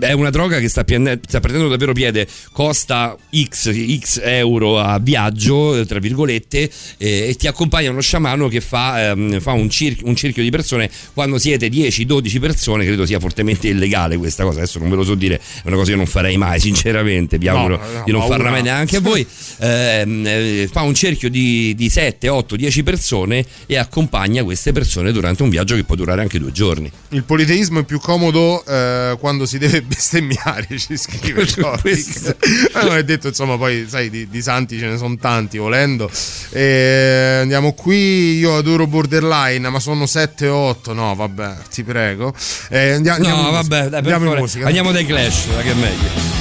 è una droga che sta, piende- sta prendendo davvero piede, costa X, X euro a viaggio, tra virgolette, eh, e ti accompagna uno sciamano che fa, ehm, fa un, cir- un cerchio di persone. Quando siete 10-12 persone, credo sia fortemente illegale questa cosa. Adesso non ve lo so dire, è una cosa che io non farei mai, sinceramente. Vi auguro no, di non paura. farla mai neanche a voi. Ehm, eh, fa un cerchio di, di 7, 8, 10 persone e accompagna queste persone durante un viaggio che può durare anche due giorni. Il politeismo è più comodo eh, quando si deve bestemmiare, ci scrive. Eh, non è detto, insomma, poi sai, di, di santi ce ne sono tanti volendo. E andiamo qui, io adoro Borderline, ma sono 7-8. No, vabbè, ti prego. Andia- andiamo no, in vabbè, dai, andiamo in musica. Andiamo dai Clash, che è meglio.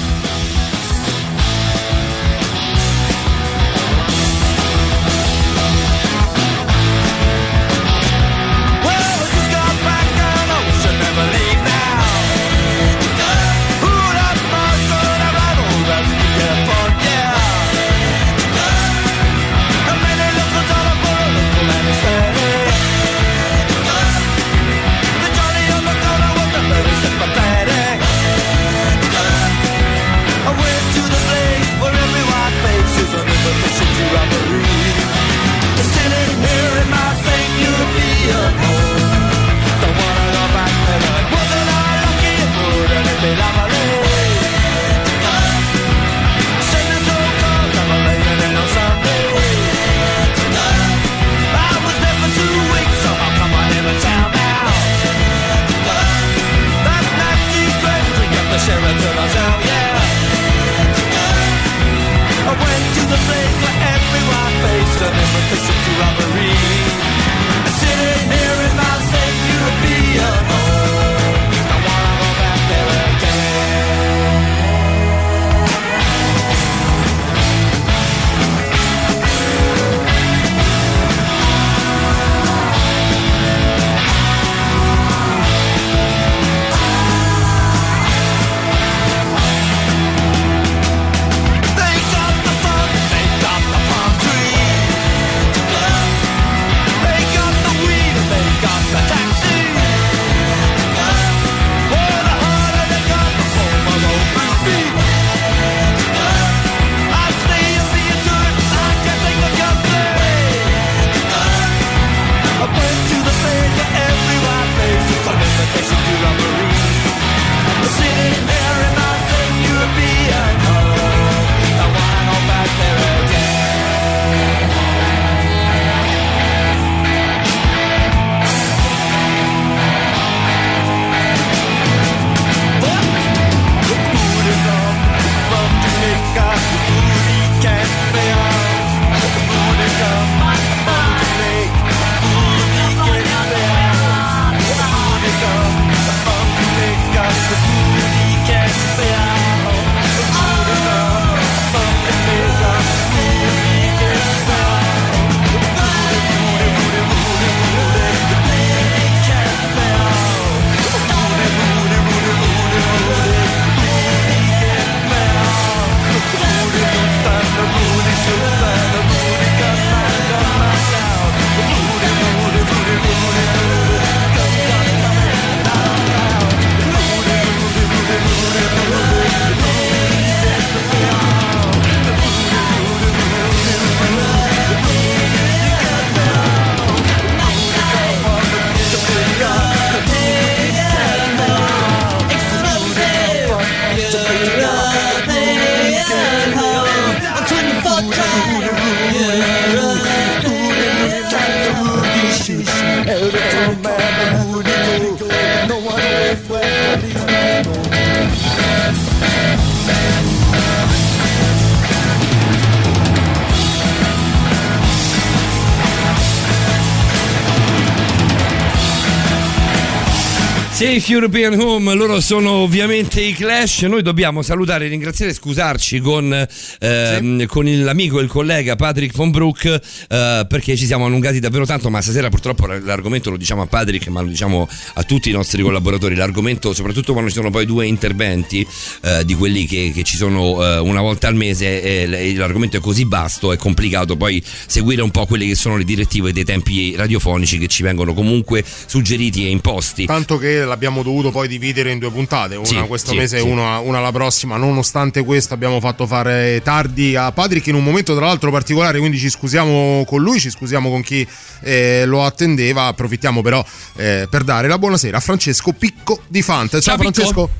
European Home, loro sono ovviamente i Clash. Noi dobbiamo salutare, ringraziare e scusarci con, ehm, con il- l'amico e il collega Patrick von Broek eh, perché ci siamo allungati davvero tanto. Ma stasera purtroppo l'argomento lo diciamo a Patrick, ma lo diciamo a tutti i nostri collaboratori. L'argomento, soprattutto quando ci sono poi due interventi eh, di quelli che, che ci sono eh, una volta al mese, l'argomento è così vasto, è complicato poi seguire un po' quelle che sono le direttive dei tempi radiofonici che ci vengono comunque suggeriti e imposti. Tanto che l'abbiamo dovuto poi dividere in due puntate, una Sì, questo sì, mese e sì. una, una la prossima. Nonostante questo abbiamo fatto fare tardi a Patrick in un momento tra l'altro particolare, quindi ci scusiamo con lui, ci scusiamo con chi eh, lo attendeva. Approfittiamo però eh, per dare la buonasera a Francesco Picco di Fante. Ciao, Francesco.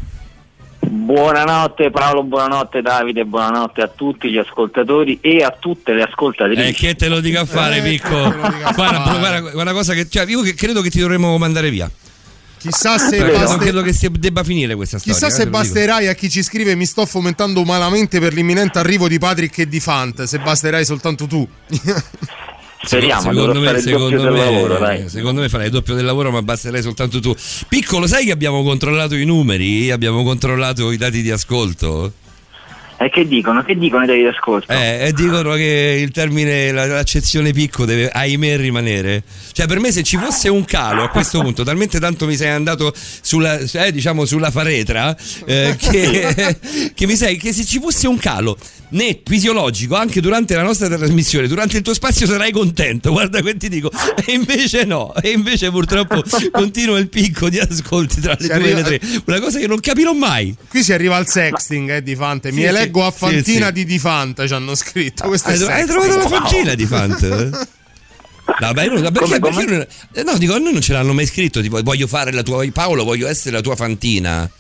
Buonanotte Paolo, buonanotte Davide, buonanotte a tutti gli ascoltatori e a tutte le ascoltatrici. Eh, che te lo dica a fare, Picco? Guarda, guarda, guarda una cosa che. Cioè, io che- credo che ti dovremmo mandare via. Chissà se Credo, baste- credo che sia- debba finire questa storia. Chissà eh, se basterai a chi ci scrive mi sto fomentando malamente per l'imminente arrivo di Patrick e di Fant, se basterai soltanto tu. Speriamo, secondo me, fare il doppio secondo del me, lavoro, dai. secondo me farai il doppio del lavoro, ma basterai soltanto tu. Piccolo, sai che abbiamo controllato i numeri? Abbiamo controllato i dati di ascolto? E che dicono? Che dicono i dati di ascolto? Eh, e dicono che il termine, la- l'accezione picco deve ahimè rimanere. Cioè, per me, se ci fosse un calo a questo punto, talmente tanto mi sei andato sulla, eh, diciamo, sulla faretra, eh, che, che mi sei che se ci fosse un calo netto, fisiologico, anche durante la nostra trasmissione, durante il tuo spazio sarai contento. Guarda che ti dico. E invece no, e invece purtroppo continua il picco di ascolti tra le Si due arriva- e le tre. Una cosa che non capirò mai. Qui si arriva al sexting eh, di Fante. Mi Sì, eleggo sì, a Fantina sì, sì. di Di Fante, ci hanno scritto. Questo Hai, hai trovato la fantina di Fant? No, beh, no, perché, perché non- eh, no, dico, a noi non ce l'hanno mai scritto. Tipo, voglio fare la tua. Paolo, voglio essere la tua fantina.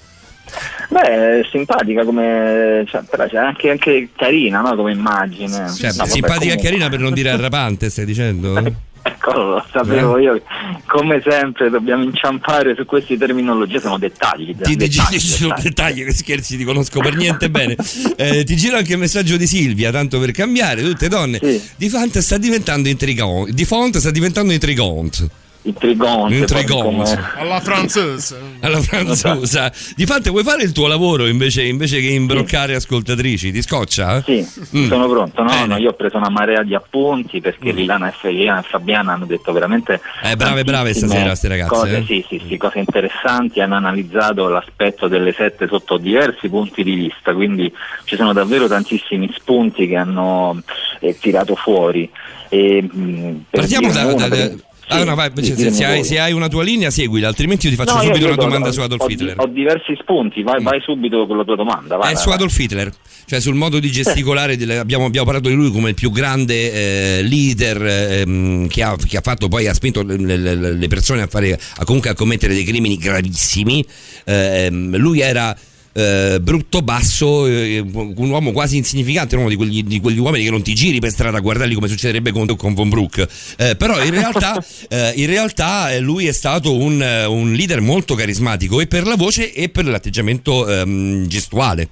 Beh, simpatica come. Cioè, però c'è anche, anche carina no? come immagine. Cioè, No, simpatica e carina per non dire arrapante, stai dicendo? Ecco, lo sapevo Eh? io. Come sempre dobbiamo inciampare su queste terminologie, sono dettagli. Ti, dettagli, sono dettagli che scherzi, ti conosco per niente bene. Eh, ti giro anche il messaggio di Silvia, tanto per cambiare, tutte donne. Di Font sta diventando intrigante. Di Font sta diventando intrigante. Intrigante. Intrigante. Alla francese. Alla franzosa. Di fatto vuoi fare il tuo lavoro invece, invece che imbroccare ascoltatrici? Ti scoccia? Sì, Mm. sono pronto. No, Bene. no, io ho preso una marea di appunti perché Lilana e Fe- Lilana e Fabiana hanno detto veramente. Eh, brave, brave stasera ste ragazze, Cose, eh. sì, sì, sì, cose interessanti. Hanno analizzato l'aspetto delle sette sotto diversi punti di vista, quindi ci sono davvero tantissimi spunti che hanno eh, tirato fuori. E, mh, per Partiamo da. da- da- ah, no, vai, sì, se, se hai, se hai una tua linea, seguila, altrimenti io ti faccio No, subito una ho- domanda ho- su Adolf ho, Hitler. Ho diversi spunti, vai, vai subito con la tua domanda. Vai, È vai, su. Adolf Hitler, cioè sul modo di gesticolare, delle- abbiamo, abbiamo parlato di lui come il più grande eh, leader ehm, che, ha, che ha fatto poi, ha spinto le, le- le persone a, fare, a comunque a commettere dei crimini gravissimi. Ehm, lui era eh, brutto, basso, eh, un uomo quasi insignificante, uno di quegli, di quegli uomini che non ti giri per strada a guardarli come succederebbe con, con Von Brook. Eh, però in realtà, eh, in realtà, eh, lui è stato un, eh, un leader molto carismatico e per la voce e per l'atteggiamento ehm, gestuale.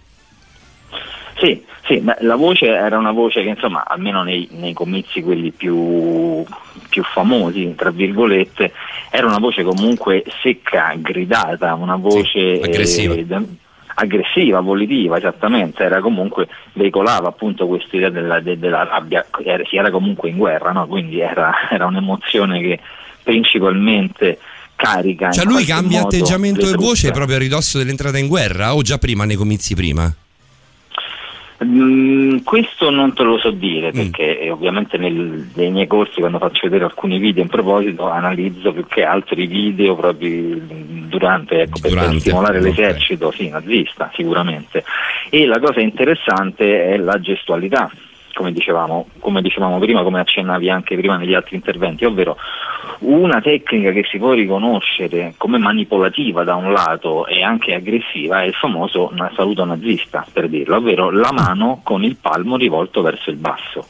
Sì, sì, beh, la voce era una voce che insomma, almeno nei, nei comizi quelli più, più famosi, tra virgolette, era una voce comunque secca, gridata, una voce aggressiva. eh, aggressiva, volitiva, esattamente, era comunque, veicolava appunto questa idea della, de- della rabbia, era- si era comunque in guerra, no? quindi era, era un'emozione che principalmente carica. Cioè lui cambia atteggiamento e voce proprio a ridosso dell'entrata in guerra o già prima nei comizi prima? Mm, questo non te lo so dire Mm. perché eh, ovviamente nel- nei miei corsi quando faccio vedere alcuni video in proposito analizzo più che altro i video proprio mm, durante, ecco, per- per Durante, stimolare ok. l'esercito sì, nazista sicuramente e la cosa interessante è la gestualità come dicevamo, come dicevamo prima, come accennavi anche prima negli altri interventi, ovvero una tecnica che si può riconoscere come manipolativa da un lato e anche aggressiva è il famoso saluto nazista, per dirlo, ovvero la mano con il palmo rivolto verso il basso.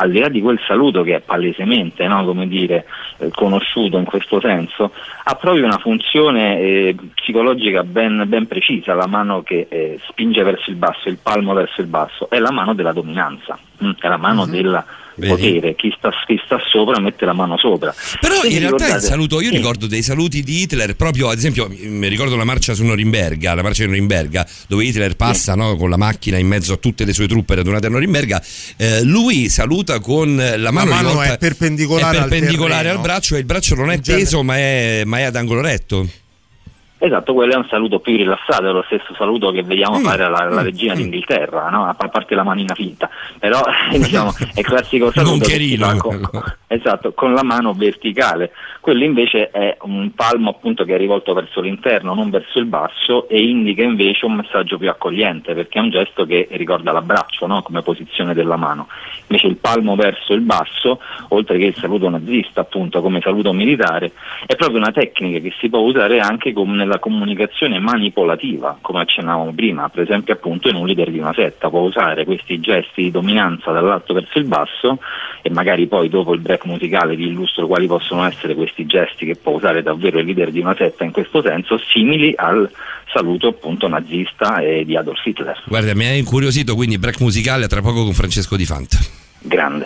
Al di là di quel saluto che è palesemente no, come dire, eh, conosciuto in questo senso, ha proprio una funzione eh, psicologica ben, ben precisa, la mano che eh, spinge verso il basso, il palmo verso il basso, è la mano della dominanza, mm, è la mano della Vedi? potere, chi sta, chi sta sopra mette la mano sopra. Però Quindi in realtà il ricordate- saluto, io Sì. ricordo dei saluti di Hitler proprio, ad esempio, mi ricordo la marcia su Norimberga, la marcia di Norimberga, dove Hitler passa no, con la macchina in mezzo a tutte le sue truppe radunate a Norimberga, eh, lui saluta con la mano, mano rivolta- è perpendicolare è al perpendicolare terreno. al braccio e il braccio non è In genere- teso ma è, ma è ad angolo retto. Esatto, quello è un saluto più rilassato, è lo stesso saluto che vediamo Mm, fare alla, alla mm, regina mm. d'Inghilterra, no? a parte la manina finta, però diciamo, è classico saluto cherino, con, esatto, con la mano verticale, quello invece è un palmo appunto che è rivolto verso l'interno, non verso il basso e indica invece un messaggio più accogliente perché è un gesto che ricorda l'abbraccio no? come posizione della mano, invece il palmo verso il basso, oltre che il saluto nazista appunto come saluto militare, è proprio una tecnica che si può usare anche com- nella comunicazione manipolativa, come accennavamo prima, per esempio appunto in un leader di una setta può usare questi gesti di dominanza dall'alto verso il basso e magari poi dopo il break musicale vi illustro quali possono essere questi gesti che può usare davvero il leader di una setta in questo senso, simili al saluto appunto nazista e di Adolf Hitler. Guarda, mi ha incuriosito, quindi break musicale tra poco con Francesco Di Fanta. Grande.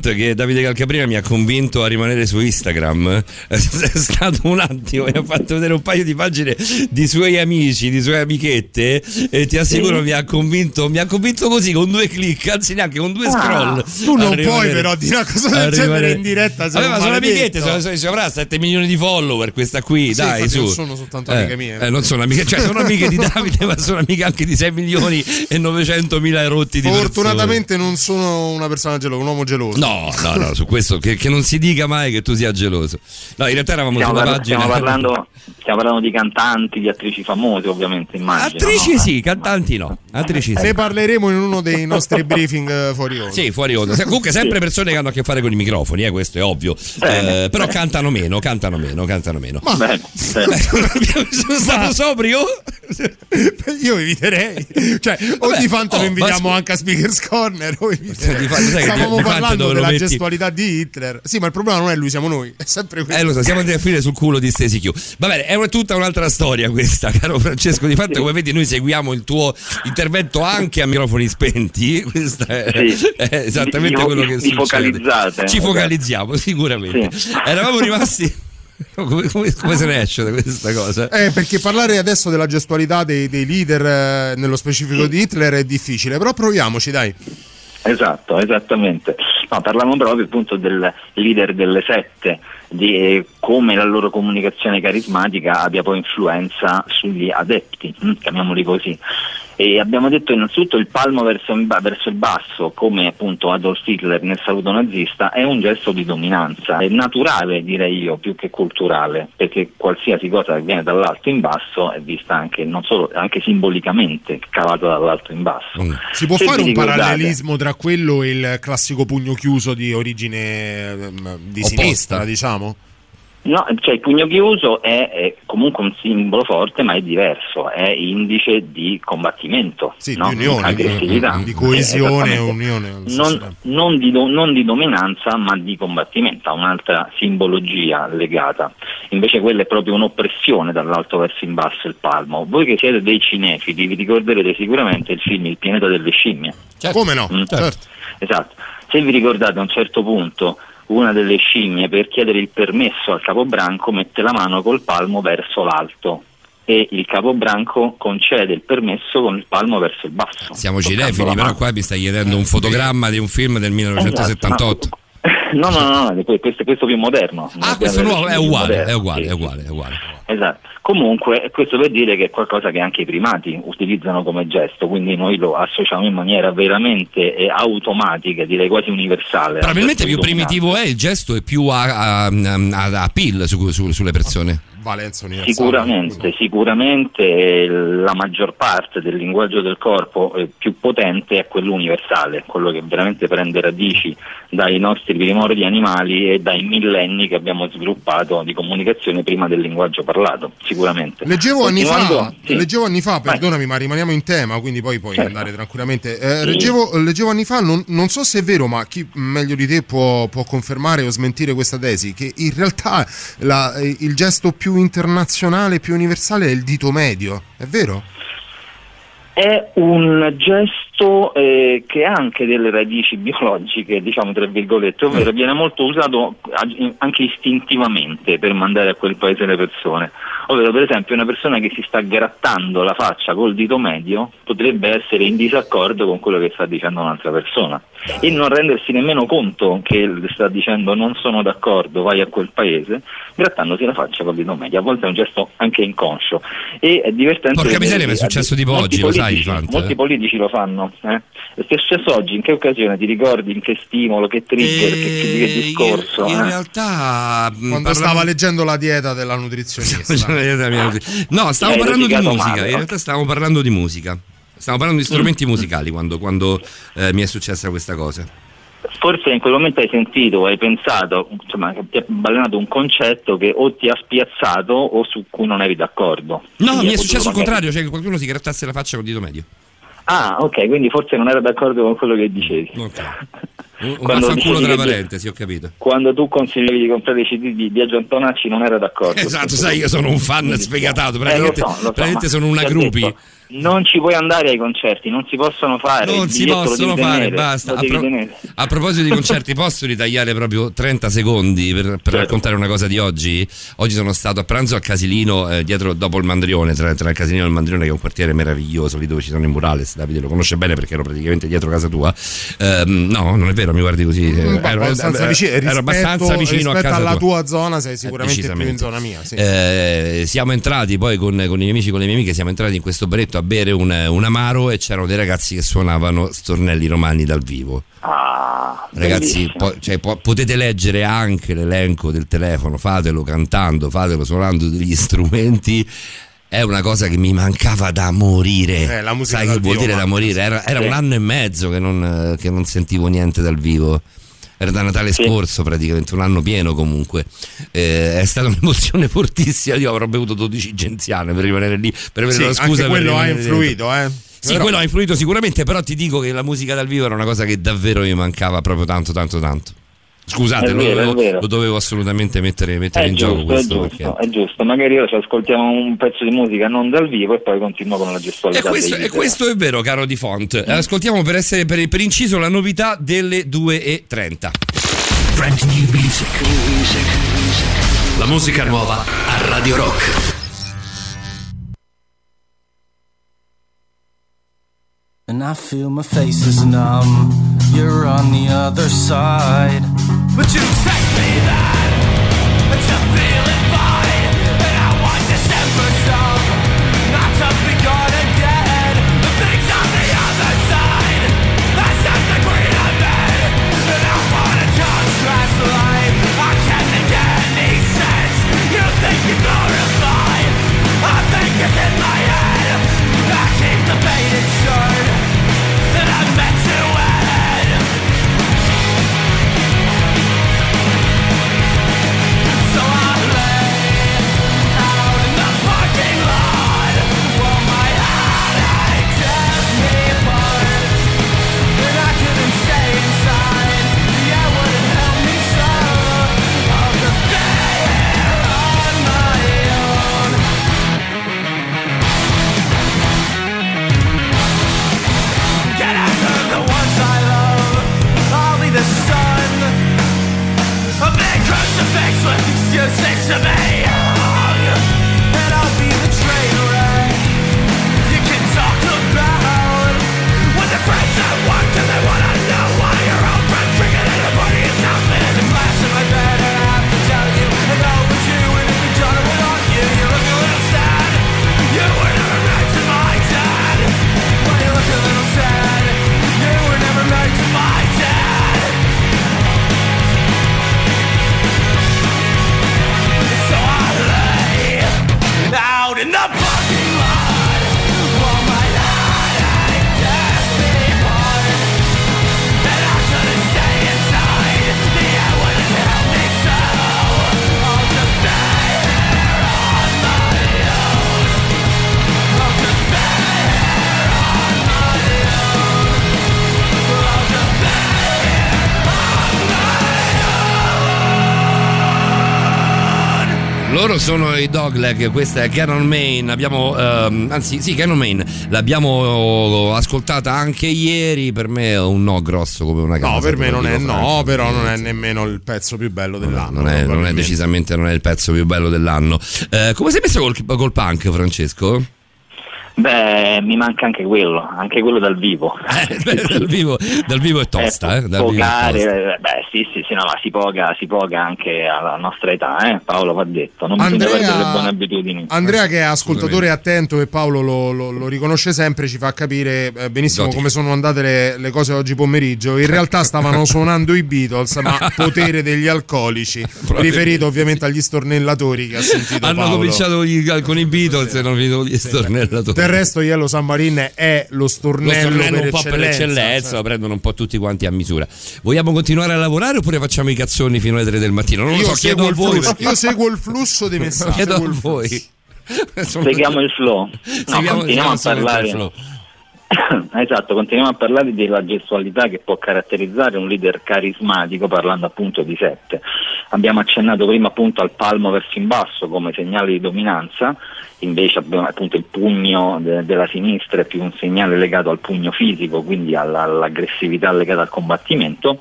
Fant che Davide Calcaprina mi ha convinto a rimanere su Instagram? È stato un attimo, mi ha fatto vedere un paio di pagine di suoi amici, di sue amichette e ti assicuro Sì. mi ha convinto, mi ha convinto così con due clic, anzi neanche con due Ah, scroll. tu non puoi però dire una cosa del genere in diretta, Vabbè, ma sono amichette, sono, sono, sono- avrà 7 milioni di follower questa qui, Sì, dai su. non sono soltanto amiche mie. Eh, non sono amiche, cioè sono amiche di Davide, ma sono amiche anche di 6 milioni e 900 mila erotti di persone. Fortunatamente non sono una persona gelosa, un uomo geloso. No, no, no, su questo che, che non si dica mai che tu sia geloso. No, in realtà eravamo Stiamo, sulla parla- pagina. stiamo parlando, stiamo parlando di cantanti, di attrici famose, ovviamente, immagino. Attrici no? sì, cantanti no. Attrici sì. Ne parleremo in uno dei nostri briefing eh, fuori onda. Sì, fuori onda. Comunque sempre persone che hanno a che fare con i microfoni, eh, questo è ovvio. Eh, però cantano meno, cantano meno, cantano meno. Va bene, bene. Sono stato sobrio? Io eviterei. Cioè, o Vabbè, di Fanta oh, lo invitiamo ma anche a Speakers Corner. Di- Stavamo parlando della metti? gestualità di Hitler. Sì, ma il problema non è lui, siamo noi. È sempre questo. Eh lo so, siamo andati a finire sul culo di Stacy Q. Va bene, è una- tutta un'altra storia questa, caro Francesco. Di fatto, come vedi, noi seguiamo il tuo intervento anche a microfoni spenti. Questo è, Sì. è esattamente Vi- quello che succede. focalizzate. Ci focalizziamo, sicuramente. Eravamo rimasti. Come, come- come se ne esce da questa cosa? Eh, perché parlare adesso della gestualità dei, dei leader, eh, nello specifico di Hitler, è difficile. Però proviamoci, dai. Esatto, esattamente. No, parlavamo proprio appunto del leader delle sette, di eh, come la loro comunicazione carismatica abbia poi influenza sugli adepti, hm, chiamiamoli così. E abbiamo detto innanzitutto il palmo verso, verso il basso, come appunto Adolf Hitler nel saluto nazista, è un gesto di dominanza, è naturale direi io più che culturale, perché qualsiasi cosa che viene dall'alto in basso è vista anche, non solo, anche simbolicamente cavata dall'alto in basso. Si può Se fare un ricordate- parallelismo tra quello e il classico pugno chiuso di origine ehm, di Opposta. sinistra, diciamo? No, cioè il pugno chiuso è, è comunque un simbolo forte, ma è diverso, è indice di combattimento, no? di unione, aggressività, di- coesione e unione Non, non di do- non di dominanza, ma di combattimento, ha un'altra simbologia legata. Invece quella è proprio un'oppressione dall'alto verso in basso il palmo. Voi che siete dei cinefili vi ricorderete sicuramente il film Il pianeta delle scimmie. Come no? Mm. Certo. Esatto. Se vi ricordate a un certo punto una delle scimmie per chiedere il permesso al capobranco mette la mano col palmo verso l'alto e il capobranco concede il permesso con il palmo verso il basso. Siamo cinefili, però qua mi stai chiedendo un fotogramma di un film del 1978. No, no, no, no, questo, questo più moderno. Ah, questo nuovo è uguale, è uguale, è uguale, è uguale. Esatto. Comunque, questo per dire che è qualcosa che anche i primati utilizzano come gesto, quindi noi lo associamo in maniera veramente eh, automatica, direi quasi universale. Probabilmente più primitivo è il gesto e più a, a, a, a pill su- su- sulle persone. Valenza universale. Sicuramente, sicuramente eh, la maggior parte del linguaggio del corpo eh, più potente è quello universale, quello che veramente prende radici dai nostri primordi animali e dai millenni che abbiamo sviluppato di comunicazione prima del linguaggio parlato, sicuramente. Leggevo anni, fa, sì. leggevo anni fa, perdonami, ma rimaniamo in tema, quindi poi puoi Certo. andare tranquillamente. Eh, Sì. leggevo, leggevo anni fa, non, non so se è vero, ma chi meglio di te può, può confermare o smentire questa tesi, che in realtà la- il gesto più internazionale, più universale è il dito medio, è vero? È un gesto eh, che ha anche delle radici biologiche, diciamo tra virgolette, ovvero viene molto usato anche istintivamente per mandare a quel paese le persone. Ovvero, per esempio, una persona che si sta grattando la faccia col dito medio potrebbe essere in disaccordo con quello che sta dicendo un'altra persona e non rendersi nemmeno conto che sta dicendo non sono d'accordo, vai a quel paese, grattandosi la faccia col dito medio. A volte è un gesto anche inconscio e è divertente. Porca miseria, mi è successo tipo molti oggi, lo sai, Fante, Molti eh? politici lo fanno. Eh? È successo oggi, in che occasione? Ti ricordi in che stimolo, che trigger, che, che, di che discorso? In eh? realtà mh, Quando parla- stava leggendo la dieta della nutrizionista. No, stavo Hai parlando di musica. male, In realtà stavo parlando di musica. Stavo parlando di strumenti Mm. musicali quando, quando, eh, mi è successa questa cosa. Forse in quel momento hai sentito, hai pensato, insomma, ti ha balenato un concetto che o ti ha spiazzato o su cui non eri d'accordo. No, Quindi mi è successo il contrario, cioè che qualcuno si grattasse la faccia col dito medio. Ah, ok, quindi forse non era d'accordo con quello che dicevi. Un, un vaffanculo tra parentesi, ho capito. Quando tu consigliavi di comprare i CD di Biagio Antonacci non era d'accordo. Esatto, sai, io sono un fan sfegatato, Eh, praticamente, lo so, lo so, praticamente sono una groupie. detto- non ci puoi andare ai concerti, non si possono fare. Non si possono fare, tenere, basta. A, pro- a proposito di concerti, posso ritagliare proprio 30 secondi per, per Certo. raccontare una cosa di oggi? Oggi sono stato a pranzo a Casilino, eh, dietro dopo il Mandrione, tra, tra il Casilino e il Mandrione, che è un quartiere meraviglioso, lì dove ci sono i murales. Davide lo conosce bene perché ero praticamente dietro casa tua. Ehm, no, non è vero, mi guardi così. eh, Mm, ero, abbastanza ero- vicino, ero rispetto, abbastanza vicino a casa alla tua. tua zona sei sicuramente più in zona mia. Sì. Eh, siamo entrati poi con, con i miei amici con le mie amiche siamo entrati in questo baretto a bere un, un amaro e c'erano dei ragazzi che suonavano stornelli romani dal vivo. Ah, ragazzi po- cioè, po- potete leggere anche l'elenco del telefono fatelo cantando fatelo suonando degli strumenti. È una cosa che mi mancava da morire. Eh, la musica sai che vuol dire da morire? Era, era Sì. un anno e mezzo che non, che non sentivo niente dal vivo era da Natale scorso praticamente, un anno pieno comunque. Eh, è stata un'emozione fortissima. Io avrò bevuto 12 genziane per rimanere lì, per avere Sì, la anche scusa. per quello ha influito, eh. Sì, Però- quello ha influito sicuramente, però ti dico che la musica dal vivo era una cosa che davvero mi mancava proprio tanto, tanto, tanto. Scusate, È lo, vero, è dovevo, vero. lo dovevo assolutamente mettere, mettere È in gioco giusto, è questo. giusto, perché- è giusto. Magari ora ci ascoltiamo un pezzo di musica non dal vivo e poi continuo con la E gestualità. questo, dei e questo è vero, caro Di Font. Eh, Ascoltiamo per, essere, per, per inciso la novità delle 2.30. Brand new music. La musica nuova a Radio Rock. And I feel my face is numb. You're on the other side. But you text me that Loro sono i Dogleg, questa è Canon Main, abbiamo, ehm, anzi sì, Canon Main, l'abbiamo ascoltata anche ieri, per me è un no grosso come una casa. No, per me non è no, però non è nemmeno il pezzo più bello dell'anno. Non è, non è decisamente non è il pezzo più bello dell'anno. Eh, come sei messo col, col punk, Francesco? Beh, mi manca anche quello, anche quello dal vivo. Beh, dal, vivo, dal vivo è tosta, eh? Dal vivo è Pogare, tosta. eh, beh sì sì sì no, ma si poga, si poga anche alla nostra età, eh? Paolo va detto, non bisogna Andrea- perdere le buone abitudini. Andrea, che è ascoltatore attento e Paolo lo, lo- lo riconosce sempre, ci fa capire eh, benissimo Gotica. come sono andate le, le cose oggi pomeriggio. In realtà stavano suonando i Beatles, ma potere degli alcolici, riferito ovviamente agli stornellatori che ha sentito Hanno Paolo. cominciato gli- con i Beatles e hanno finito gli stornellatori. Del resto, Yellow Submarine è lo Lo stornello, stornello per un po' per eccellenza, l'eccellenza, cioè. lo prendono un po' tutti quanti a misura. Vogliamo continuare a lavorare oppure facciamo i cazzoni fino alle 3 del mattino? Non lo Io so, chiedo seguo, a il voi. flusso, io seguo il flusso dei messaggi. Chiedo a voi. Seguiamo il flow. No, Seguiamo- continuiamo a parlare. Esatto, continuiamo a parlare della gestualità che può caratterizzare un leader carismatico parlando appunto di sette. Abbiamo accennato prima appunto al palmo verso in basso come segnale di dominanza, invece abbiamo appunto il pugno de- della sinistra è più un segnale legato al pugno fisico, quindi alla- all'aggressività legata al combattimento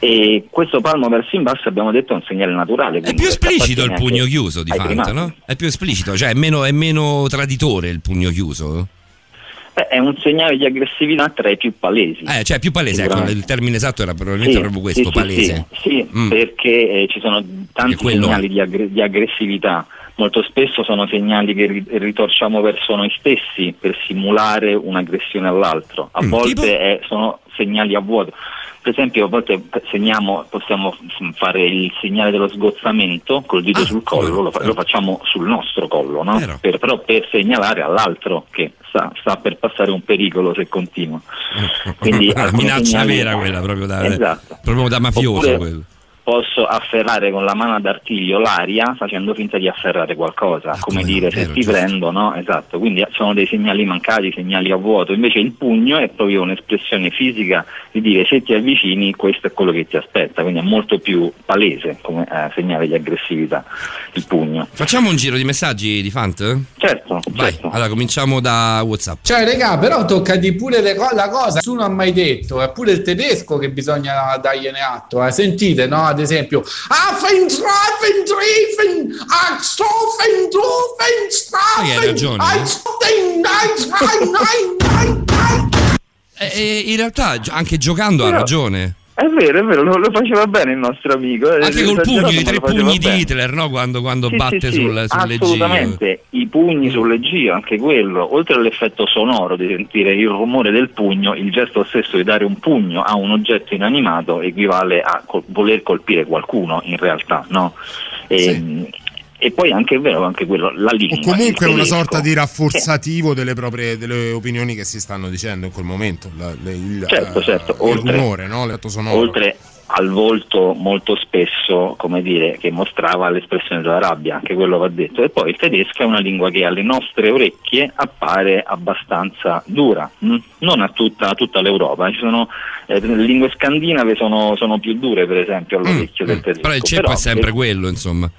e questo palmo verso in basso abbiamo detto è un segnale naturale. È più esplicito il pugno chiuso di primati. no? È più esplicito, cioè è meno, è meno traditore il pugno chiuso? Beh, è un segnale di aggressività tra i più palesi. Eh, cioè più palese, ecco, il termine esatto era probabilmente Sì, proprio questo, sì, palese. Sì, sì, Mm. perché eh, ci sono tanti quello segnali di, aggre- di aggressività. Molto spesso sono segnali che ri- ritorciamo verso noi stessi per simulare un'aggressione all'altro. A Mm, volte è- sono segnali a vuoto. Per esempio, a volte segniamo, possiamo fare il segnale dello sgozzamento col Ah, dito sul collo, lo, fa- lo facciamo sul nostro collo, no? Per- però per segnalare all'altro che sta, sta per passare un pericolo se continua. Quindi alcuni minaccia segnali- vera quella, proprio da, Esatto. proprio da mafioso Oppure. Posso afferrare con la mano ad artiglio l'aria facendo finta di afferrare qualcosa, come dire se vero, ti giusto. prendo, no? Esatto, quindi sono dei segnali mancati, segnali a vuoto, invece il pugno è proprio un'espressione fisica di dire se ti avvicini questo è quello che ti aspetta, quindi è molto più palese come eh, segnale di aggressività il pugno. Facciamo un giro di messaggi di Fant? Certo. Vai, allora cominciamo da Whatsapp. Cioè, regà, però tocca di pure le co- la cosa, nessuno ha mai detto, è pure il tedesco che bisogna dargliene atto. eh. Sentite, no? Ad esempio, Affen, Trafen, Trefen, Axofen, ragione, eh? Stoffen, Nein, Nein, Nein, e in realtà anche giocando ha ragione. È vero, è vero, lo, lo faceva bene il nostro amico. eh, Anche col pugno, i tre pugni bene. di Hitler, no? Quando, quando Sì, batte sì, sì, sul, sulle G. assolutamente i pugni sulle G anche quello oltre all'effetto sonoro di sentire il rumore del pugno il gesto stesso di dare un pugno a un oggetto inanimato equivale a col- voler colpire qualcuno in realtà no? e, e poi anche è vero anche quello la lingua O comunque il una sorta di rafforzativo delle proprie delle opinioni che si stanno dicendo in quel momento. La- le- il, Certo, eh, certo, il oltre- rumore, no? oltre al volto molto spesso, come dire, che mostrava l'espressione della rabbia, anche quello va detto. E poi il tedesco è una lingua che alle nostre orecchie appare abbastanza dura, mm? non a tutta, a tutta l'Europa. Ci sono, eh, le lingue scandinave sono, sono più dure, per esempio, all'orecchio del tedesco. Mm, Però il ceppo è sempre eh, quello, insomma.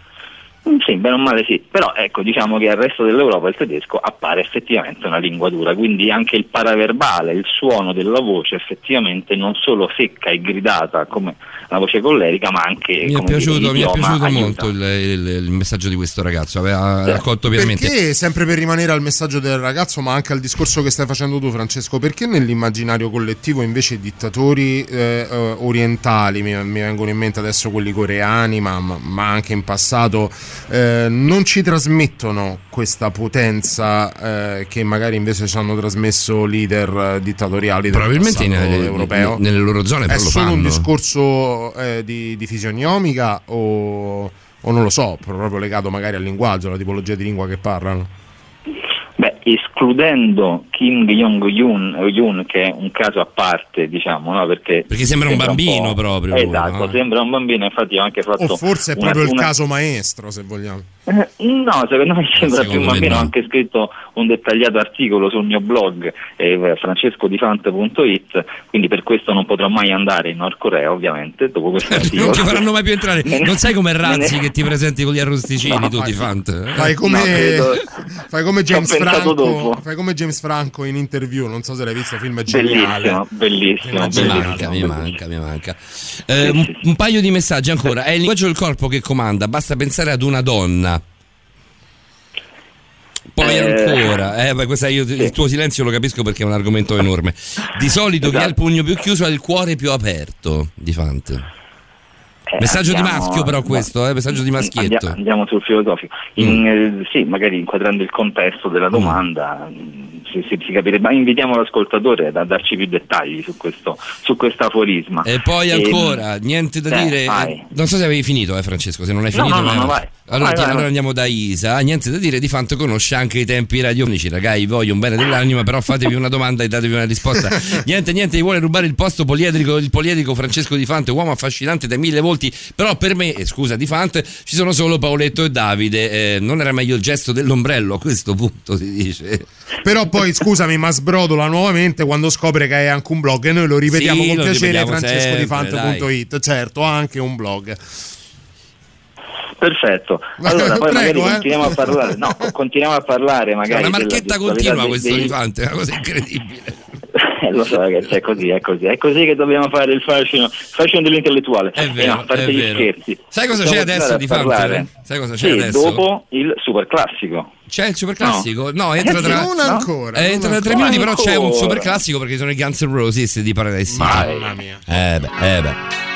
Mm, Sì, bene o male sì, però ecco diciamo che al resto dell'Europa il tedesco appare effettivamente una lingua dura, quindi anche il paraverbale, il suono della voce effettivamente non solo secca e gridata come la voce collerica, ma anche Mi è come piaciuto, dire, mi è piaciuto molto il, il- il messaggio di questo ragazzo, aveva raccolto pienamente. Perché, sempre per rimanere al messaggio del ragazzo, ma anche al discorso che stai facendo tu, Francesco, perché nell'immaginario collettivo invece i dittatori eh, eh, orientali, mi, mi vengono in mente adesso quelli coreani, ma- ma anche in passato, eh, non ci trasmettono questa potenza eh, che magari invece ci hanno trasmesso leader eh, dittatoriali del Probabilmente nelle- europeo? nelle loro zone È solo un fanno. discorso eh, di, di fisionomica o, o non lo so, proprio legato magari al linguaggio, alla tipologia di lingua che parlano? Escludendo Kim Jong-un, che è un caso a parte, diciamo, no? perché, Perché sembra un bambino po'- proprio Esatto, no? sembra un bambino, infatti ho anche fatto O forse è una- proprio il una- caso maestro, se vogliamo. Eh, No, secondo me sembra più Secondo un me bambino. no. Ho anche scritto un dettagliato articolo sul mio blog eh, francescodifante.it, quindi per questo non potrò mai andare in Nord Corea, ovviamente, dopo questo articolo. Non ti faranno mai più entrare. Non sai come me Razzi che ti presenti con gli arrosticini, No, tu fai- ti fant. Fai come, No, credo- fai come James pensato Franco, dopo. fai come James Franco in interview, non so se l'hai visto, il film è geniale. Bellissimo, bellissimo, Mi manca, mi manca, mi manca. Eh, un, un paio di messaggi ancora. È il linguaggio del corpo che comanda, basta pensare ad una donna. Poi Eh, ancora, eh, beh, questa io- il tuo silenzio lo capisco perché è un argomento enorme. Di solito chi ha il pugno più chiuso ha il cuore più aperto. Di Fante. Eh, Messaggio di andiamo- maschio, però, questo, eh, messaggio di maschietto. Andiamo, andiamo sul filosofico. In, eh, sì, magari inquadrando il contesto della Mm. domanda mh, si, si, si capirebbe, ma invitiamo l'ascoltatore a darci più dettagli su questo su questo aforisma. E poi Ehm, ancora, niente da eh, dire. vai. Non so se avevi finito, eh, Francesco. Se non hai finito, no, no, eh, no, vai. Allora, Vai, ti- allora andiamo da Isa. Niente da dire, di fatto conosce anche i tempi radiofonici. Ragazzi, voglio un bene dell'anima, però fatevi una domanda e datevi una risposta. niente, niente, gli vuole rubare il posto poliedrico, il poliedrico Francesco Di Fante, uomo affascinante dai mille volti molti, però per me, e scusa di Fant, ci sono solo Paoletto e Davide. Eh, non era meglio il gesto dell'ombrello a questo punto, si dice. Però poi scusami, ma sbrodola nuovamente quando scopre che hai anche un blog e noi lo ripetiamo Sì, con lo piacere ripetiamo francescodifante.it. Certo, ha anche un blog. Perfetto. Allora, poi Prego, magari eh. continuiamo a parlare. No, continuiamo a parlare magari. È una marchetta continua questo dei- è una cosa incredibile. Eh, lo so ragazzi, è così, è così, è così che dobbiamo fare il fascino, fascino dell'intellettuale. È Eh, vero, no, a parte è gli vero. scherzi. Sai cosa Possiamo c'è adesso di Fante? parlare? Sai cosa c'è Sì, adesso? dopo il super classico. C'è il super classico? No, entra Eh, tra, non ancora, Eh, non entra tra tre ancora. minuti, però c'è un super classico perché sono i Guns N' Roses di Paradise. Mamma mia. Eh beh, eh beh.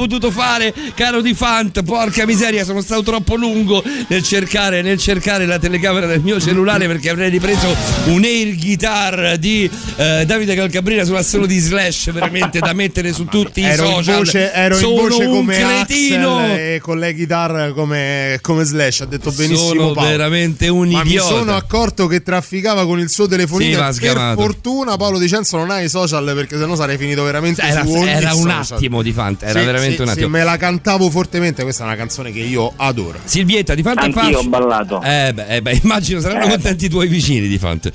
Potuto fare, caro Di Fant. Porca miseria, sono stato troppo lungo nel cercare, nel cercare la telecamera del mio cellulare perché avrei ripreso un air guitar di eh, Davide Calcabrina sull'assolo di Slash, veramente da mettere su tutti ero i in social. voce, ero in Sono voce un come cretino. Axel e con le chitarre come, come Slash ha detto benissimo Sono Paolo. veramente un ma idiota. mi sono accorto che trafficava con il suo telefonino Sì, per fortuna Paolo Di Cenzo non ha i social perché sennò sarei finito veramente Era, su era un social. attimo di Fant, era Sì, veramente sì, un attimo. me la cantavo fortemente questa è una canzone che io adoro Silvietta, di Fanta Anch'io ho ballato. Eh beh, eh beh, immagino saranno Eh. contenti i tuoi vicini di Fant.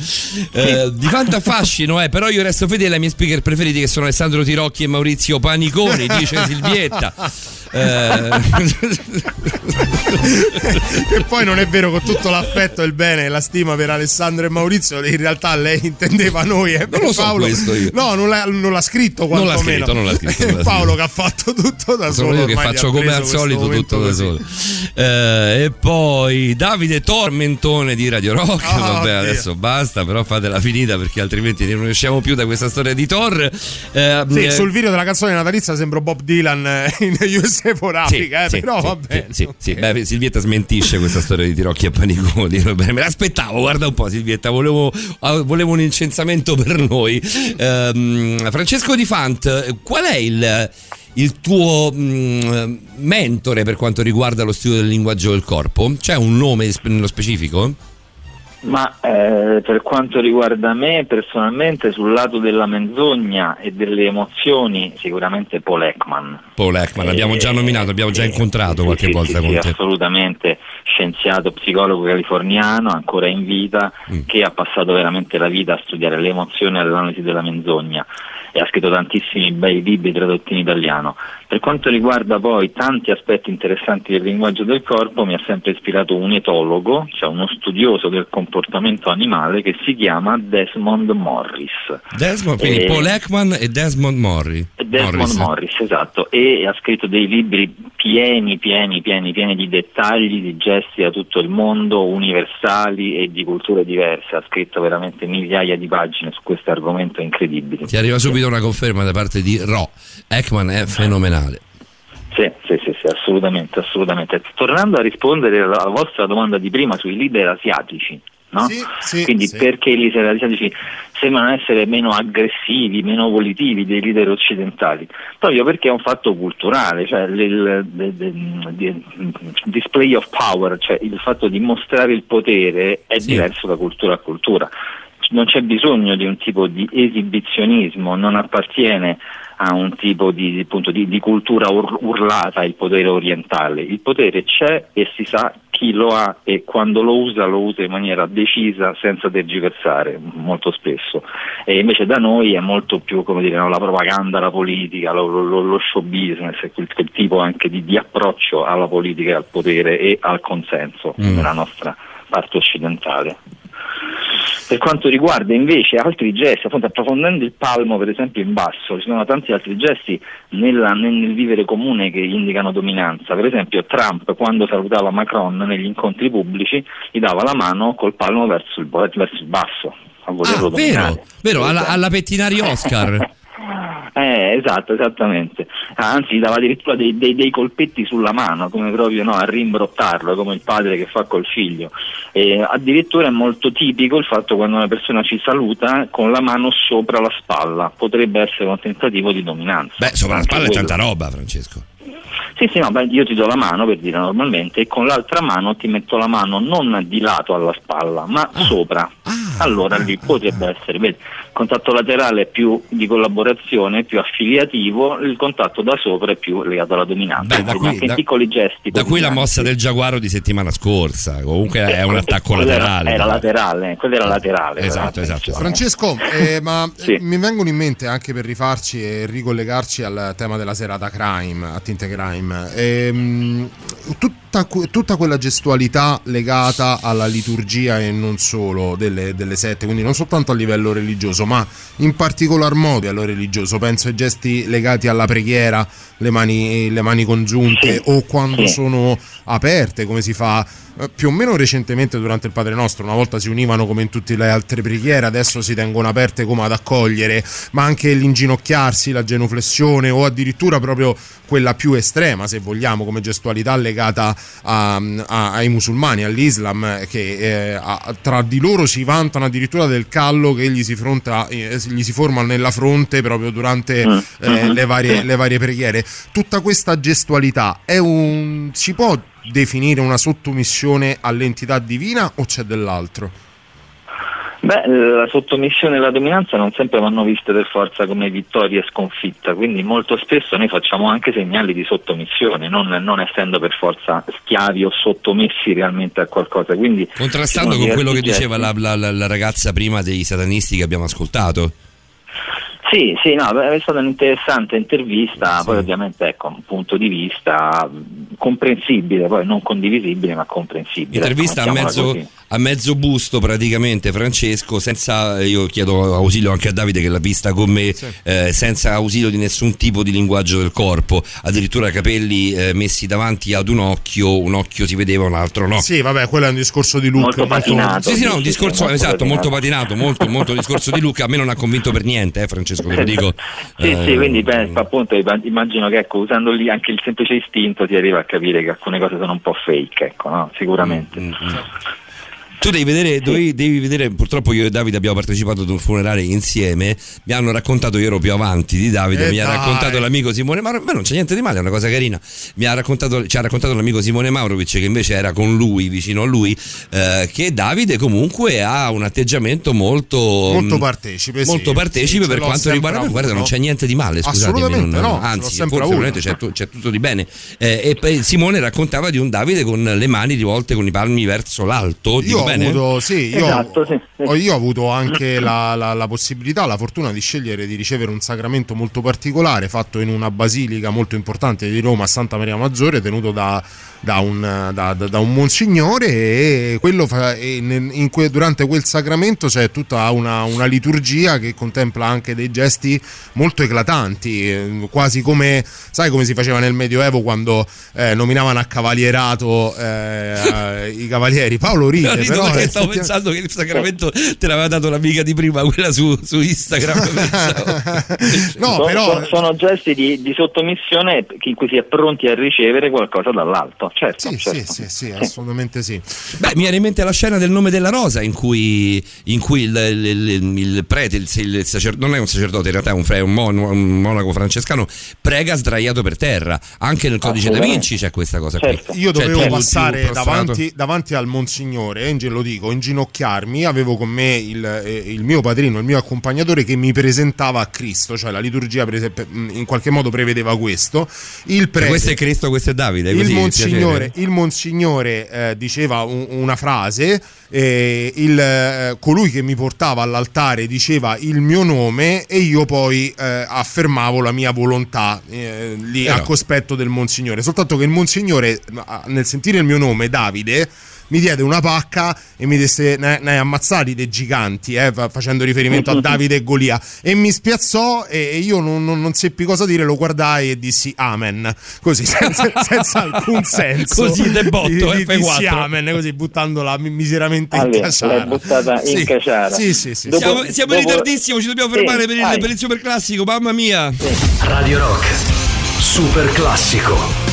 Eh, di Fanta fascino, eh, però io resto fedele ai miei speaker preferiti che sono Alessandro Tirocchi e Maurizio Paniconi, dice Silvietta. Eh, che poi non è vero con tutto l'affetto e il bene e la stima per Alessandro e Maurizio in realtà lei intendeva noi e Non lo so Paolo no non l'ha, non l'ha scritto Non l'ha quantomeno scritto, non l'ha scritto, non l'ha Paolo scritto. che ha fatto tutto da sono solo io che faccio come al solito tutto da solo. Eh, e poi Davide Tormentone di Radio Rock. Oh, Vabbè, Dio. adesso basta, però fatela finita perché altrimenti non riusciamo più da questa storia di Thor. Eh, Sì, eh, sul video della canzone natalizia sembro Bob Dylan eh, in USA for Africa, eh, sì, però sì, va bene. Sì, sì, Beh, Silvietta smentisce questa storia di Tirocchi e Paniconi. Me l'aspettavo, guarda un po', Silvietta. Volevo, ah, volevo un incensamento per noi. Ehm, Francesco Di Fant, qual è il, il tuo mm, mentore per quanto riguarda lo studio del linguaggio del corpo? C'è un nome nello specifico? Ma eh, per quanto riguarda me personalmente sul lato della menzogna e delle emozioni sicuramente Paul Ekman. Paul Ekman, l'abbiamo già nominato, abbiamo già incontrato qualche Sì, volta sì, con sì, te. assolutamente scienziato psicologo californiano ancora in vita Mm. che ha passato veramente la vita a studiare le emozioni e l'analisi della menzogna e ha scritto tantissimi bei libri tradotti in italiano. Per quanto riguarda poi tanti aspetti interessanti del linguaggio del corpo, mi ha sempre ispirato un etologo, cioè uno studioso del comportamento animale che si chiama Desmond Morris. Desmond, quindi Eh, Paul Ekman e Desmond Morri. Desmond Morris. Morris. esatto, e ha scritto dei libri pieni, pieni, pieni, pieni di dettagli, di gesti da tutto il mondo, universali e di culture diverse. Ha scritto veramente migliaia di pagine su questo argomento incredibili. Ti arriva subito una conferma da parte di Ro. Ekman è fenomenale. Sì, sì, sì, sì, assolutamente, assolutamente. Tornando a rispondere alla vostra domanda di prima sui leader asiatici, no? Quindi sì. perché i leader asiatici sembrano essere meno aggressivi, meno volitivi dei leader occidentali? Proprio perché è un fatto culturale, cioè il display of power, cioè il fatto di mostrare il potere è diverso da cultura a cultura. Non c'è bisogno di un tipo di esibizionismo, non appartiene a un tipo di, appunto, di- di cultura ur- urlata il potere orientale. Il potere c'è e si sa chi lo ha e quando lo usa lo usa in maniera decisa senza tergiversare molto spesso. E invece da noi è molto più come dire, no, la propaganda, la politica, lo, lo- lo show business, quel, quel tipo anche di, di approccio alla politica e al potere e al consenso Mm. nella nostra parte occidentale. Per quanto riguarda invece altri gesti, appunto approfondendo il palmo per esempio in basso, ci sono tanti altri gesti nella- nel, nel vivere comune che indicano dominanza. Per esempio Trump quando salutava Macron negli incontri pubblici gli dava la mano col palmo verso il, verso il basso. A volerlo Ah, dominare. vero, vero, alla, alla pettinari Oscar. Eh, esatto, esattamente. Anzi, dava addirittura dei, dei- dei colpetti sulla mano, come proprio no, a rimbrottarlo, come il padre che fa col figlio. E addirittura è molto tipico il fatto quando una persona ci saluta con la mano sopra la spalla. Potrebbe essere un tentativo di dominanza. Beh, sopra la spalla è quello. tanta roba, Francesco. Sì, sì, no, beh, io ti do la mano per dire normalmente e con l'altra mano ti metto la mano non di lato alla spalla, ma Ah. sopra. allora lì potrebbe essere, vedi, il contatto laterale è più di collaborazione, più affiliativo, il contatto da sopra è più legato alla dominanza. Beh, da qui- anche da- piccoli gesti. Da qui la mossa del giaguaro di settimana scorsa. Comunque è un attacco Quello era- laterale. Era, laterale, quello era laterale. Esatto, però, esatto. Francesco, eh, ma Sì. eh, mi vengono in mente anche per rifarci e ricollegarci al tema della serata crime, a Tinte Crime, ehm, tutta, tutta quella gestualità legata alla liturgia e non solo delle, delle sette, quindi non soltanto a livello religioso, ma in particolar modo a livello religioso, penso ai gesti legati alla preghiera, le mani, le mani congiunte o quando Sì. sono aperte, come si fa eh, più o meno recentemente durante il Padre Nostro, una volta si univano come in tutte le altre preghiere, adesso si tengono aperte come ad accogliere, ma anche l'inginocchiarsi, la genuflessione o addirittura proprio quella più estrema, se vogliamo, come gestualità legata a- a- ai musulmani, all'Islam, che eh, a- tra di loro si vantano addirittura del callo che gli si, fronta- eh, gli si forma nella fronte proprio durante Mm. eh, Mhm. le, varie, Sì. le varie preghiere. Tutta questa gestualità è un. si può definire una sottomissione all'entità divina o c'è dell'altro? Beh, la sottomissione e la dominanza non sempre vanno viste per forza come vittoria e sconfitta, quindi molto spesso noi facciamo anche segnali di sottomissione, non, non essendo per forza schiavi o sottomessi realmente a qualcosa. Quindi, Contrastando con quello che diceva la, la- la- la ragazza prima dei satanisti che abbiamo ascoltato. Sì, sì, no, è stata un'interessante intervista, poi ovviamente ecco, un punto di vista comprensibile, poi non condivisibile ma comprensibile. Intervista a ecco, mezzo, a mezzo busto praticamente Francesco, senza, io chiedo ausilio anche a Davide che l'ha vista con me, eh, senza ausilio di nessun tipo di linguaggio del corpo, addirittura capelli eh, messi davanti ad un occhio, un occhio si vedeva, un altro no. Sì, vabbè, quello è un discorso di look Sì, sì, no, un sì, discorso sì, molto esatto, molto patinato. patinato, molto, molto discorso di Luca. A me non ha convinto per niente, eh, Francesco, te lo dico. Sì, Eh, sì, quindi beh, appunto imma- immagino che ecco, usando lì anche il semplice istinto si arriva a capire che alcune cose sono un po' fake, ecco, no? sicuramente. Mm, Tu devi vedere, dovevi- devi vedere, purtroppo io e Davide abbiamo partecipato ad un funerale insieme, mi hanno raccontato, io ero più avanti di Davide, Eh mi ha dai. raccontato l'amico Simone Mauro, ma non c'è niente di male, è una cosa carina, mi ha raccontato, ci ha raccontato l'amico Simone Maurovic che invece era con lui, vicino a lui, eh, che Davide comunque ha un atteggiamento molto... Molto mh, partecipe, sì. Molto partecipe Sì, per quanto riguarda me, guarda, non avuto. c'è niente di male, scusatemi, Assolutamente non- no, anzi, forse avuto. c'è, c'è tutto di bene. Eh, e Simone raccontava di un Davide con le mani rivolte con i palmi verso l'alto, dico Io ho bene? avuto, sì, io, Esatto, sì, sì. ho- io ho avuto anche la, la- la possibilità, la fortuna di scegliere di ricevere un sacramento molto particolare fatto in una basilica molto importante di Roma, a Santa Maria Maggiore, tenuto da, da un, da- da- da un monsignore e, quello fa- e in que- durante quel sacramento c'è tutta una, una liturgia che contempla anche dei gesti molto eclatanti, eh, quasi come, sai come si faceva nel Medioevo quando eh, nominavano a cavalierato eh, i cavalieri. Paolo ride, però perché stavo effettivamente- pensando che il sacramento te l'aveva dato l'amica di prima, quella su, su Instagram. No, sono, però- sono- gesti di, di sottomissione in cui si è pronti a ricevere qualcosa dall'alto. Certo, Sì, certo. sì, sì, sì, assolutamente sì. Beh, mi viene in mente la scena del nome della rosa in cui, in cui il, il- il- il prete, il, il sacer- non è un sacerdote, in realtà è un, fre- un mon- un monaco francescano, prega sdraiato per terra. Anche nel codice da Vinci c'è questa cosa qui. Certo. Io Cioè, dovevo più passare davanti, davanti al Monsignore, eh, lo dico, inginocchiarmi, avevo con me il, eh, il mio padrino, il mio accompagnatore che mi presentava a Cristo, cioè la liturgia prese- in qualche modo prevedeva questo. Il Cioè, prete, questo è Cristo, questo è Davide. il monsignore, il monsignore, eh, diceva un- una frase, eh, il, eh, colui che mi portava all'altare diceva il mio nome e io poi eh, affermavo la mia volontà eh, lì a cospetto del monsignore. Soltanto che il monsignore, nel sentire il mio nome, Davide, mi diede una pacca e mi disse ne, ne hai ammazzati dei giganti eh, fa- facendo riferimento a Davide e Golia e mi spiazzò e, e io non, non- non seppi cosa dire lo guardai e dissi amen così senza, senza alcun senso Così de botto, Di- di- F4. dissi amen così buttandola mi- miseramente in Allora, caciara l'hai buttata in Sì, caciara. sì sì sì, Dopo- Siamo, siamo in dopo- ritardissimo, ci dobbiamo Sì, fermare per il, per il super classico, mamma mia. Radio Rock. Super classico.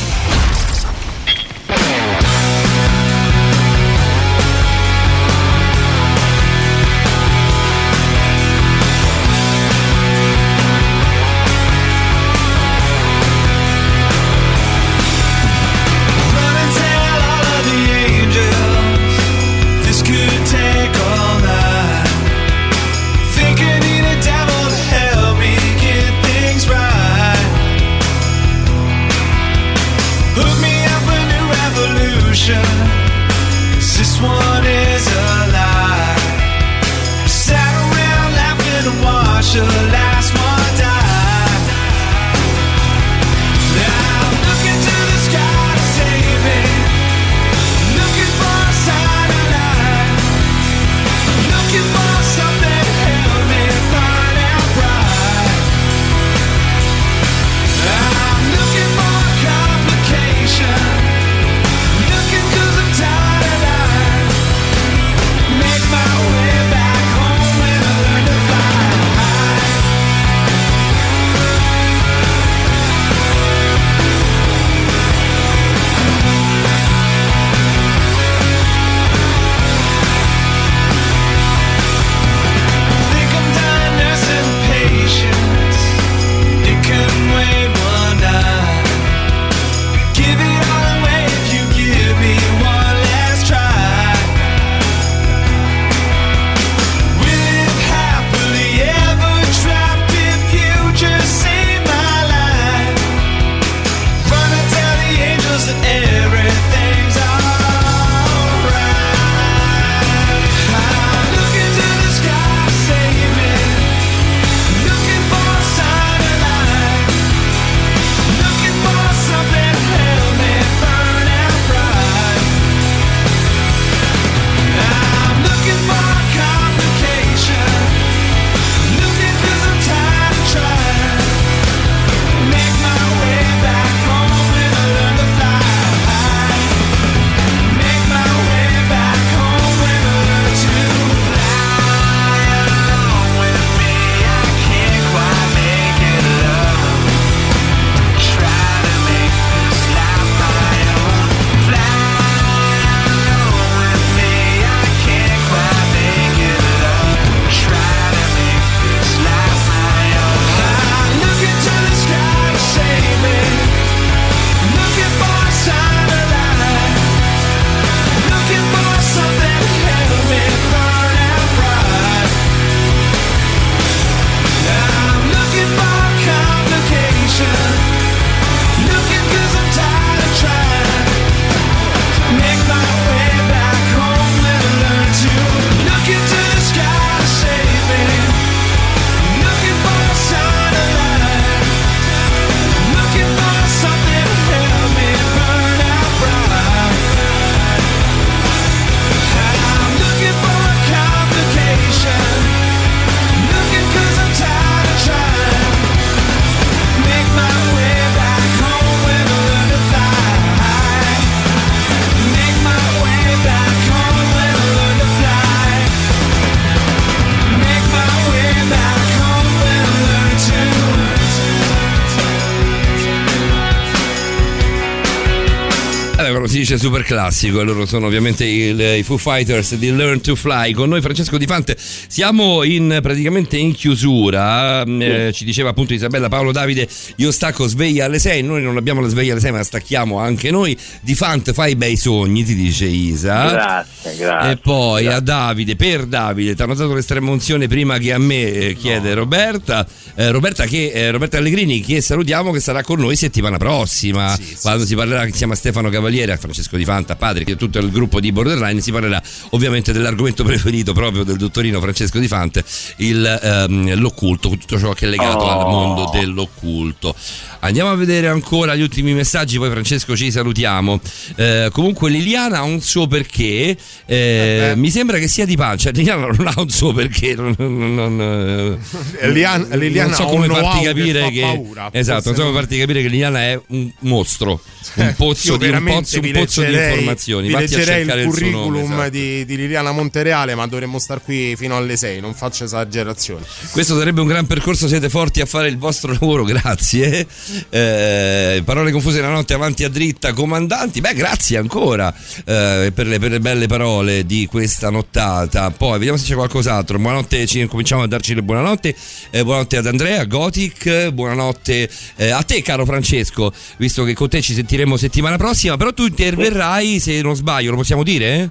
Classico, e loro sono ovviamente il- i Foo Fighters di Learn to Fly. Con noi Francesco Di Fante siamo in, praticamente in chiusura, Eh, ci diceva appunto Isabella Paolo Davide, io stacco sveglia alle 6, noi non abbiamo la sveglia alle 6 ma la stacchiamo anche noi. Di Fante fai bei sogni, ti dice Isa. Grazie, grazie. E poi a Davide, per Davide, ti hanno dato l'estrema unzione prima che a me, eh, chiede Roberta. Eh, Roberta, che, eh, Roberta Allegrini, che salutiamo, che sarà con noi settimana prossima. Quando si parlerà insieme a Stefano Cavaliere, a Francesco Di Fanta, a Patrick e tutto il gruppo di Borderline, si parlerà ovviamente dell'argomento preferito proprio del dottorino Francesco Di Fante, il, ehm, l'occulto, tutto ciò che è legato Oh. al mondo dell'occulto. Andiamo a vedere ancora gli ultimi messaggi, poi Francesco ci salutiamo. Eh, comunque Liliana ha un suo perché, eh, mi sembra che sia di pancia, Liliana non ha un suo perché, non, non- non- eh, Lilian- Liliana non so come farti che capire che, paura. esatto, non so come farti capire che Liliana è un mostro, un pozzo, di, un pozzo, un pozzo di leggerei- informazioni. Vi leggerei il il suo nome, curriculum esatto. di, di Liliana Montereale, ma dovremmo star qui fino alle 6, non faccio esagerazioni. Questo sarebbe un gran percorso, siete forti a fare il vostro lavoro, grazie. Eh, parole confuse la notte avanti a dritta, comandanti. Beh, grazie ancora eh, per, le, per le belle parole di questa nottata. Poi vediamo se c'è qualcos'altro. Buonanotte, ci cominciamo a darci le buonanotte. Eh, buonanotte ad Andrea, Gothic. Buonanotte eh, a te, caro Francesco, visto che con te ci sentiremo settimana prossima. Però tu interverrai, se non sbaglio, lo possiamo dire?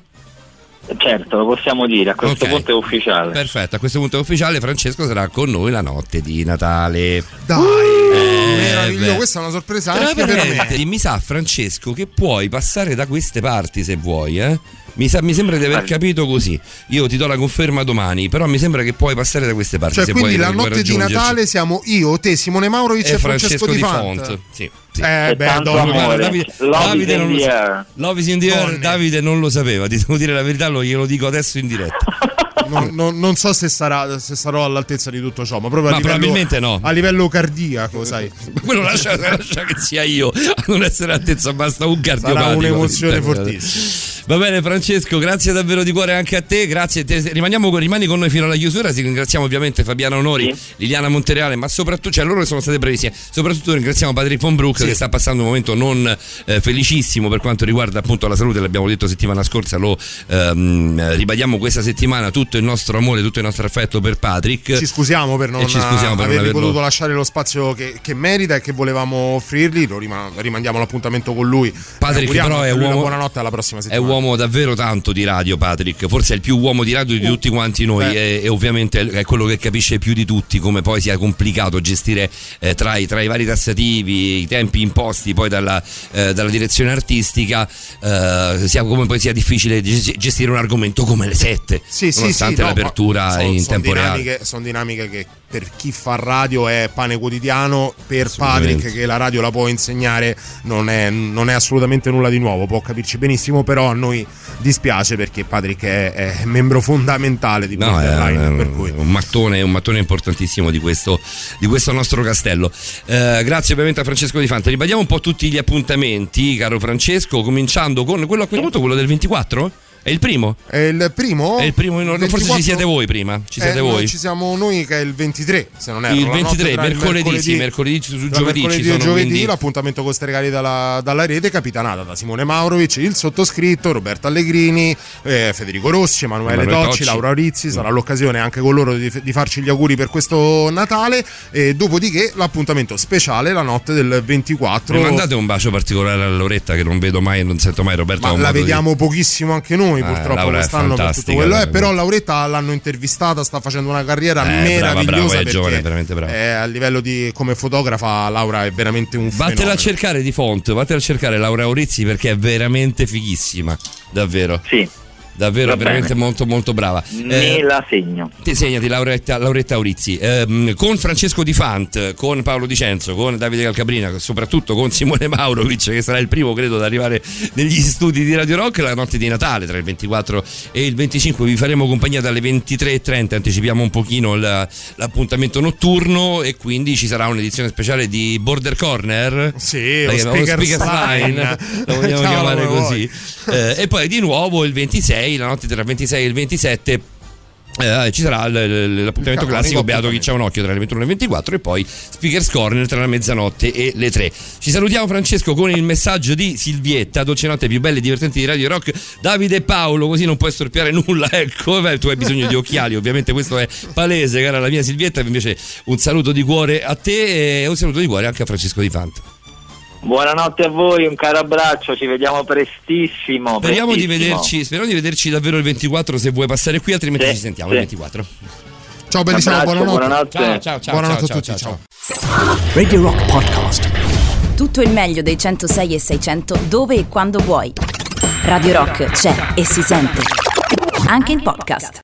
Certo, lo possiamo dire, a questo Ok. punto è ufficiale. Perfetto, a questo punto è ufficiale. Francesco sarà con noi la notte di Natale. Dai, Eh, meraviglioso, beh. questa è una sorpresa Tra anche per me. parentesi, mi sa Francesco che puoi passare da queste parti se vuoi, eh? Mi, sa- mi sembra di aver capito così. Io ti do la conferma domani, però mi sembra che puoi passare da queste parti. Cioè, se quindi la notte di. Natale siamo io, te, Simone Maurovic e, e Francesco, Di Font. Font. Sì, sì. Eh, beh, dopo-. Davide, Love Davide non in lo the air. Love is in the air, Donne. Davide non lo sapeva, ti devo dire la verità, lo, glielo dico adesso in diretta. non, non- non so se, sarà, se sarò all'altezza di tutto ciò, ma proprio Ma a livello, probabilmente no. a livello cardiaco, sai. Quello lascia, lascia che sia io a non essere altezza, basta un cardiopatico. Sarà un'emozione fortissima. Va bene Francesco, grazie davvero di cuore anche a te, grazie, te- rimaniamo rimani con noi fino alla chiusura, ti ringraziamo ovviamente Fabiana Onori, Liliana Montereale, ma soprattutto, cioè loro sono state bravissime, soprattutto ringraziamo Patrick von Brook che sta passando un momento non eh, felicissimo per quanto riguarda appunto la salute, l'abbiamo detto settimana scorsa, lo ehm, ribadiamo questa settimana, tutto il nostro amore, tutto il nostro affetto per Patrick. Ci scusiamo per non ci scusiamo per non avergli averlo- potuto lasciare lo spazio che, che merita e che volevamo offrirgli. Lo rima- rimandiamo l'appuntamento con lui. Patrick però è uomo- buonanotte alla prossima settimana. Uomo davvero tanto di radio, Patrick. Forse è il più uomo di radio di tutti quanti noi. E, e ovviamente è quello che capisce più di tutti come poi sia complicato gestire eh, tra, i, tra i vari tassativi, i tempi imposti poi dalla, eh, dalla direzione artistica, eh, sia come poi sia difficile gest- gestire un argomento come le sette, Sì, sì, nonostante sì, no, l'apertura son- in son tempo reale. Sono dinamiche che per chi fa radio è pane quotidiano, per. Patrick che la radio la può insegnare non è, non è assolutamente nulla di nuovo, può capirci benissimo, però noi dispiace perché Patrick è, è membro fondamentale di No, Borderline, è per cui un mattone, un mattone importantissimo di questo, di questo nostro castello. Eh, grazie ovviamente a Francesco Di Fante. Ribadiamo un po' tutti gli appuntamenti, caro Francesco, cominciando con quello a questo punto, quello del 24? È il primo? È il primo? È il primo, no, forse 24? ci siete voi prima. Ci Eh, siete no, voi? ci siamo noi che è il 23, se non erro. Il la notte 23, tra il mercoledì, sì, mercoledì su giovedì mercoledì e giovedì quindi- l'appuntamento con Stregali dalla, dalla rete, capitanata da Simone Maurovic, il sottoscritto, Roberto Allegrini, eh, Federico Rossi, Emanuele Tocci, Tocci. Laura Rizzi. Sarà l'occasione anche con loro di, di farci gli auguri per questo Natale. E dopodiché l'appuntamento speciale la notte del 24. Mi mandate un bacio particolare a Loretta che non vedo mai e non sento mai Roberto. ha Ma la modo di- vediamo pochissimo anche noi, Eh, purtroppo, Laura è quest'anno per tutto quello è. Però Lauretta l'hanno intervistata, sta facendo una carriera Eh, brava, meravigliosa. brava, è perché giovane, veramente brava. eh, a livello di come fotografa, Laura è veramente un Vattela a fenomeno. cercare di font, vattela a cercare Laura Aurizzi perché è veramente fighissima. Davvero. Sì. Davvero, Va veramente bene. molto molto brava. Me Eh, la segno. Ti segnati Lauretta, Lauretta Aurizzi Ehm, con Francesco Di Fant, con Paolo Dicenzo, con Davide Calcabrina, soprattutto con Simone Maurovic che sarà il primo credo ad arrivare negli studi di Radio Rock la notte di Natale tra il 24 e il 25 vi faremo compagnia dalle 23.30 anticipiamo un pochino la- l'appuntamento notturno e quindi ci sarà un'edizione speciale di Border Corner Sì, La o chiamiamo Speaker's Speaker's Line, Line. lo vogliamo Chiamalo chiamare così Eh, e poi di nuovo il 26 la notte tra il 26 e il 27 Eh, ci sarà l'appuntamento classico Beato chi c'ha un occhio tra le 21 e le 24 e poi Speakers Corner tra la mezzanotte e le 3 ci salutiamo Francesco con il messaggio di Silvietta dolce notte più belle e divertenti di Radio Rock Davide e Paolo così non puoi storpiare nulla ecco beh, tu hai bisogno di occhiali ovviamente questo è palese cara la mia Silvietta invece un saluto di cuore a te e un saluto di cuore anche a Francesco Di Fanta Buonanotte a voi, un caro abbraccio, ci vediamo prestissimo. speriamo di, prestissimo. vederci, speriamo di vederci davvero il 24 se vuoi passare qui altrimenti Sì, ci sentiamo sì. il 24 Ciao bellissimo, buonanotte. buonanotte. ciao ciao Buonanotte ciao, a tutti, ciao, ciao. ciao. Radio Rock Podcast. Tutto il meglio dei 106 e 600 dove e quando vuoi. Radio Rock c'è e si sente. Anche in podcast.